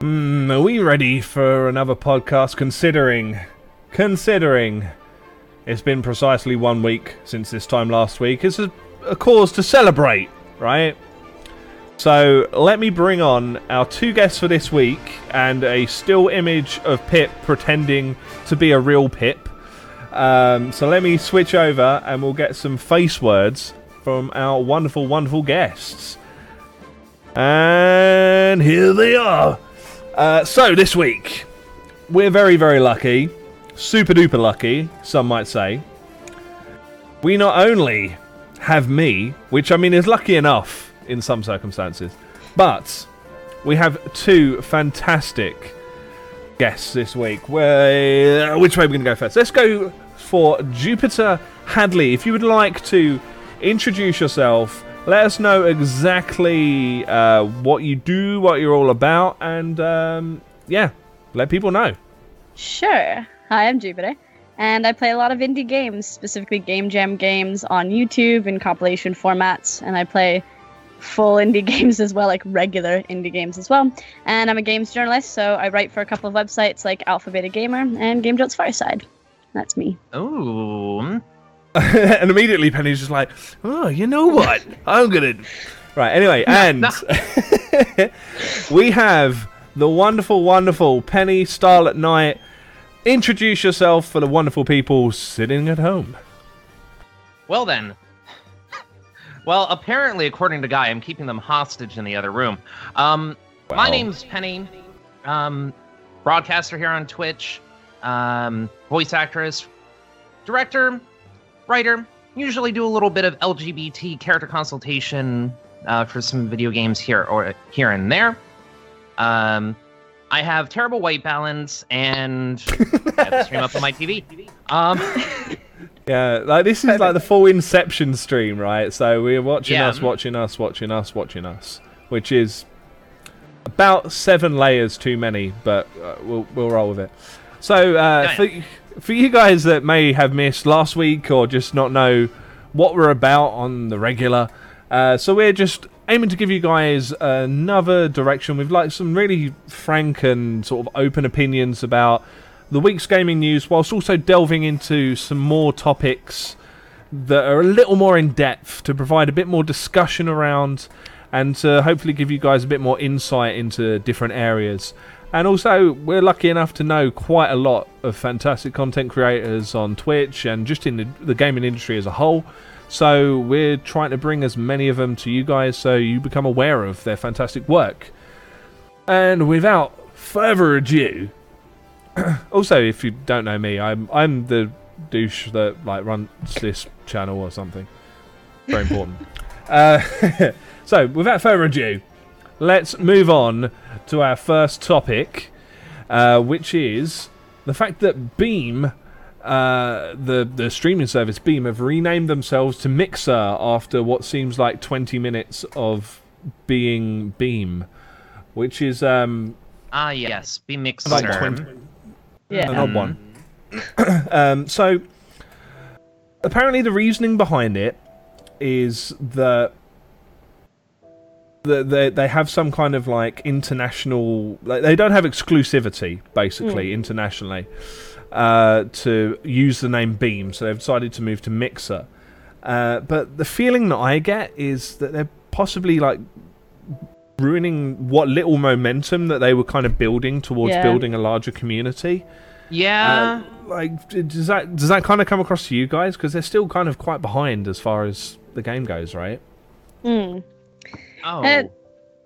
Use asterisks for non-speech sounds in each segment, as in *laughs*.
Mm, are we ready for another podcast? Considering, considering, it's been precisely one week since this time last week. It's a, a cause to celebrate, right? So let me bring on our two guests for this week and a still image of Pip pretending to be a real Pip. Um, so let me switch over and we'll get some face words from our wonderful, wonderful guests. And here they are. Uh, so this week, we're very, very lucky, super duper lucky, some might say. We not only have me, which I mean is lucky enough in some circumstances, but we have two fantastic guests this week. Where, which way are we going to go first? Let's go for Jupiter Hadley. If you would like to introduce yourself let us know exactly uh, what you do, what you're all about, and um, yeah, let people know. Sure. Hi, I'm Jupiter, and I play a lot of indie games, specifically game jam games on YouTube in compilation formats, and I play full indie *laughs* games as well, like regular indie games as well. And I'm a games journalist, so I write for a couple of websites like Alpha Beta Gamer and Game Jolt's Fireside. That's me. Oh, *laughs* and immediately Penny's just like, oh, you know what? I'm gonna. *laughs* Right. Anyway, and *laughs* we have the wonderful, wonderful Penny Starlet Knight. Introduce yourself for the wonderful people sitting at home. Well then. Well, apparently, according to Guy, I'm keeping them hostage in the other room. Um, Wow. my name's Penny. Um, broadcaster here on Twitch. Um, voice actress, director, writer. Usually do a little bit of LGBT character consultation uh, for some video games here or here and there. Um, I have terrible white balance and *laughs* I have to stream up on my TV. Um, *laughs* Yeah, like this is like the full Inception stream, right? So we're watching Yeah. us, watching us, watching us, watching us, which is about seven layers too many, but uh, we'll we'll roll with it. So uh, for for you guys that may have missed last week or just not know what we're about on the regular, uh, so we're just aiming to give you guys another direction with like some really frank and sort of open opinions about the week's gaming news, whilst also delving into some more topics that are a little more in depth to provide a bit more discussion around and to hopefully give you guys a bit more insight into different areas. And also, we're lucky enough to know quite a lot of fantastic content creators on Twitch and just in the, the gaming industry as a whole. So, we're trying to bring as many of them to you guys so you become aware of their fantastic work. And without further ado, *clears throat* also, if you don't know me, I'm I'm the douche that like runs this channel or something. Very important. *laughs* uh, *laughs* so, without further ado, let's move on to our first topic, uh, which is the fact that Beam, uh, the the streaming service Beam, have renamed themselves to Mixer after what seems like 20 minutes of being Beam, which is um, ah, yes, be mixed. like 20, Yeah. an odd one. *clears throat* um, so apparently, the reasoning behind it is that that they, they have some kind of like international like, they don't have exclusivity basically internationally uh, to use the name beam so they've decided to move to mixer uh, but the feeling that i get is that they're possibly like ruining what little momentum that they were kind of building towards Yeah. building a larger community Yeah. uh, like does that does that kind of come across to you guys because they're still kind of quite behind as far as the game goes right Mm. Oh. And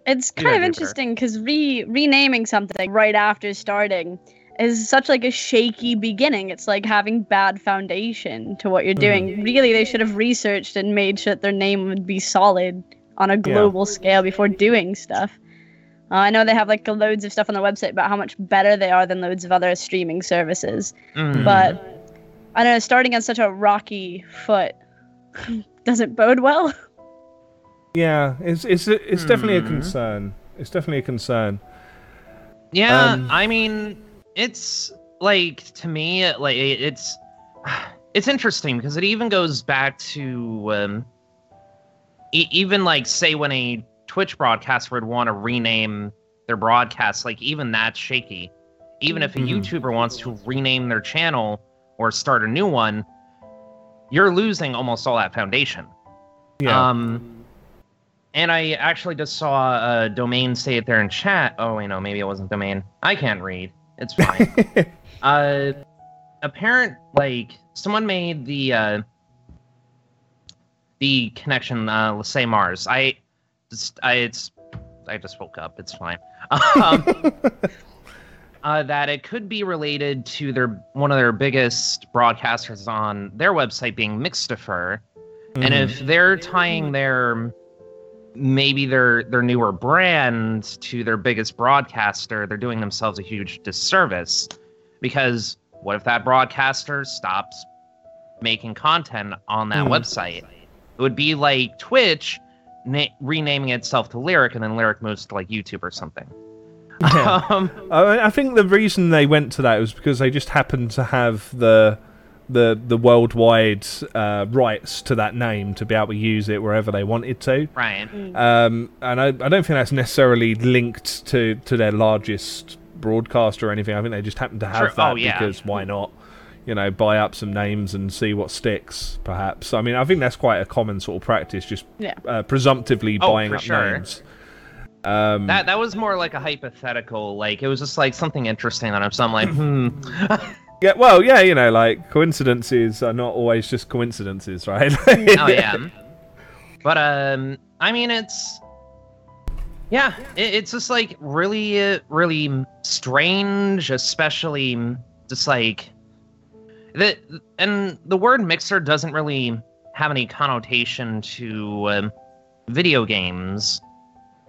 it's kind of interesting because re renaming something right after starting is such like a shaky beginning. It's like having bad foundation to what you're doing. Really, they should have researched and made sure that their name would be solid on a global scale before doing stuff. Uh, I know they have like loads of stuff on their website about how much better they are than loads of other streaming services, Mm. but I don't know. Starting on such a rocky foot *laughs* doesn't bode well. *laughs* yeah it's it's it's definitely a Hmm. concern it's definitely a concern Yeah, Um, I mean, it's like to me, like it's *sighs* it's interesting because it even goes back to um, e- even like say when a Twitch broadcaster would want to rename their broadcast, like even that's shaky. Even if a Mhm. YouTuber wants to rename their channel or start a new one, you're losing almost all that foundation. Yeah. Um, and I actually just saw a domain say it there in chat. Oh, wait, no, maybe it wasn't domain. I can't read. It's fine. *laughs* uh, apparent like someone made the uh, the connection. Uh, let's say Mars. I just I it's I just woke up. It's fine. *laughs* Um, *laughs* uh, that it could be related to their one of their biggest broadcasters on their website being Mixtifer. And Mhm. if they're tying their maybe their their newer brand to their biggest broadcaster, they're doing themselves a huge disservice. Because what if that broadcaster stops making content on that Hmm. website? It would be like Twitch na- renaming itself to Lyric, and then Lyric moves to like YouTube or something. Yeah. *laughs* Um, I think the reason they went to that was because they just happened to have the the the worldwide uh, rights to that name to be able to use it wherever they wanted to. right. Um, and I, I don't think that's necessarily linked to, to their largest broadcaster or anything. I think they just happen to have Sure. that Oh, yeah. because why not? You know, buy up some names and see what sticks. Perhaps. I mean, I think that's quite a common sort of practice, just Yeah. uh, presumptively Oh, buying up sure. names. Um, That that was more like a hypothetical. Like it was just like something interesting that I'm. So I'm like, *clears throat* hmm. *laughs* Yeah, well, yeah, you know, like coincidences are not always just coincidences, *laughs* right? oh yeah. *laughs* But um, I mean, it's yeah, it, it's just like really, really strange, especially just like the and the word mixer doesn't really have any connotation to um, video games.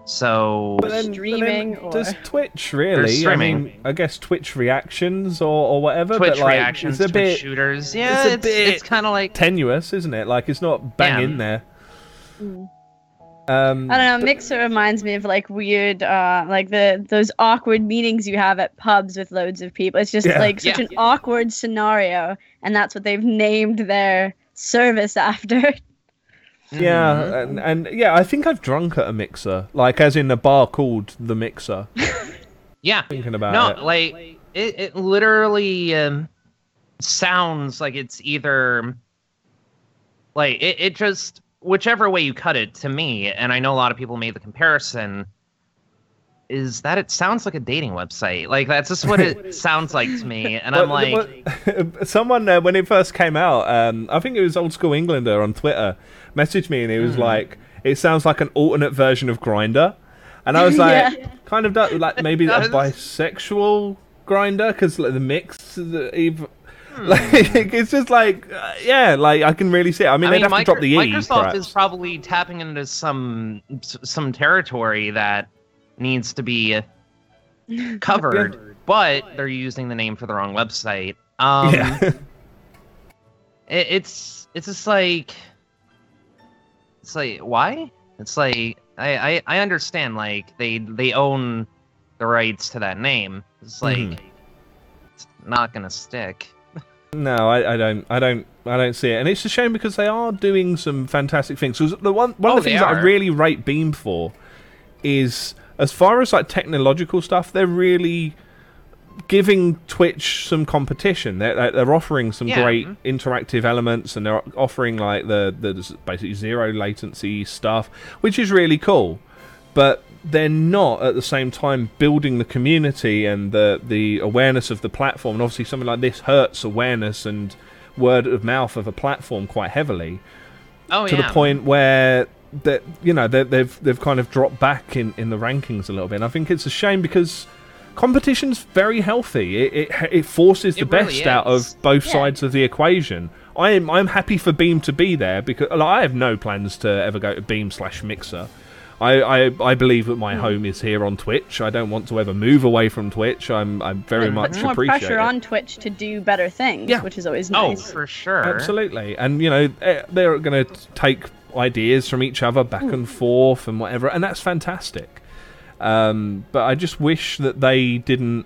So But then- but then Streaming or- does Twitch really? streaming. I mean, I guess Twitch reactions or, or whatever. Twitch but like, reactions, it's a Twitch bit shooters, yeah, a it's bit it's kind of like tenuous, isn't it? Like it's not bang Yeah. in there. Mm. Um, I don't know. Mixer reminds me of like weird, uh, like the those awkward meetings you have at pubs with loads of people. It's just Yeah. like such Yeah. an awkward scenario, and that's what they've named their service after. *laughs* Yeah, Mhm. and, and yeah, I think I've drunk at a mixer, like as in a bar called the Mixer. *laughs* yeah. Thinking about no, it. like it, it literally um, sounds like it's either like it, it just whichever way you cut it to me, and I know a lot of people made the comparison, is that it sounds like a dating website. Like that's just what it *laughs* sounds like to me, *laughs* and I'm like, but- *laughs* someone uh, when it first came out, um, I think it was Old School Englander on Twitter, messaged me and he was like, "It sounds like an alternate version of Grindr," and I was like, Yeah. kind of like maybe a bisexual Grindr because like, the mix, the, even, Hmm. like it's just like uh, yeah, like I can really see it. I mean, I they'd have to drop the e. Microsoft perhaps. is probably tapping into some some territory that needs to be *laughs* covered, but they're using the name for the wrong website. Um, yeah. *laughs* it, it's it's just like it's like why? It's like I, I I understand like they they own the rights to that name. It's like Mhm. it's not gonna stick. No, I, I don't, I don't, I don't see it, and it's a shame because they are doing some fantastic things. 'Cause the one, one Oh, of the things that I really rate Beam for is, as far as like technological stuff, they're really giving Twitch some competition. They're they're- offering some Yeah. great interactive elements, and they're offering like the the basically zero latency stuff, which is really cool. But they're not at the same time building the community and the the awareness of the platform. And obviously, something like this hurts awareness and word of mouth of a platform quite heavily Oh to yeah. the point where that you know they, they've they've kind of dropped back in, in the rankings a little bit. And I think it's a shame because competition's very healthy. It it, it forces the It really best out of both Yeah. sides of the equation. I'm I'm happy for Beam to be there because like, I have no plans to ever go to Beam slash Mixer. I, I, I believe that my home is here on Twitch. I don't want to ever move away from Twitch. I'm I'm very It much puts more appreciate pressure it. on Twitch to do better things, Yeah. which is always nice. Oh, nice. for sure. Absolutely, and you know eh, they're going to take ideas from each other back and forth and whatever, and that's fantastic. Um, but I just wish that they didn't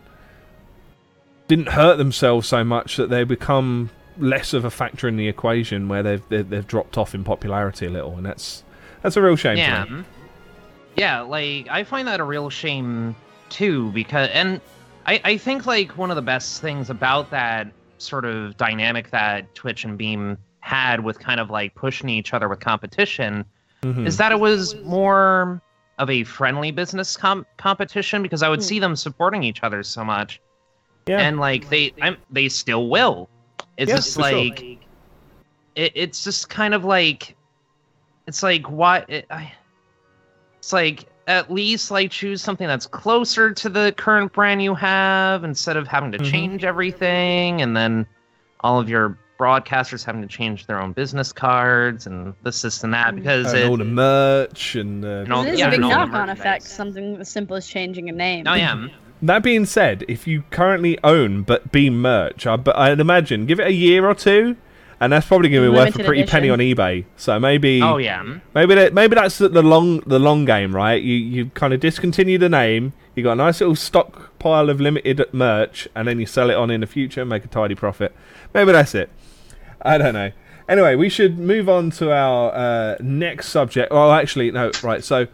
didn't hurt themselves so much that they become less of a factor in the equation, where they've they've, they've dropped off in popularity a little, and that's that's a real shame. Yeah. Me. Yeah, like I find that a real shame too because and I, I think like one of the best things about that sort of dynamic that Twitch and Beam had with kind of like pushing each other with competition Mhm. is that it was more of a friendly business com- competition because I would see them supporting each other so much, Yeah. and like they I'm, they still will. It's Yeah, just for sure. like it, it's just kind of like it's like why it, I, it's like at least like choose something that's closer to the current brand you have instead of having to Mhm. change everything and then all of your broadcasters having to change their own business cards and this this and that Mm. because and it, all the merch and, uh, And all- It is yeah, a big and all the knock-on effect. Something as simple as changing a name. oh yeah *laughs* That being said, if you currently own but Beam merch, I, but I'd imagine give it a year or two, and that's probably going to be worth a Limited pretty penny on eBay. So maybe, oh yeah maybe that, maybe that's the long the long game, right? You you kind of discontinue the name, you got a nice little stockpile of limited merch, and then you sell it on in the future and make a tidy profit. Maybe that's it. *laughs* I don't know. Anyway, we should move on to our uh, next subject. Well, actually, no. Right. So,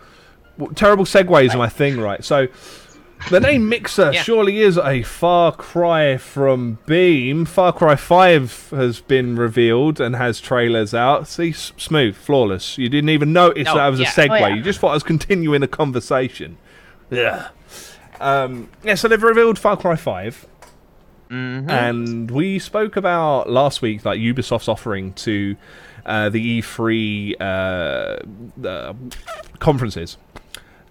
w- terrible segues are my thing. Right. So, the name Mixer Yeah. surely is a far cry from Beam. Far Cry 5 has been revealed and has trailers out. See, s- smooth, flawless. You didn't even notice Oh, that was yeah. a segue. Oh, yeah. You just thought I was continuing a conversation. Yeah. Um, yeah, so they've revealed Far Cry 5 hmm and we spoke about last week like Ubisoft's offering to uh, the E3 uh, uh, conferences,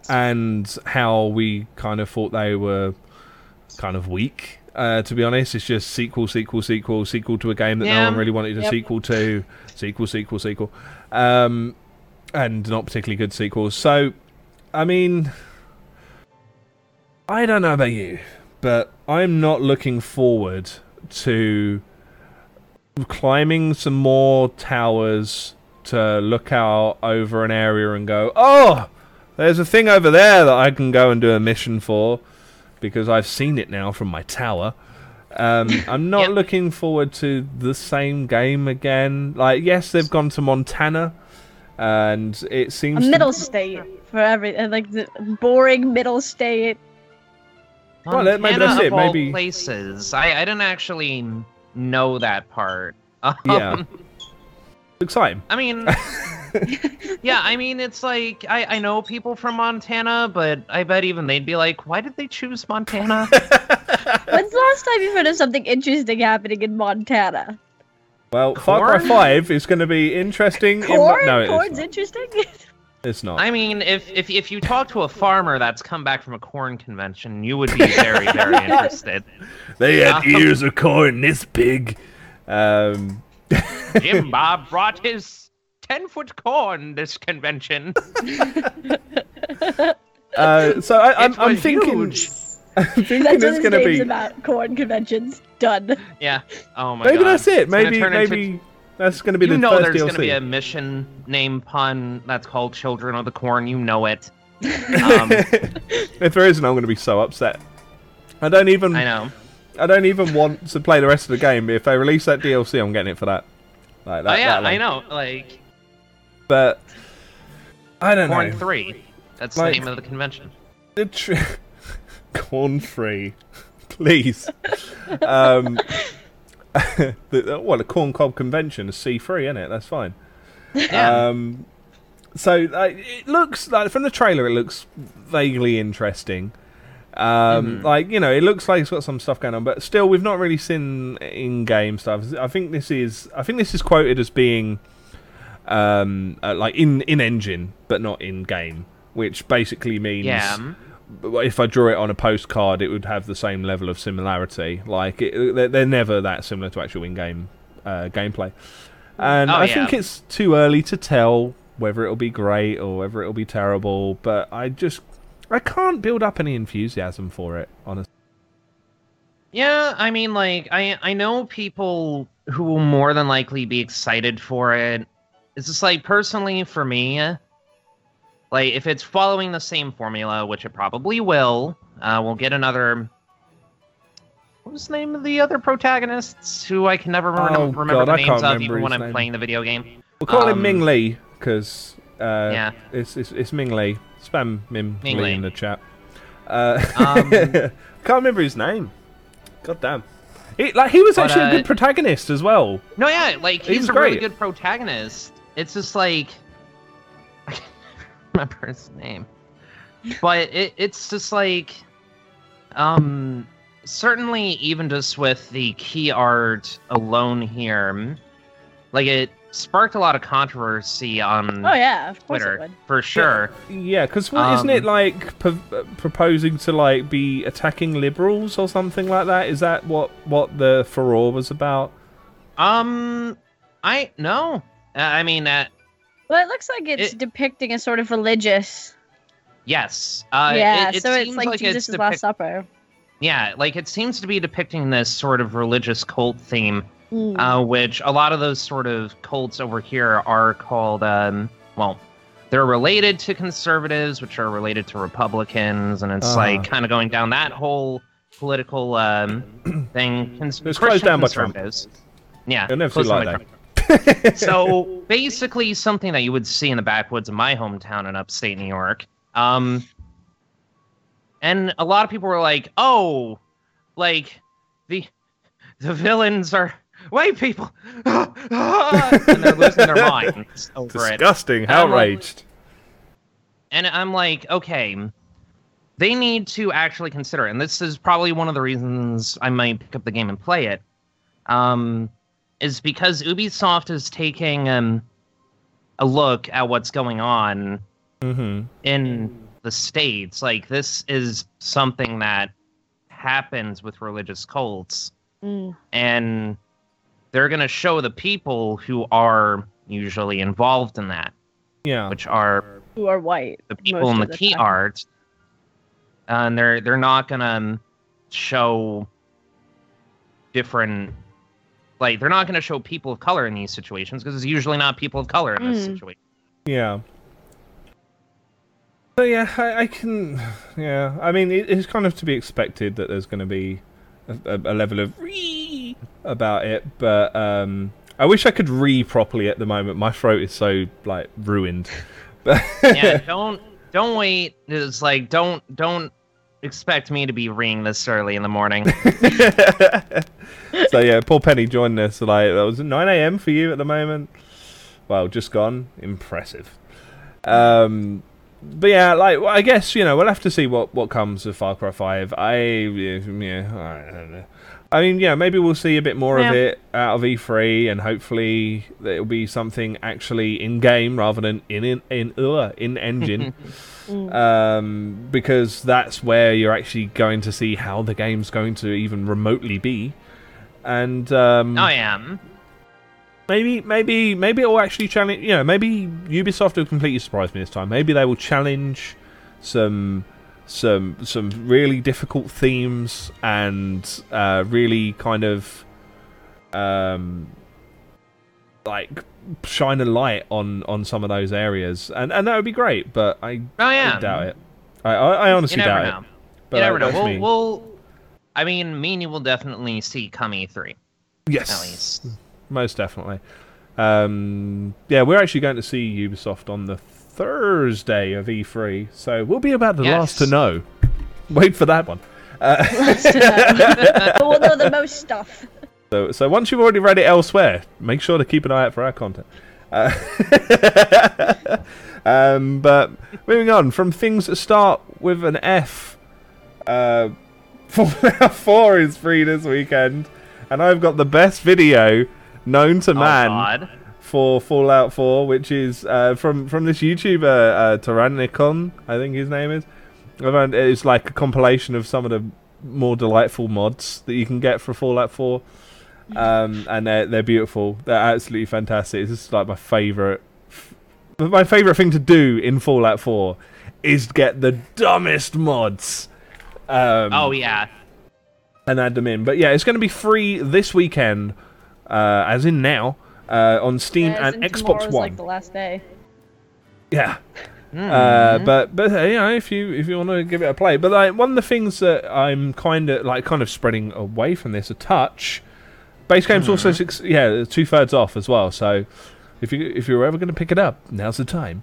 and how we kind of thought they were kind of weak. Uh, to be honest, it's just sequel, sequel, sequel, sequel to a game that no one really wanted a Yep. sequel to, sequel, sequel, sequel, um, and not particularly good sequels. So, I mean, I don't know about you, but I'm not looking forward to climbing some more towers to look out over an area and go, oh, there's a thing over there that I can go and do a mission for because I've seen it now from my tower. Um, *laughs* I'm not Yep. looking forward to the same game again. Like, yes, they've gone to Montana, and it A seems to- middle state for every uh, like the boring middle state. Well, that- maybe Montana that's it, of all maybe- places. I I didn't actually know that part. Um, *laughs* Yeah. exciting. I mean, *laughs* yeah, I mean, it's like I, I know people from Montana, but I bet even they'd be like, why did they choose Montana? *laughs* When's the last time you've heard of something interesting happening in Montana? Well, Far Cry Five is going to be interesting. in Mo- Corn? no, it Corn's interesting. It's not. I mean, if, if if you talk to a farmer that's come back from a corn convention, you would be very very *laughs* interested. They had ears of corn this big. Um, *laughs* Jim Bob brought his ten foot corn this convention. *laughs* uh, so I, I'm, I'm thinking. huge. I'm thinking That's what it's his going to name's be. about. Corn conventions. Done. Yeah. Oh my Maybe god. that's it. It's gonna Maybe into- maybe that's going to be you the know first there's going to be a mission name pun that's called Children of the Corn. You know it. *laughs* Um, if there isn't, I'm going to be so upset. I don't even. I know. I don't even want to play the rest of the game. If they release that DLC, I'm getting it for that. Like that. oh yeah, that I know. Like But I don't Corn know. Three. That's Like- the name of the convention. The tr- *laughs* corn free, *laughs* please. um, *laughs* the, what a corn cob convention is C free, isn't it? That's fine. Yeah. Um, so uh, it looks like from the trailer, it looks vaguely interesting. Um, Mhm. Like you know, it looks like it's got some stuff going on, but still, we've not really seen in-game stuff. I think this is, I think this is quoted as being um, uh, like in in engine, but not in game, which basically means yeah. If I drew it on a postcard, it would have the same level of similarity. Like it, they're, they're never that similar to actual in-game uh, gameplay, and Oh, I yeah. think it's too early to tell whether it'll be great or whether it'll be terrible. But I just I can't build up any enthusiasm for it. Honestly, Yeah, I mean, like, I I know people who will more than likely be excited for it. It's just like personally for me, like if it's following the same formula, which it probably will, uh, we'll get another. What was the name of the other protagonists who I can never remember, Oh, remember God, the names of, even when I'm playing the video game. we'll call him Um, Ming Lee because uh, Yeah. it's, it's it's Ming Lee. Spam Ming, Ming Lee Lee. in the chat. Uh, Um, *laughs* can't remember his name. God damn. He, like he was But, actually a uh, good protagonist as well. No, yeah, like he's was a really good protagonist. It's just like *laughs* remember his name, but it, it's just like, um, certainly even just with the key art alone here, like it sparked a lot of controversy on Oh yeah, of course it Twitter would. for sure. Yeah, because isn't it Um, like p- proposing to like be attacking liberals or something like that? Is that what what the furore was about? Um, I no, Uh, I mean, uh, Well, it looks like it's It- depicting a sort of religious. yes, uh, yeah, it, it so it's seems like, it's Jesus' Last Supper. Yeah, like it seems to be depicting this sort of religious cult theme, Mm. uh, which a lot of those sort of cults over here are called, um, well, they're related to conservatives, which are related to Republicans, and it's Uh-huh. like kind of going down that whole political um, *clears throat* thing. Cons- It's closed Christian down by Trump. conservatives. Yeah, You'll never see like by that. So *laughs* basically, something that you would see in the backwoods of my hometown in upstate New York. Um, and a lot of people were like, "Oh, like the the villains are white people," *laughs* and they're losing their minds *laughs* over it. Disgusting, outraged. And I'm like, okay, they need to actually consider, it. and this is probably one of the reasons I might pick up the game and play it, um, is because Ubisoft is taking um, a look at what's going on hmm in the states. Like this is something that happens with religious cults, Mm. and they're going to show the people who are usually involved in that, Yeah. which are Who are white? the people in the the key time. art, and they're they're not gonna show different. Like they're not going to show people of color in these situations because it's usually not people of color in this Mm. situation. Yeah. So yeah, I, I can. *sighs* Yeah, I mean, it, it's kind of to be expected that there's going to be a, a, a level of re about it, but um, I wish I could re properly at the moment. My throat is so like ruined. *laughs* But yeah, don't don't wait. It's like don't don't expect me to be ringing this early in the morning. *laughs* so yeah, Paul Penny joined us. Like that was 9 a.m. for you at the moment. Well, just gone. Impressive. Um, but yeah, like well, I guess you know we'll have to see what what comes of Far Cry Five. I yeah, I don't know. I mean, yeah, maybe we'll see a bit more of it out of E3, and hopefully it'll be something actually in game rather than in in in, uh, in engine *laughs* Mm. um, because that's where you're actually going to see how the game's going to even remotely be. And um, I am. maybe, maybe, maybe it will actually challenge. You know, maybe Ubisoft will completely surprise me this time. Maybe they will challenge some, some, some really difficult themes and uh, really kind of, um, like shine a light on on some of those areas, and and that would be great. But I, I am. I doubt it. I, I, I honestly doubt know. it. But you never know. We'll, me. we'll. I mean, me and you will definitely see come E3 yes, at least. most definitely. Um, yeah, we're actually going to see Ubisoft on the Thursday of E3, so we'll be about the last to know. Wait for that one. Last to know. but we'll know the most stuff. *laughs* So, so once you've already read it elsewhere, make sure to keep an eye out for our content. Uh, *laughs* um, but moving on from things that start with an F, uh, *laughs* Fallout 4 is free this weekend, and I've got the best video known to Oh, man God. For Fallout 4, which is uh, from from this YouTuber uh, Tyrannicon, I think his name is. It's like a compilation of some of the more delightful mods that you can get for Fallout 4, um, and they're they're beautiful. They're absolutely fantastic. This is like my favorite. My favorite thing to do in Fallout 4 is get the dumbest mods. Um, Oh yeah. and add them in. But yeah, it's going to be free this weekend, uh, as in now, uh, on Steam As and Xbox One. like the last day. Yeah. Hmm. Uh, but but uh, you know if you if you want to give it a play, but like one of the things that I'm kind of like kind of spreading away from this a touch. Base game's also six, yeah two thirds off as well. So if you if you're ever going to pick it up, now's the time.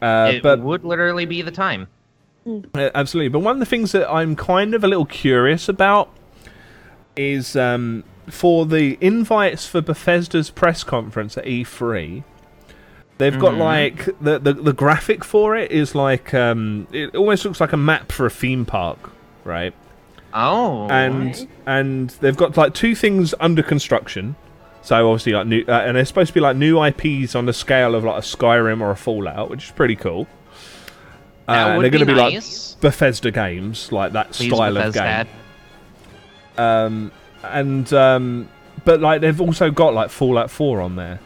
Uh, it but would literally be the time. Uh, absolutely. But one of the things that I'm kind of a little curious about is um, for the invites for Bethesda's press conference at E3. They've got Mhm. like the, the the graphic for it is like um, it almost looks like a map for a theme park, right? Oh. and Okay. and they've got like two things under construction. So obviously like new, uh, and they're supposed to be like new IPs on the scale of like a Skyrim or a Fallout, which is pretty cool. Uh, and they're going to be be like. Bethesda games, like that Please, style of game. Um, and um, but like they've also got like Fallout 4 on there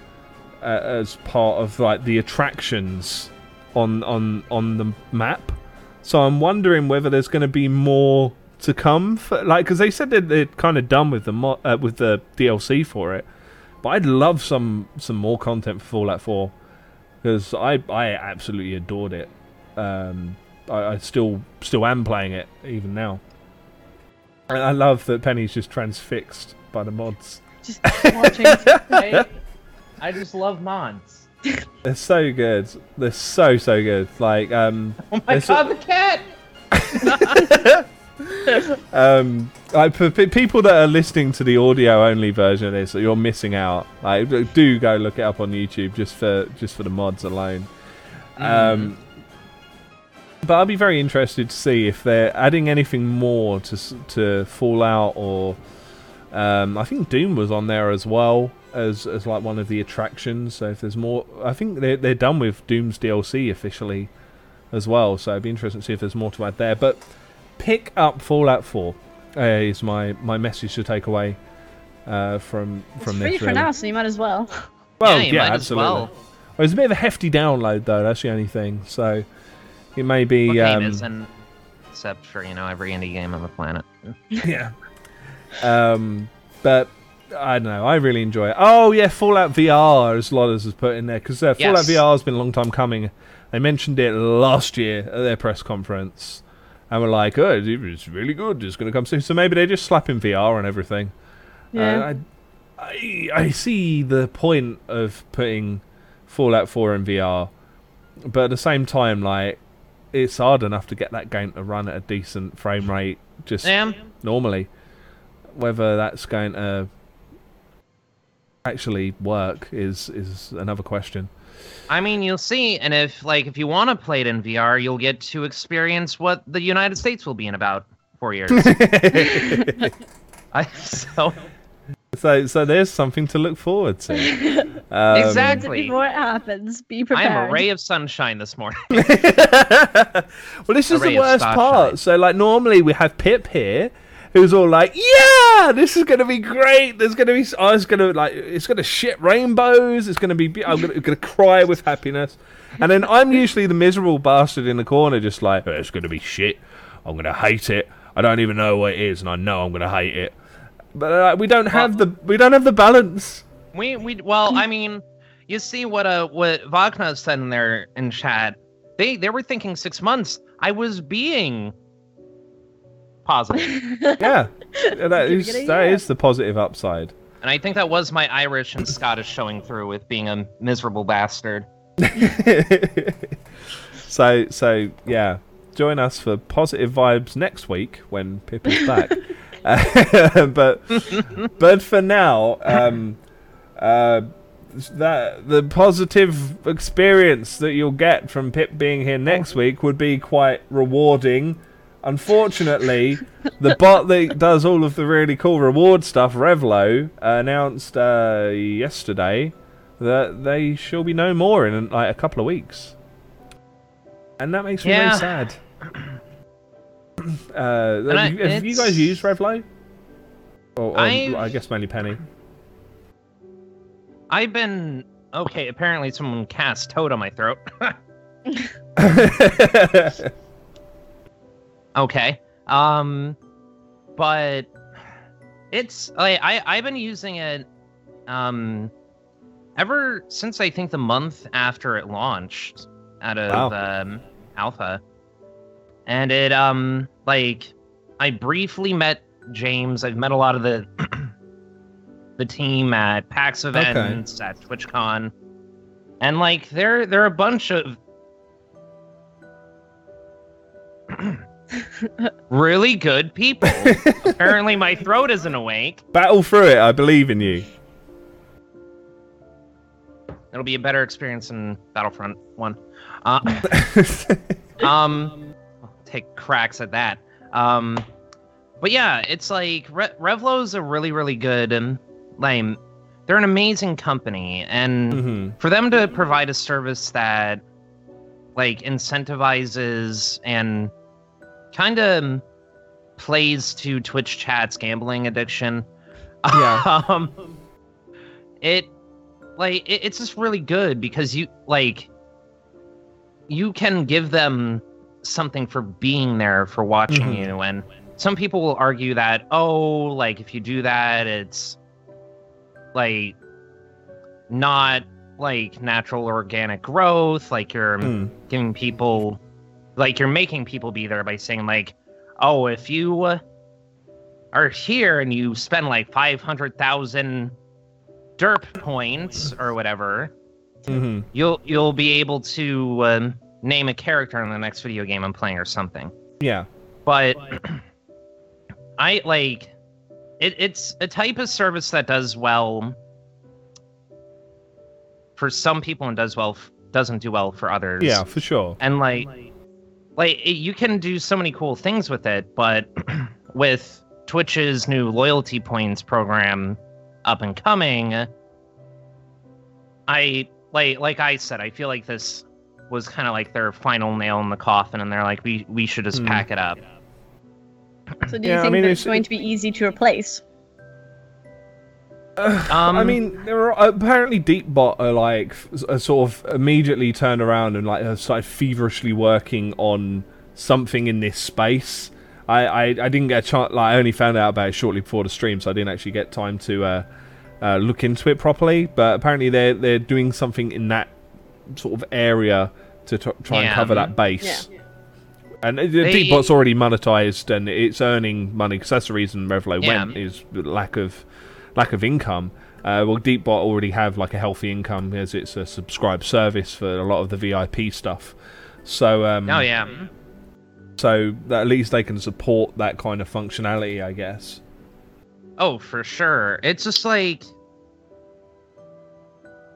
uh, as part of like the attractions on on on the map. So I'm wondering whether there's going to be more to come, for, like because they said that they're kind of done with the mo- uh, with the DLC for it. But I'd love some some more content for Fallout 4 because I I absolutely adored it. Um, I, I still still am playing it even now. And I love that Penny's just transfixed by the mods. Just watching. *laughs* Hey, I just love mods. They're so good. They're so so good. Like um *laughs* Oh my It's a- god, the cat! *laughs* um like for pe- people that are listening to the audio only version of this, you're missing out. Like do go look it up on YouTube just for just for the mods alone. Um but I'll be very interested to see if they're adding anything more to to Fallout or um, I think Doom was on there as well as as like one of the attractions. So if there's more, I think they're they're done with Doom's DLC officially as well. So it'd be interesting to see if there's more to add there. But pick up Fallout 4 uh, is my my message to take away uh, from It's from free this. for really. now, so you might as well. Well, yeah, yeah, might absolutely. as well. Well, it's a bit of a hefty download though. That's the only thing. So it may be. What game um, isn't? Except for you know every indie game on the planet. *laughs* yeah. Um, but I don't know. I really enjoy it. Oh yeah, Fallout VR, as Lodders has put in there, because uh, Fallout Yes. VR has been a long time coming. They mentioned it last year at their press conference, and we're like, "Oh, it's really good. It's going to come soon." So maybe they're just slapping VR and everything. Yeah. Uh, I, I I see the point of putting Fallout 4 in VR, but at the same time, like it's hard enough to get that game to run at a decent frame rate just Yeah. normally. Whether that's going to actually work is is another question. I mean, you'll see, and if like if you want to play it in VR, you'll get to experience what the United States will be in about four years. *laughs* *laughs* I so So so there's something to look forward to. *laughs* Um, Exactly. Before it happens, be prepared. I prepared. am a ray of sunshine this morning. *laughs* well, this is the worst starshine. part. So, like, normally we have Pip here, who's all like, "Yeah, this is gonna be great. There's gonna be, I was gonna like, it's gonna shit rainbows. It's gonna be, be- I'm gonna, gonna cry with happiness." And then I'm usually the miserable bastard in the corner, just like, "Oh, "It's gonna be shit. I'm gonna hate it. I don't even know what it is, and I know I'm gonna hate it." But uh, we don't have the, we don't have the balance. We we well, I mean, you see what uh what Wagner said in there in chat. They they were thinking six months. I was being positive, *laughs* Yeah, Yeah, *laughs* that Give is it a that yeah. is the positive upside. and I think that was my Irish and Scottish showing through with being a miserable bastard. *laughs* so so yeah, join us for positive vibes next week when Pip is back. Uh, *laughs* but but for now, um, uh, that the positive experience that you'll get from Pip being here next week would be quite rewarding. Unfortunately, the bot that does all of the really cool reward stuff, Revlo, announced uh, yesterday that they shall be no more in like a couple of weeks, and that makes me Yeah. very sad. *clears throat* Uh, have, I- you, have you guys used Revlo? Or, or I guess mainly Penny. I've been okay. Apparently, someone cast Toad on my throat. *laughs* okay. Um, but it's like I I've been using it um ever since I think the month after it launched out of um alpha. And it um like I briefly met James. I've met a lot of the *clears throat* the team at PAX events at TwitchCon. And like they're they're a bunch of *laughs* really good people. *laughs* Apparently, my throat isn't awake. Battle through it. I believe in you. It'll be a better experience than Battlefront One. *laughs* Uh, um, I'll take cracks at that. Um, but yeah, it's like Re- Revlo's a really, really good and like they're an amazing company, and hmm for them to provide a service that like incentivizes and kind of plays to Twitch chat's gambling addiction. Yeah. *laughs* um, it like it, it's just really good because you like you can give them something for being there for watching Mhm. you and some people will argue that oh like if you do that it's like not like natural organic growth like you're Mm. giving people like you're making people be there by saying like oh if you uh, are here and you spend like 500,000 derp points or whatever hmm you'll you'll be able to um, name a character in the next video game I'm playing or something Yeah. but *clears throat* I like it, it's a type of service that does well for some people and does well f- doesn't do well for others Yeah, for sure. and like like it, you can do so many cool things with it but *clears throat* with twitch's new loyalty points program up and coming i like like i said i feel like this was kind of like their final nail in the coffin and they're like we we should just Hmm. pack it up *clears throat* So do you Yeah, I think mean, that it's- it's going to be easy to replace? *sighs* um I mean, there are apparently Deepbot are like are sort of immediately turned around and like have started feverishly working on something in this space. I, I, I didn't get a chance. Like, I only found out about it shortly before the stream, so I didn't actually get time to uh, uh, look into it properly. But apparently, they're they're doing something in that sort of area to t- try and cover that base. And uh, They- Deepbot's already monetized and it's earning money because that's the reason Revlo Yeah. went is lack of lack of income. Uh, well, Deepbot already have like a healthy income as it's a subscribed service for a lot of the VIP stuff. So um, oh yeah so at least they can support that kind of functionality, I guess. Oh, for sure. It's just like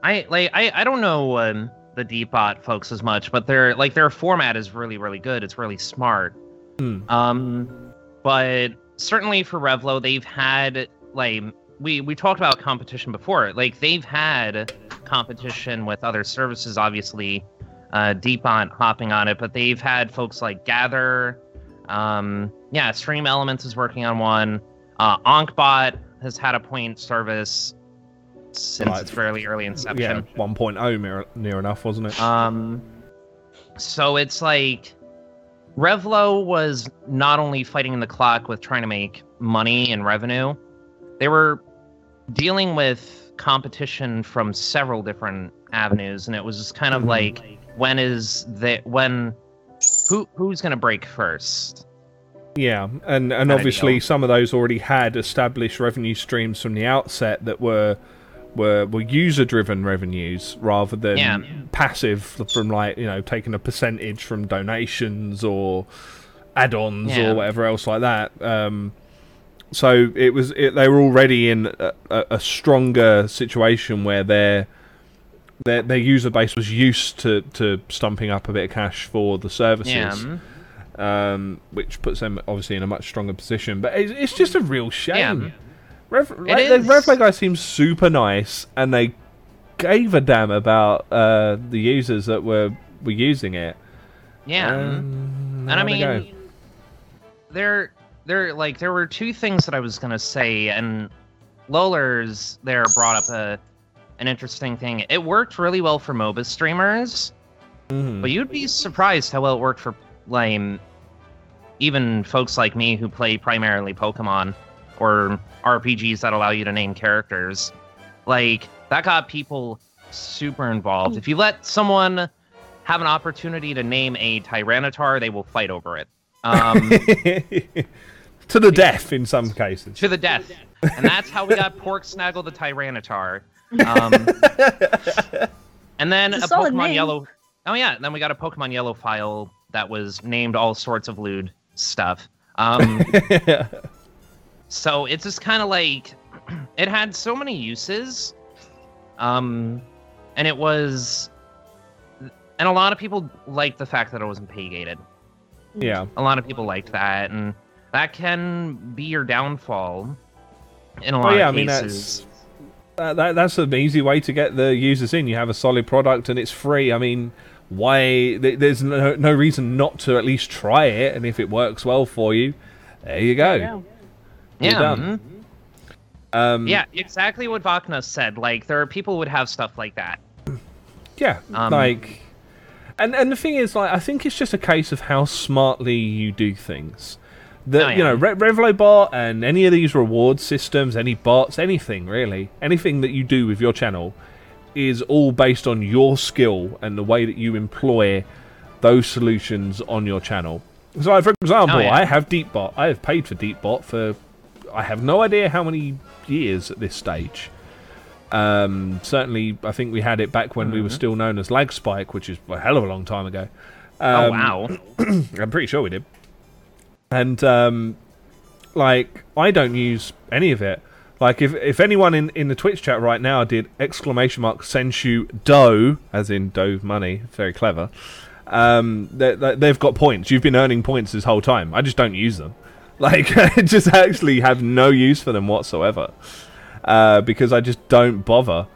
I like I I don't know um, the Deepbot folks as much, but their like their format is really really good. It's really smart. Hmm. Um, but certainly for Revlo, they've had like we we talked about competition before. Like they've had competition with other services, obviously. Uh, Deepbot hopping on it, but they've had folks like Gather. Um, yeah, Stream Elements is working on one. Uh, Ankhbot has had a point service since Right. its fairly early inception. Yeah, inception. 1.0 near, near enough, wasn't it? Um, so it's like Revlo was not only fighting the clock with trying to make money and revenue, they were dealing with competition from several different avenues, and it was just kind of Mhm. like, when is the when who who's gonna break first? Yeah, and and obviously some of those already had established revenue streams from the outset that were were were user driven revenues rather than Yeah. passive from like you know taking a percentage from donations or add-ons Yeah. or whatever else like that. Um, so it was it, they were already in a, a, stronger situation where their their their user base was used to to stumping up a bit of cash for the services Yeah, um, which puts them obviously in a much stronger position. But it's, it's just a real shame. Rev, like, is. the guy seems super nice, and they gave a damn about uh, the users that were were using it. yeah. Um, and I how'd go? mean, there, there, like, there were two things that I was gonna say, and Lolers there brought up a an interesting thing. It worked really well for MOBA streamers, Mhm. but you'd be surprised how well it worked for like even folks like me who play primarily Pokemon or RPGs that allow you to name characters. Like that got people super involved. If you let someone have an opportunity to name a Tyranitar, they will fight over it. Um, *laughs* to the death in some cases. to the death. And that's how we got *laughs* Pork Snaggle the Tyranitar. *laughs* Um, and then It's a a solid Pokemon name. Yellow. Oh yeah, then we got a Pokemon Yellow file that was named all sorts of lewd stuff. Um, so it's just kind of like *clears throat* it had so many uses, um, and it was, and a lot of people liked the fact that it wasn't pay gated. yeah. A lot of people liked that, and that can be your downfall in a lot Oh, yeah, I of mean, cases. That, that, that's an easy way to get the users in. You have a solid product and it's free. I mean, why? th- There's no, no reason not to at least try it. And if it works well for you, there you go. Yeah. You're yeah. Um, yeah, exactly what Vacna said. Like there are people who would have stuff like that. Yeah, Um, like, and and the thing is, like, I think it's just a case of how smartly you do things. The Oh, you know, yeah. Re- Revlobot and any of these reward systems, any bots, anything really, anything that you do with your channel, is all based on your skill and the way that you employ those solutions on your channel. So, like, for example, Oh, yeah. I have DeepBot. I have paid for DeepBot for I have no idea how many years at this stage. Um, certainly, I think we had it back when we Mm-hmm. were still known as Lag Spike, which is a hell of a long time ago. oh Um, wow. *clears throat* I'm pretty sure we did. And um, like, I don't use any of it. Like, if if anyone in, in the Twitch chat right now did exclamation mark Senshu dough, as in dough money, very clever. Um, they, they, they've got points. You've been earning points this whole time. I just don't use them. Like, *laughs* I just actually have no use for them whatsoever. Uh, because I just don't bother.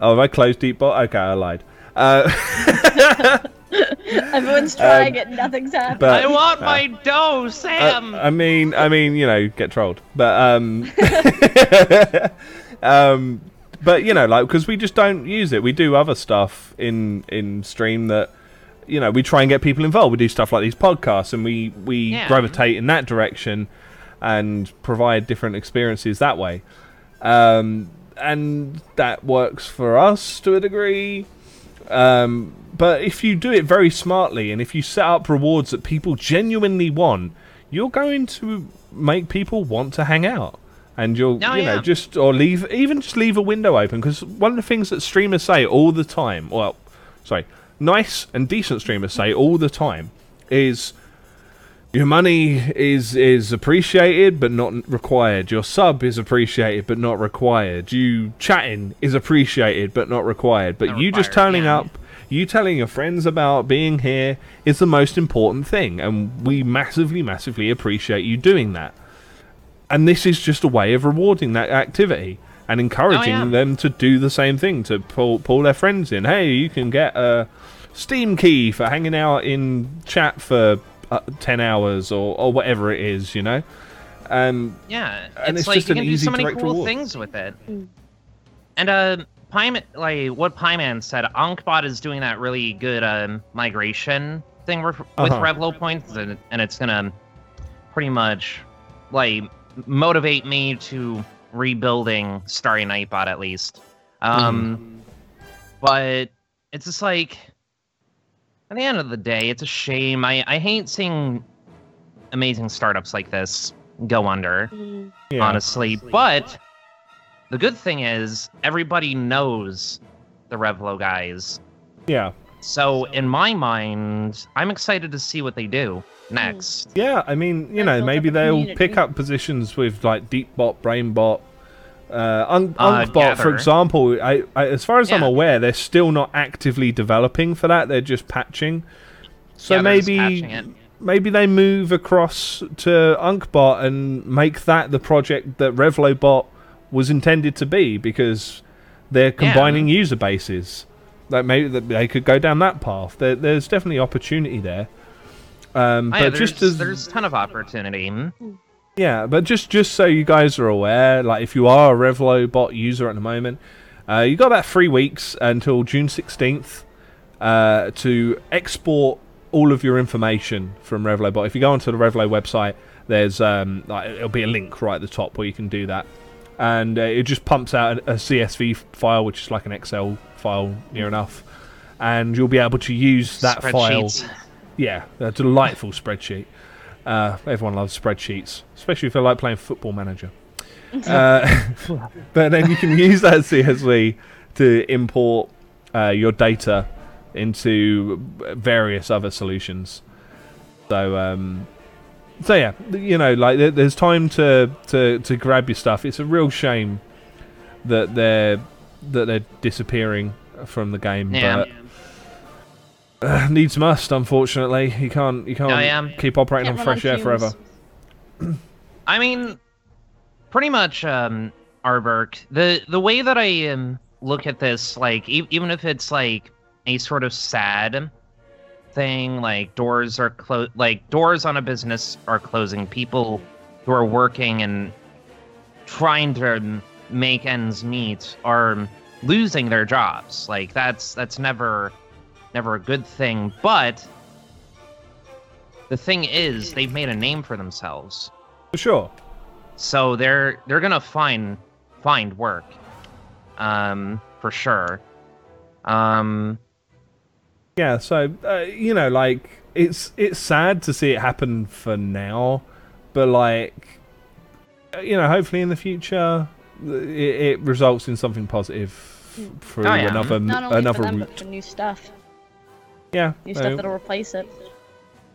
Oh, have I closed deep bot? Okay, I lied. Uh, *laughs* Everyone's *laughs* trying it, nothing's happening. Um, but I want my dough, Sam. Uh, I mean, I mean, you know, get trolled, but um, um, but you know, like because we just don't use it. We do other stuff in in stream that you know we try and get people involved. We do stuff like these podcasts, and we we Yeah. gravitate in that direction and provide different experiences that way. Um, and that works for us to a degree. Um, but if you do it very smartly and if you set up rewards that people genuinely want, you're going to make people want to hang out. And you'll, Oh, you know, yeah. just or leave, even just leave a window open because one of the things that streamers say all the time, well, sorry, nice and decent streamers say all the time is your money is is appreciated but not required. Your sub is appreciated but not required. You chatting is appreciated but not required. But Not you just turning yeah. up, you telling your friends about being here is the most important thing, and we massively, massively appreciate you doing that. And this is just a way of rewarding that activity and oh, encouraging yeah. them to do the same thing to pull pull their friends in. Hey, you can get a Steam key for hanging out in chat for uh, 10 hours or, or whatever it is, you know? Um, Yeah, And it's, it's like just you an can do easy so many cool reward. things with it. And uh, Pyman, like what Pyman said, Ankhbot is doing that really good um, migration thing with, with Uh-huh. Revlo points, and, and it's gonna pretty much like motivate me to rebuilding Starry Nightbot at least. Um, but it's just like at the end of the day, it's a shame. I I hate seeing amazing startups like this go under Mm. yeah. honestly. But the good thing is everybody knows the Revlo guys. Yeah. So in my mind, I'm excited to see what they do next. Yeah, I mean, you know, maybe they'll pick up positions with like Deepbot, Brainbot, uh, Un- Uh, Ankhbot, for example. I, I, as far as I'm aware, they're still not actively developing for that. They're just patching. So Yeah, maybe maybe they move across to Ankhbot and make that the project that RevloBot was intended to be because they're combining user bases. Like maybe that they could go down that path. There, there's definitely opportunity there. Um, Oh, but yeah, just there's, as there's a ton of opportunity. Yeah, but just just so you guys are aware, like if you are a Revlo bot user at the moment, uh, you got about three weeks until June sixteenth uh, to export all of your information from Revlo bot. If you go onto the Revlo website, there's um, like it'll be a link right at the top where you can do that, and uh, it just pumps out a, a CSV file, which is like an Excel file near enough, and you'll be able to use that file. Yeah, a delightful spreadsheet. Uh, everyone loves spreadsheets, especially if they like playing Football Manager. *laughs* uh, *laughs* but then you can use that CSV to import uh, your data into various other solutions. So um, so yeah, you know, like there's time to to to grab your stuff. It's a real shame that they're that they're disappearing from the game, Yeah. but uh, *sighs* needs must. Unfortunately, you can't you can't yeah. keep operating Can't on run on fresh air forever. I mean, pretty much, um, Arberk. The the way that I um, look at this, like e- even if it's like a sort of sad thing, like doors are closed, like doors on a business are closing. People who are working and trying to make ends meet are losing their jobs. Like that's that's never never a good thing. But the thing is, they've made a name for themselves For sure. so they're they're gonna find find work um for sure um Yeah, so uh, you know, like it's it's sad to see it happen for now, but like uh, you know, hopefully in the future it, it results in something positive f- through Oh, yeah. another another route. for new stuff. Yeah, New so, stuff that'll replace it.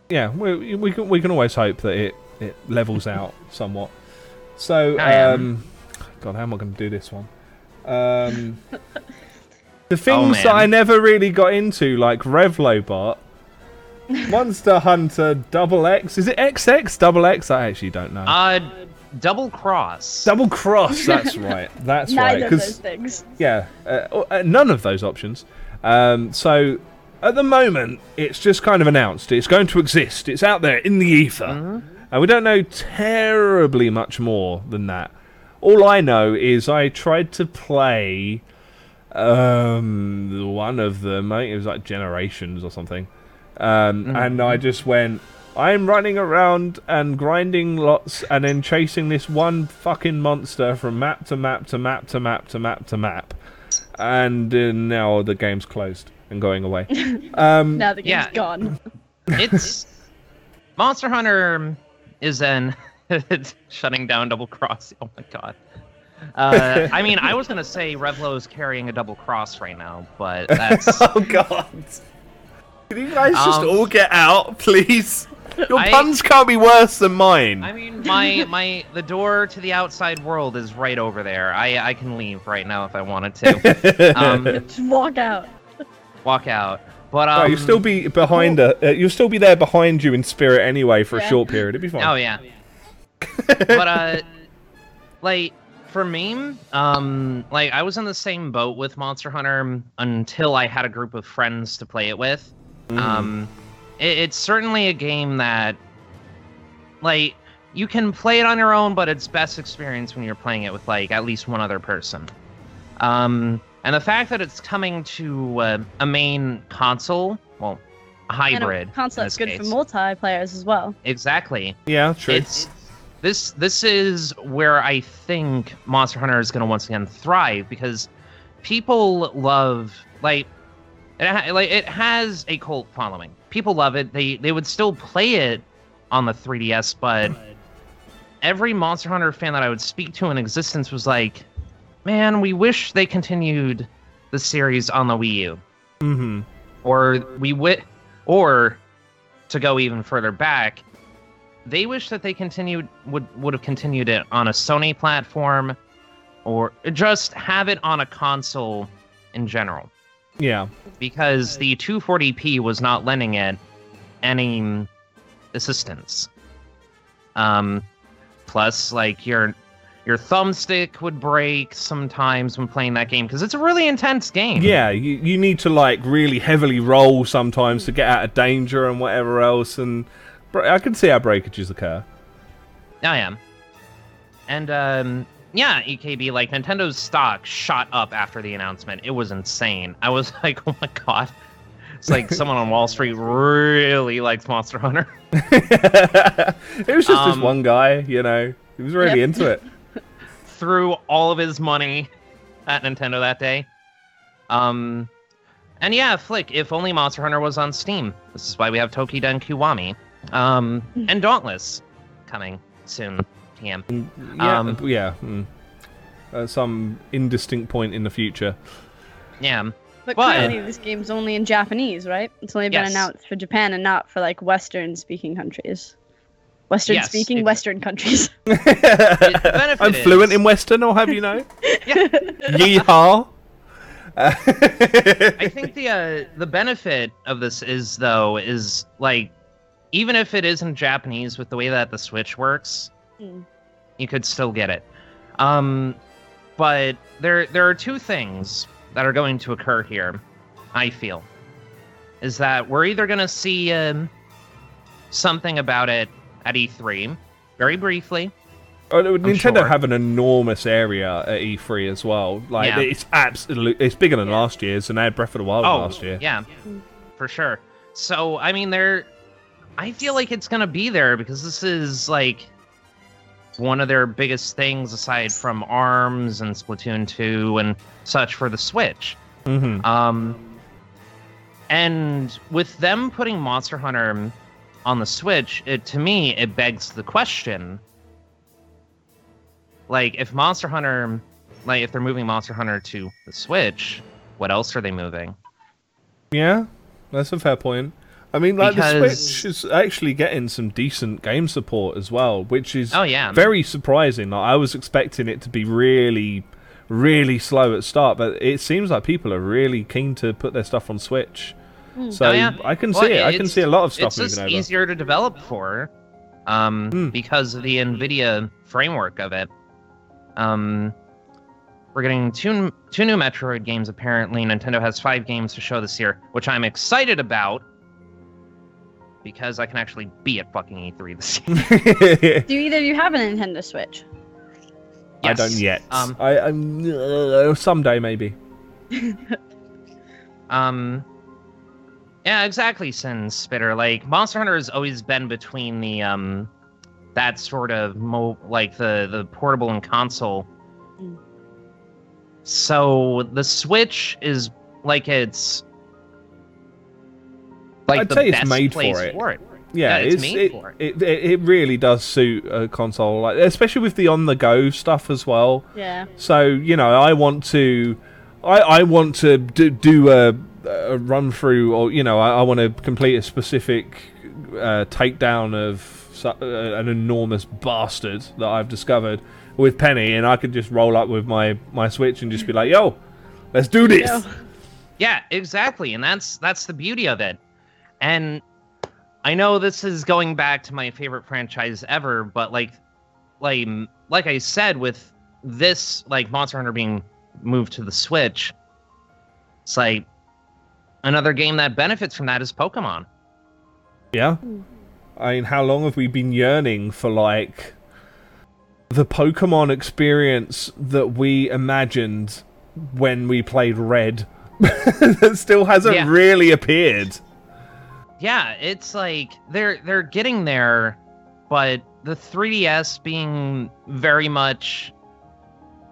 yeah, we, we can we can always hope that it it levels out somewhat. So, um, God, how am I going to do this one? Um, *laughs* the things that. I never really got into, like Revlobot, *laughs* Monster Hunter Double X. Is it XX Double X? I actually don't know. uh double cross Double Cross. *laughs* That's right. That's right. Neither of 'cause- those things. yeah, uh, uh, none of those options. Um, so at the moment, it's just kind of announced. It's going to exist. It's out there in the ether, Mhm. and we don't know terribly much more than that. All I know is I tried to play um, one of them. I think it was like Generations or something, um, and I just went. I'm running around and grinding lots and then chasing this one fucking monster from map to map to map to map to map to map. And uh, now the game's closed and going away. *laughs* Um, Now the game's Yeah. gone. *laughs* it's monster hunter is then it's *laughs* shutting down double cross oh my god uh, I mean, I was gonna say Revlo is carrying a double cross right now, but that's oh god. Can you guys just Um, all get out, please? Your I- puns can't be worse than mine. I mean, my my the door to the outside world is right over there. I I can leave right now if I wanted to. Um, Just walk out. Walk out. But um, Oh, you'll still be behind. Uh, uh, you'll still be there behind you in spirit anyway for a short period. It'd be fine. Oh yeah. but uh, like for me, um, like I was in the same boat with Monster Hunter until I had a group of friends to play it with. Mm. Um, it, it's certainly a game that, like, you can play it on your own, but it's best experience when you're playing it with like at least one other person. Um, and the fact that it's coming to uh, a main console, well, a hybrid. And a console that's this good for case. multiplayers as well. Exactly. yeah, true. It's this this is where I think Monster Hunter is going to once again thrive because people love like it ha- like it has a cult following. People love it. They they would still play it on the 3DS, but every Monster Hunter fan that I would speak to in existence was like, "Man, we wish they continued the series on the Wii U." hmm or we wi- or to go even further back they wish that they continued would would have continued it on a sony platform or just have it on a console in general Yeah. because the 240p was not lending it any assistance um plus like your your thumbstick would break sometimes when playing that game because it's a really intense game Yeah, you, you need to like really heavily roll sometimes to get out of danger and whatever else, and I can see how breakages occur. I am. And um yeah, EKB like Nintendo's stock shot up after the announcement. It was insane. I was *laughs* like, "Oh my god." It's like *laughs* someone on Wall Street really likes Monster Hunter. *laughs* it was just this Um, one guy, you know, he was really Yep. into it. Threw all of his money at Nintendo that day. Um and yeah, Flick, if only Monster Hunter was on Steam. This is why we have Toukiden Kiwami. Um and Dauntless coming soon. TM. Yeah, Um, yeah. mm. At some indistinct point in the future. Yeah. But, But- currently, this game's only in Japanese, right? It's only been Yes. announced for Japan and not for like Western-speaking countries. Western-speaking it- Western countries. *laughs* I'm fluent is- in Western, or have you know? Yeah. Yeehaw! *laughs* I think the uh, the benefit of this is though is like even if it isn't Japanese with the way that the Switch works, Mm. you could still get it. Um, but there there are two things that are going to occur here. I feel is that we're either going to see um, something about it at E3 very briefly. Oh, Nintendo sure. have an enormous area at E3 as well. Like Yeah. it's absolutely it's bigger than last year's, and they had Breath of the Wild Oh, last year. yeah, for sure. So I mean, there, I feel like it's gonna be there because this is like one of their biggest things aside from Arms and Splatoon 2 and such for the Switch. hmm Um, and with them putting Monster Hunter on the Switch, it to me it begs the question: like, if Monster Hunter, like, if they're moving Monster Hunter to the Switch, what else are they moving? Yeah, that's a fair point. I mean, like the Switch is actually getting some decent game support as well, which is Oh yeah, very surprising. Like, I was expecting it to be really, really slow at start, but it seems like people are really keen to put their stuff on Switch. So Oh, yeah. I can Well, see it. I can see a lot of stuff it's just over. easier to develop for um Hmm. because of the nvidia framework of it um we're getting two two new metroid games apparently nintendo has five games to show this year which i'm excited about because i can actually be at fucking e3 this year *laughs* Do either of you have a Nintendo Switch? I don't yet. um I, I'm uh, someday maybe. *laughs* um yeah exactly sin spitter like monster hunter has always been between the um that sort of mo like the the portable and console Mm. so the switch is like it's like I'd the say it's best made for place it. for it Yeah, Yeah, it's it's, made it, for it. It, it really does suit a console, like especially with the on-the-go stuff as well. Yeah. So you know, I want to, I, I want to do, do a, a run through, or you know, I, I want to complete a specific uh, takedown of su- uh, an enormous bastard that I've discovered with Penny, and I could just roll up with my my Switch and just be like, "Yo, let's do this." Yeah, exactly, and that's that's the beauty of it. And I know this is going back to my favorite franchise ever, but like, like, like I said, with this like Monster Hunter being moved to the Switch, it's like another game that benefits from that is Pokemon. Yeah. I mean, how long have we been yearning for like the Pokemon experience that we imagined when we played Red? *laughs* that still hasn't Yeah. really appeared. Yeah, it's like they're they're getting there, but the 3DS being very much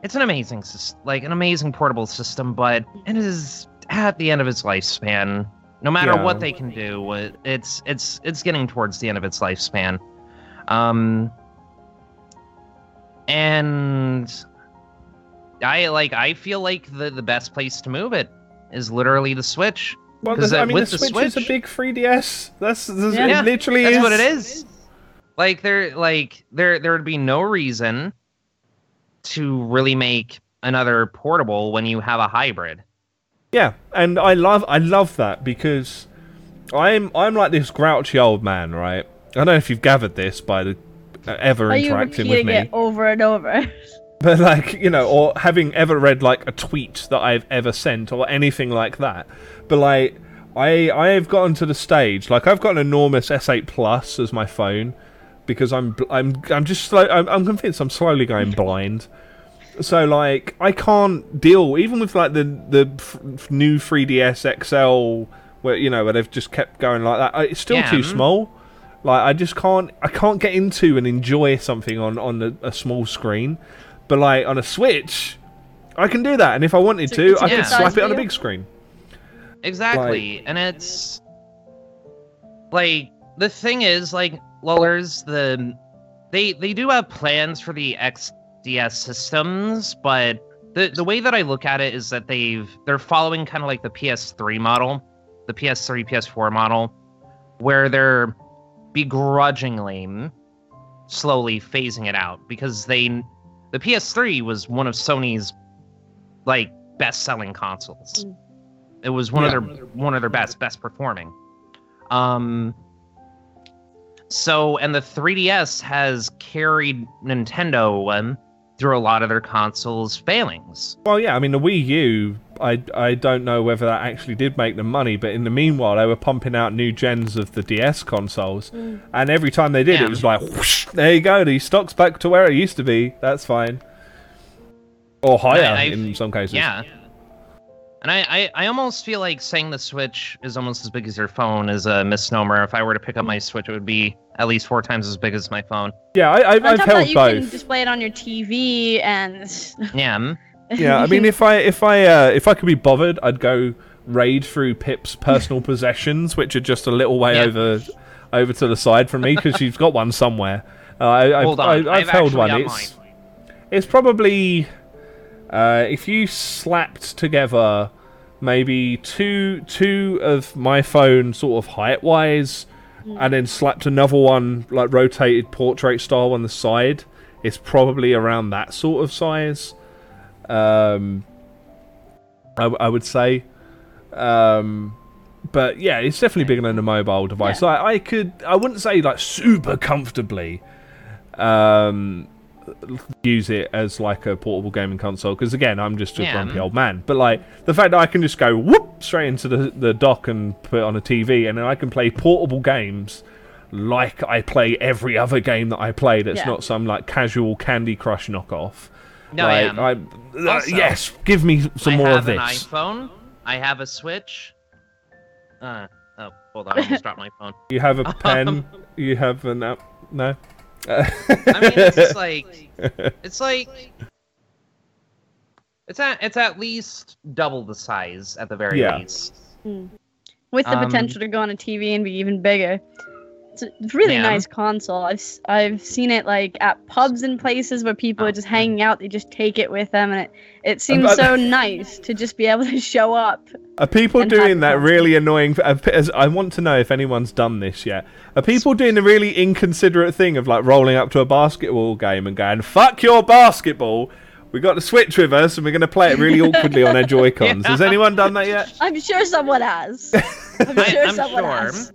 it's an amazing sys- like an amazing portable system, but it is at the end of its lifespan. No matter Yeah. what they can do, it's it's it's getting towards the end of its lifespan. Um and I like I feel like the the best place to move it is literally the Switch. Well, 'Cause, the- I mean, with the the Switch, is a big 3DS. That's, that's Yeah. it. Literally, That's is. what it is. Like there, like there, there would be no reason to really make another portable when you have a hybrid. Yeah, and I love I love that because I'm I'm like this grouchy old man, right? I don't know if you've gathered this by the uh, ever Are interacting repeating with me. it over and over? *laughs* But like, you know, or having ever read like a tweet that I've ever sent or anything like that. But like I I've gotten to the stage like I've got an enormous S8 Plus as my phone because I'm I'm I'm just slow I'm, I'm convinced I'm slowly going *laughs* blind. So like I can't deal even with like the the f- f- new 3DS XL where you know where they've just kept going like that. It's still Yeah, too small. Like I just can't I can't get into and enjoy something on on a, a small screen. But like on a Switch, I can do that, and if I wanted It's to, it's a I good could size slap it on a big screen. Exactly, and it's like the thing is like lullers the they they do have plans for the XDS systems, but the the way that I look at it is that they've they're following kind of like the PS3 model, the PS3 PS4 model, where they're begrudgingly slowly phasing it out because they the PS3 was one of Sony's like best selling consoles. Mm. It was one Yeah. of their one of their best best performing. Um so and the 3DS has carried Nintendo um, through a lot of their consoles failings. Well, yeah, I mean the Wii U. I I don't know whether that actually did make them money, but in the meanwhile, they were pumping out new gens of the DS consoles, mm. and every time they did, Yeah. it was like, whoosh, there you go, the stock's back to where it used to be. That's fine, or higher I- I- in some cases. Yeah. And I, I, I almost feel like saying the Switch is almost as big as your phone is a misnomer. If I were to pick up my Switch, it would be at least four times as big as my phone. yeah. I, I've, On I've top of that, you can display it on your TV and. *laughs* Yeah. mm. yeah, I mean, if I if I uh, if I could be bothered, I'd go raid through Pip's personal *laughs* possessions, which are just a little way Yeah. over over to the side from me because she's got one somewhere. Uh, I, I've, on, I, I've I've held one. got It's it's probably uh, if you slapped together maybe two two of my phone sort of height wise, and then slapped another one like rotated portrait style on the side. It's probably around that sort of size. Um, I, I would say. Um, but yeah, it's definitely bigger than a mobile device. Yeah. Like I could, I wouldn't say like super comfortably um, use it as like a portable gaming console because again, I'm just a Yeah. grumpy old man. But like the fact that I can just go whoop straight into the the dock and put on a TV, and then I can play portable games like I play every other game that I play. That's Yeah. not some like casual Candy Crush knockoff. No, like, yeah. I, uh, Also, yes, give me some I more have of an this. iPhone. I have a Switch. Uh, oh, hold on. I almost dropped my phone. You have a *laughs* pen. you have an app. No. I mean, it's just like it's like it's at it's at least double the size at the very Yeah. least. with the Um, potential to go on a TV and be even bigger. It's a really Yeah. nice console. I've s- I've seen it like at pubs and places where people Oh, are just mm. hanging out. They just take it with them, and it it seems but- so *laughs* nice to just be able to show up. Are people doing that fun. really annoying? uh, I want to know if anyone's done this yet. Are people doing the really inconsiderate thing of like rolling up to a basketball game and going "fuck your basketball"? We got the Switch with us, and we're going to play it really *laughs* awkwardly on our Joy Cons. Has anyone done that yet? I'm sure someone has. *laughs* I'm I- sure I'm someone sure. has.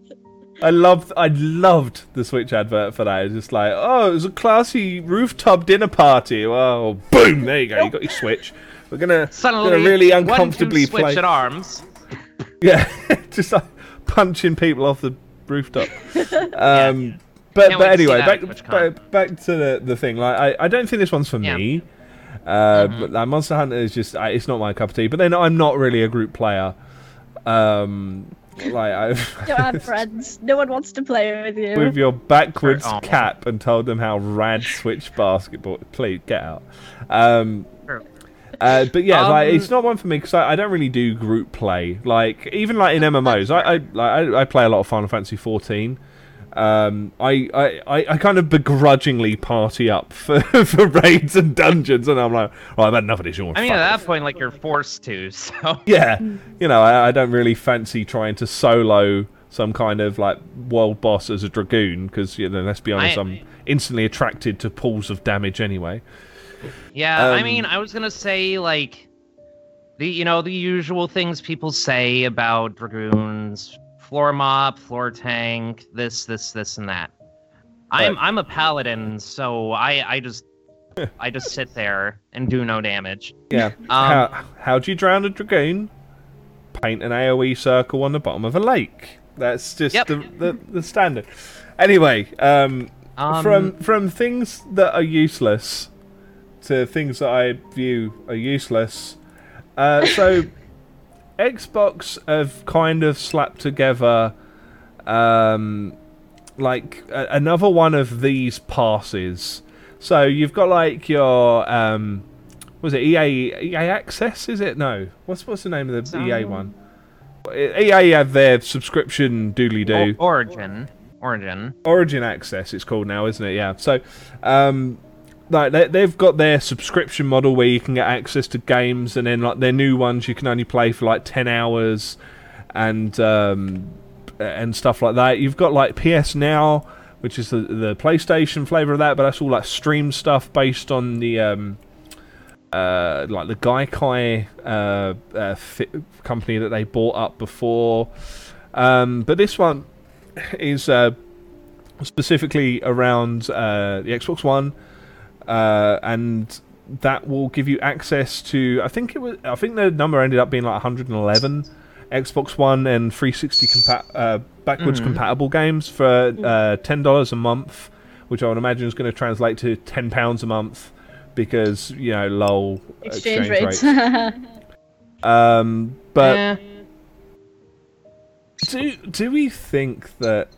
I loved, I loved the Switch advert for that. It was just like, oh, it was a classy rooftop dinner party. Well, boom, there you go. You got your Switch. We're gonna, Suddenly, gonna really one, two, uncomfortably switch play. at arms. *laughs* Yeah, *laughs* just like punching people off the rooftop. *laughs* Um, but Can't but wait to see anyway, back, back back to the the thing. Like I, I don't think this one's for Yeah. me. Uh, Mhm. But like, Monster Hunter is just I, it's not my cup of tea. But then I'm not really a group player. Um, like I Don't have *laughs* friends. No one wants to play with you. with your backwards oh. cap and told them how rad *laughs* Switch basketball. Please get out. Um, uh, but yeah, like Um, it's not one for me because I, I don't really do group play. Like even like in MMOs, I I, like, I I play a lot of Final Fantasy 14. Um, I, I, I, I kind of begrudgingly party up for, *laughs* for raids and dungeons, and I'm like, well, I've had enough of this. I mean, at that point, like you're forced to. *laughs* So Yeah, you know, I, I don't really fancy trying to solo some kind of like world boss as a dragoon because you know, let's be honest, I- I, am instantly attracted to pools of damage anyway. yeah, I Um, mean, I was gonna say like the you know the usual things people say about dragoons: floor mop, floor tank, this, this, this, and that. I'm I'm a paladin, so I I just *laughs* I just sit there and do no damage. Yeah. Um, how how do you drown a dragoon? Paint an AOE circle on the bottom of a lake. That's just Yep. the, the the standard. Anyway, um, Um, from from things that are useless to things that I view are useless. Uh, so *laughs* Xbox have kind of slapped together um, like a- another one of these passes. So you've got like your um, was it EA EA Access? Is it no? What's what's the name of the EA one? EA have their subscription doodly do. Origin, origin. Origin Access, it's called now, isn't it? Yeah. So, um, like they, they've got their subscription model where you can get access to games, and then like their new ones you can only play for like ten hours, and um, and stuff like that. You've got like PS Now, which is the the PlayStation flavor of that, but that's all like stream stuff based on the um, uh, like the Gaikai uh, uh, fi- company that they bought up before. Um, but this one is uh, specifically around uh, the Xbox One, uh, and that will give you access to. I think it was. I think the number ended up being like 111 Xbox One and 360 compa- uh, backwards Mhm. compatible games for uh, ten dollars a month, which I would imagine is going to translate to ten pounds a month because you know low Exchange, rates. *laughs* Um, but Eh, do do we think that?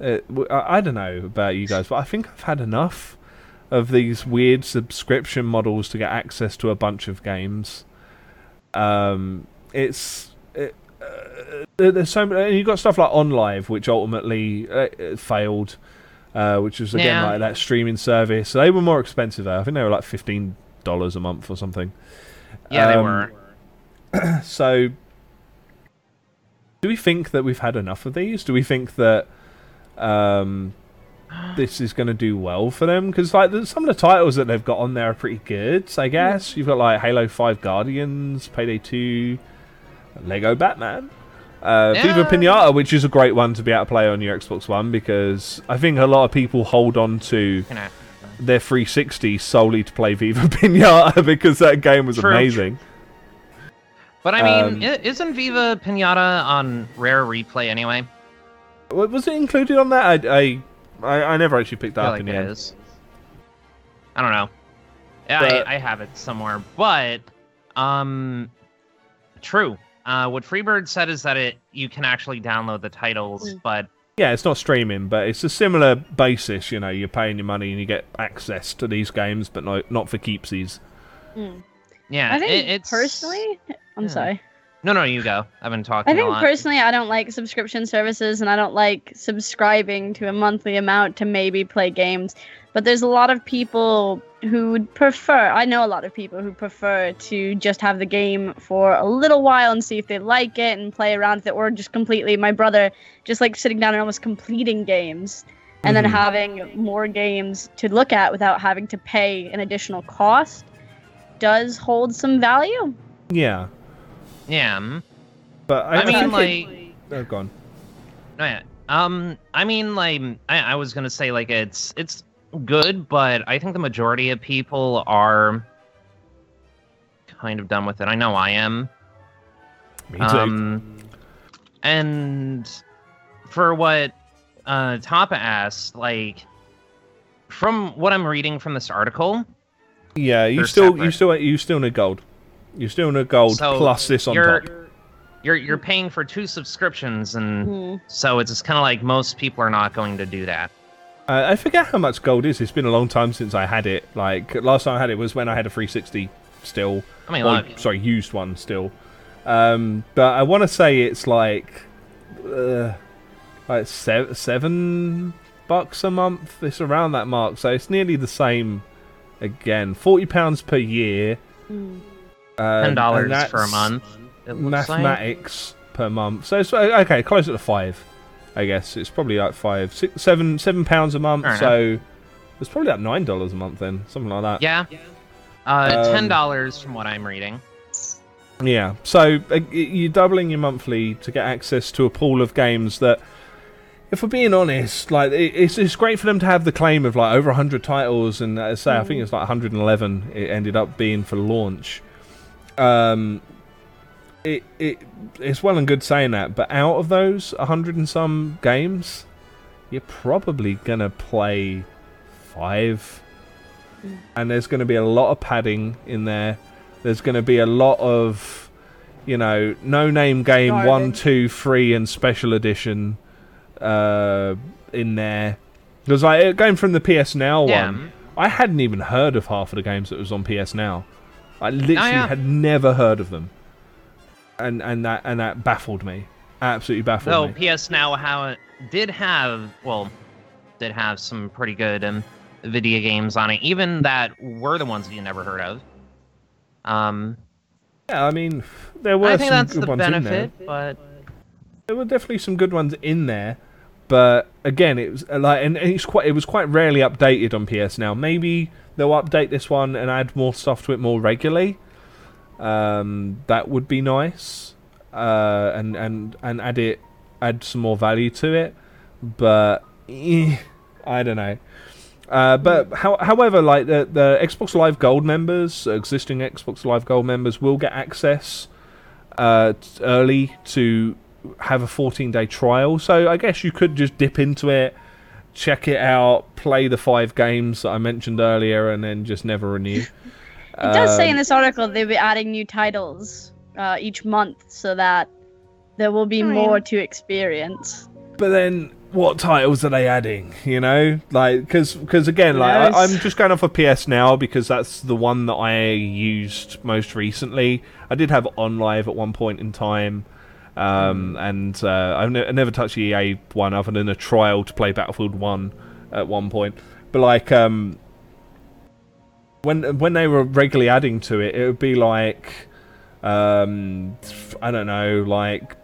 Uh, w- I, I don't know about you guys, but I think I've had enough of these weird subscription models to get access to a bunch of games. Um, it's it, uh, there's so many. and You've got stuff like OnLive, which ultimately uh, uh, failed, uh, which was again Yeah. like that streaming service. They were more expensive though. I think they were like fifteen dollars a month or something. yeah, they Um, were. *clears throat* So, do we think that we've had enough of these? Do we think that um, this is going to do well for them? Because like the, some of the titles that they've got on there are pretty good. I guess you've got like Halo Five Guardians, Payday Two, Lego Batman. Uh, Viva Pinata, which is a great one to be able to play on your Xbox One, because I think a lot of people hold on to their 360 solely to play Viva *laughs* Pinata because that game was True. amazing. But I mean, Um, isn't Viva Pinata on Rare Replay anyway? Was it included on that? I I, I, I never actually picked that up like in it the end. is. I don't know. Yeah, But- I, I have it somewhere, but um, true. Uh, what Freebird said is that it you can actually download the titles, Mm. but Yeah, it's not streaming, but it's a similar basis. You know, you're paying your money and you get access to these games, but no, not for keepsies. Mm. yeah, I think it, it's personally, I'm Yeah. sorry. No, no, you go. I've been talking. I a think lot. personally, I don't like subscription services, and I don't like subscribing to a monthly amount to maybe play games. But there's a lot of people who would prefer. I know a lot of people who prefer to just have the game for a little while and see if they like it and play around with it, or just completely. My brother just like sitting down and almost completing games, and Mhm. then having more games to look at without having to pay an additional cost does hold some value. Yeah, Yeah. but I, I mean, think like, it, oh, go on. no, yeah. Um, I mean, like, I, I was gonna say, like, it's it's good, but I think the majority of people are kind of done with it. I know I am. Me too. Um, and for what uh, Tapa asked, like, from what I'm reading from this article, yeah, you still you still you still need gold. You still need gold So plus this on you're, top. You're you're paying for two subscriptions, and Hmm. so it's kind of like most people are not going to do that. Uh, I forget how much gold is. It's been a long time since I had it. Like last time I had it was when I had a 360 still. I mean, or, look, sorry, used one still. Um, but I want to say it's like, uh, like seven, seven bucks a month. It's around that mark, so it's nearly the same. Again, forty pounds per year. Hmm. Um, ten dollars a month. Looks like. Mathematics per month. So it's uh, okay, closer to five. I guess it's probably like five, six, seven, seven pounds a month. Fair so it's probably like nine dollars a month then, something like that. Yeah. Uh, Um, ten dollars from what I'm reading. Yeah. So uh, you're doubling your monthly to get access to a pool of games that, if we're being honest, like it, it's it's great for them to have the claim of like over 100 titles, and uh, say I think it's like 111. It ended up being for launch. Um, it it it's well and good saying that, but out of those 100 and some games, you're probably gonna play five, Mm. and there's going to be a lot of padding in there. There's going to be a lot of, you know, no name game one, Garbage. two, and special edition uh, in there. Because like going from the PS Now Yeah. one, I hadn't even heard of half of the games that was on PS Now. I literally Oh, yeah. had never heard of them, and and that and that baffled me. Absolutely baffled Though me. PS Now how it did have well, did have some pretty good um, video games on it, even that were the ones that you never heard of. Um, Yeah, I mean, there were I think some that's good the ones in there. benefit, but There were definitely some good ones in there, but again, it was like, and it's quite, it was quite rarely updated on PS Now. Maybe they'll update this one and add more stuff to it more regularly. Um, that would be nice, uh, and and and add it, add some more value to it. But eh, I don't know. Uh, but how, however, like the the Xbox Live Gold members, existing Xbox Live Gold members, will get access uh, early to have a 14 day trial. So I guess you could just dip into it, check it out, play the five games that I mentioned earlier, and then just never renew. *laughs* It does say in Um, this article they'll be adding new titles uh, each month so that there will be I mean- more to experience. But then, what titles are they adding? You know, like because because again, Who like I, I'm just going off of PS now because that's the one that I used most recently. I did have On Live at one point in time. Um, and uh, I've ne- never touched the EA one other than a trial to play Battlefield One at one point. But like, um, when when they were regularly adding to it, it would be like, um, I don't know, like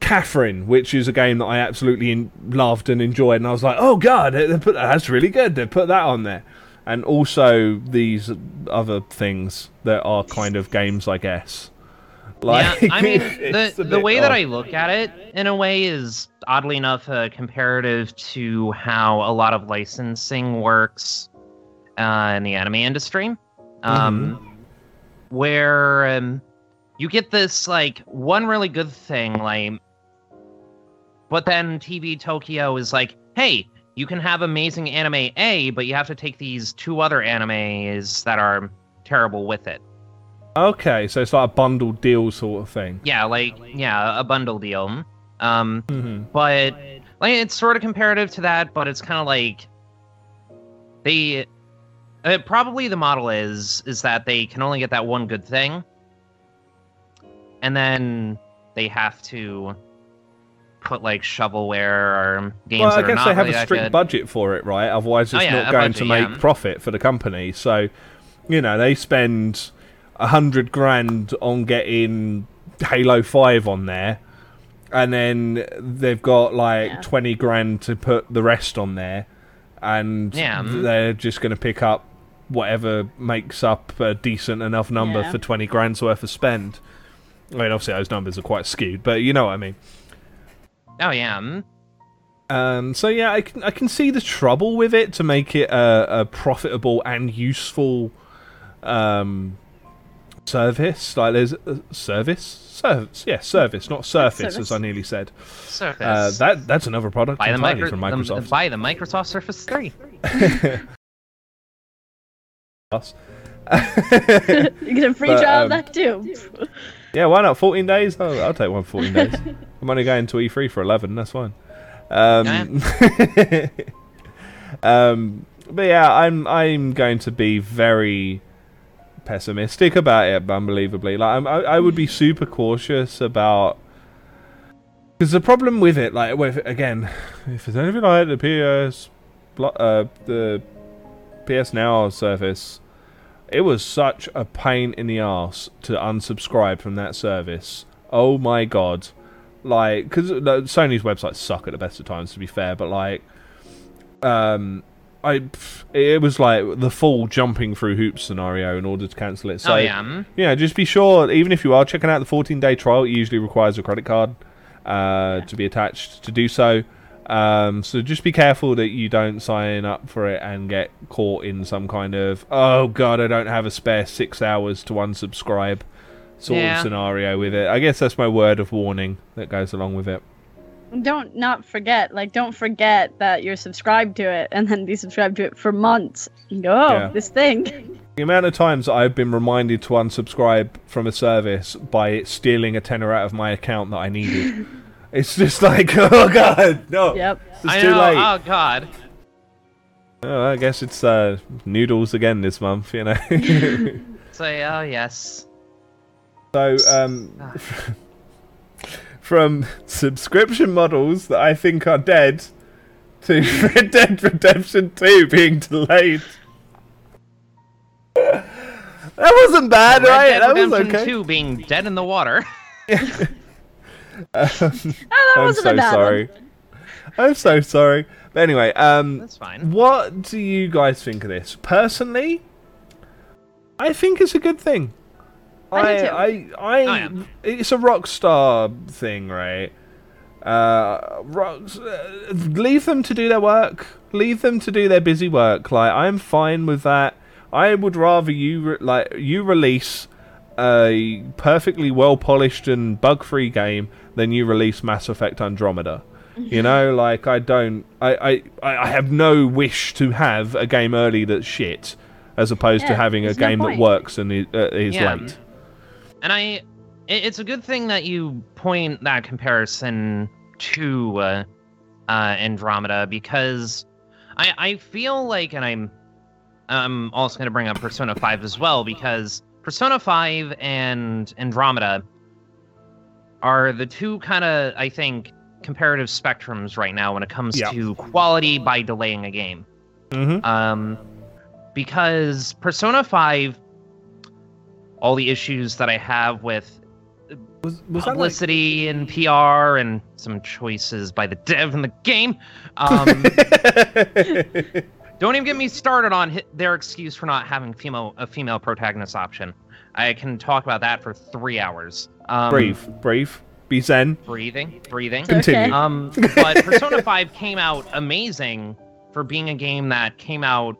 Catherine, which is a game that I absolutely in- loved and enjoyed, and I was like, oh god, they they put that's really good. They put that on there, and also these other things that are kind of games, I guess. Like, yeah, I mean, *laughs* the the way that. I look at it, in a way, is oddly enough uh, comparative to how a lot of licensing works uh, in the anime industry, um, where um, you get this like one really good thing, like, but then TV Tokyo is like, hey. You can have amazing anime A, but you have to take these two other animes that are terrible with it. Okay, so it's like a bundle deal sort of thing. Yeah, like yeah, a bundle deal. Um, hmm but like it's sort of comparative to that, but it's kind of like they uh, probably the model is is that they can only get that one good thing, and then they have to put like shovelware or games Well, I guess they have really a strict budget for it, right? Otherwise, it's Oh, yeah, not going budget, to make yeah. profit for the company. So, you know, they spend a hundred grand on getting Halo Five on there, and then they've got like Yeah. twenty grand to put the rest on there, and Yeah. they're just going to pick up whatever makes up a decent enough number Yeah. for twenty grand's worth of spend. I mean, obviously those numbers are quite skewed, but you know what I mean. Oh yeah, mm. Um, so yeah, I can I can see the trouble with it to make it a, a profitable and useful um, service. Like there's a service, service, yeah, service, not surface, Service. as I nearly said. Surface. Uh, that that's another product buy the, entirely micro- from the- Microsoft. buy the Microsoft Surface Three. Us. *laughs* you get a free But, trial um, of that too. yeah, why not? 14 days? Oh, I'll take one 14 days. *laughs* I'm only going to E3 for 11. That's fine. Um, *laughs* um, but yeah, I'm I'm going to be very pessimistic about it. Unbelievably, like I'm, I, I would be super cautious about because the problem with it, like with again, if it's anything like the PS, uh, the PS Now service, it was such a pain in the ass to unsubscribe from that service. Oh my god. Like, because Sony's websites suck at the best of times, to be fair, but like, um, I, it was like the full jumping through hoops scenario in order to cancel it. So, oh yeah, yeah, just be sure, even if you are checking out the 14 day trial, it usually requires a credit card uh, to be attached to do so. Um, so just be careful that you don't sign up for it and get caught in some kind of, oh god, I don't have a spare six hours to unsubscribe sort Yeah. of scenario with it. I guess that's my word of warning that goes along with it. Don't not forget, like, don't forget that you're subscribed to it and then be subscribed to it for months. And go, oh, Yeah. this thing. The amount of times I've been reminded to unsubscribe from a service by stealing a tenner out of my account that I needed. *laughs* it's just like, *laughs* oh god, no. Yep. It's I too know. late. Oh god. Oh, I guess it's uh, noodles again this month, you know. *laughs* Say oh yes. so, um, from subscription models that I think are dead to *laughs* Red Dead Redemption 2 being delayed. that wasn't bad, Red right? Dead that was Redemption okay. 2 being dead in the water. *laughs* Oh, that I'm wasn't so a bad sorry. one. I'm so sorry. But anyway, um, That's fine. what do you guys think of this? Personally, I think it's a good thing. I do too. I, I, Oh, yeah. it's a Rockstar thing, right? Uh, rocks, uh, leave them to do their work. Leave them to do their busy work. Like I'm fine with that. I would rather you re- like you release a perfectly well polished and bug free game than you release Mass Effect Andromeda. You *laughs* know, like I don't, I, I, I have no wish to have a game early that's shit, as opposed to having a there's no game that works and is, uh, is Yeah. late. And I, it, it's a good thing that you point that comparison to uh, uh, Andromeda because I, I feel like, and I'm, I'm also going to bring up Persona 5 as well because Persona 5 and Andromeda are the two kind of, I think, comparative spectrums right now when it comes Yeah. to quality by delaying a game. Mm-hmm. Um, because Persona 5, all the issues that I have with Was, was that like, publicity and PR and some choices by the dev in the game. Um, *laughs* don't even get me started on their excuse for not having female a female protagonist option. I can talk about that for three hours. Um, breathe, breathe, be zen. breathing, breathing. It's okay. Continue. Um, but Persona 5 came out amazing for being a game that came out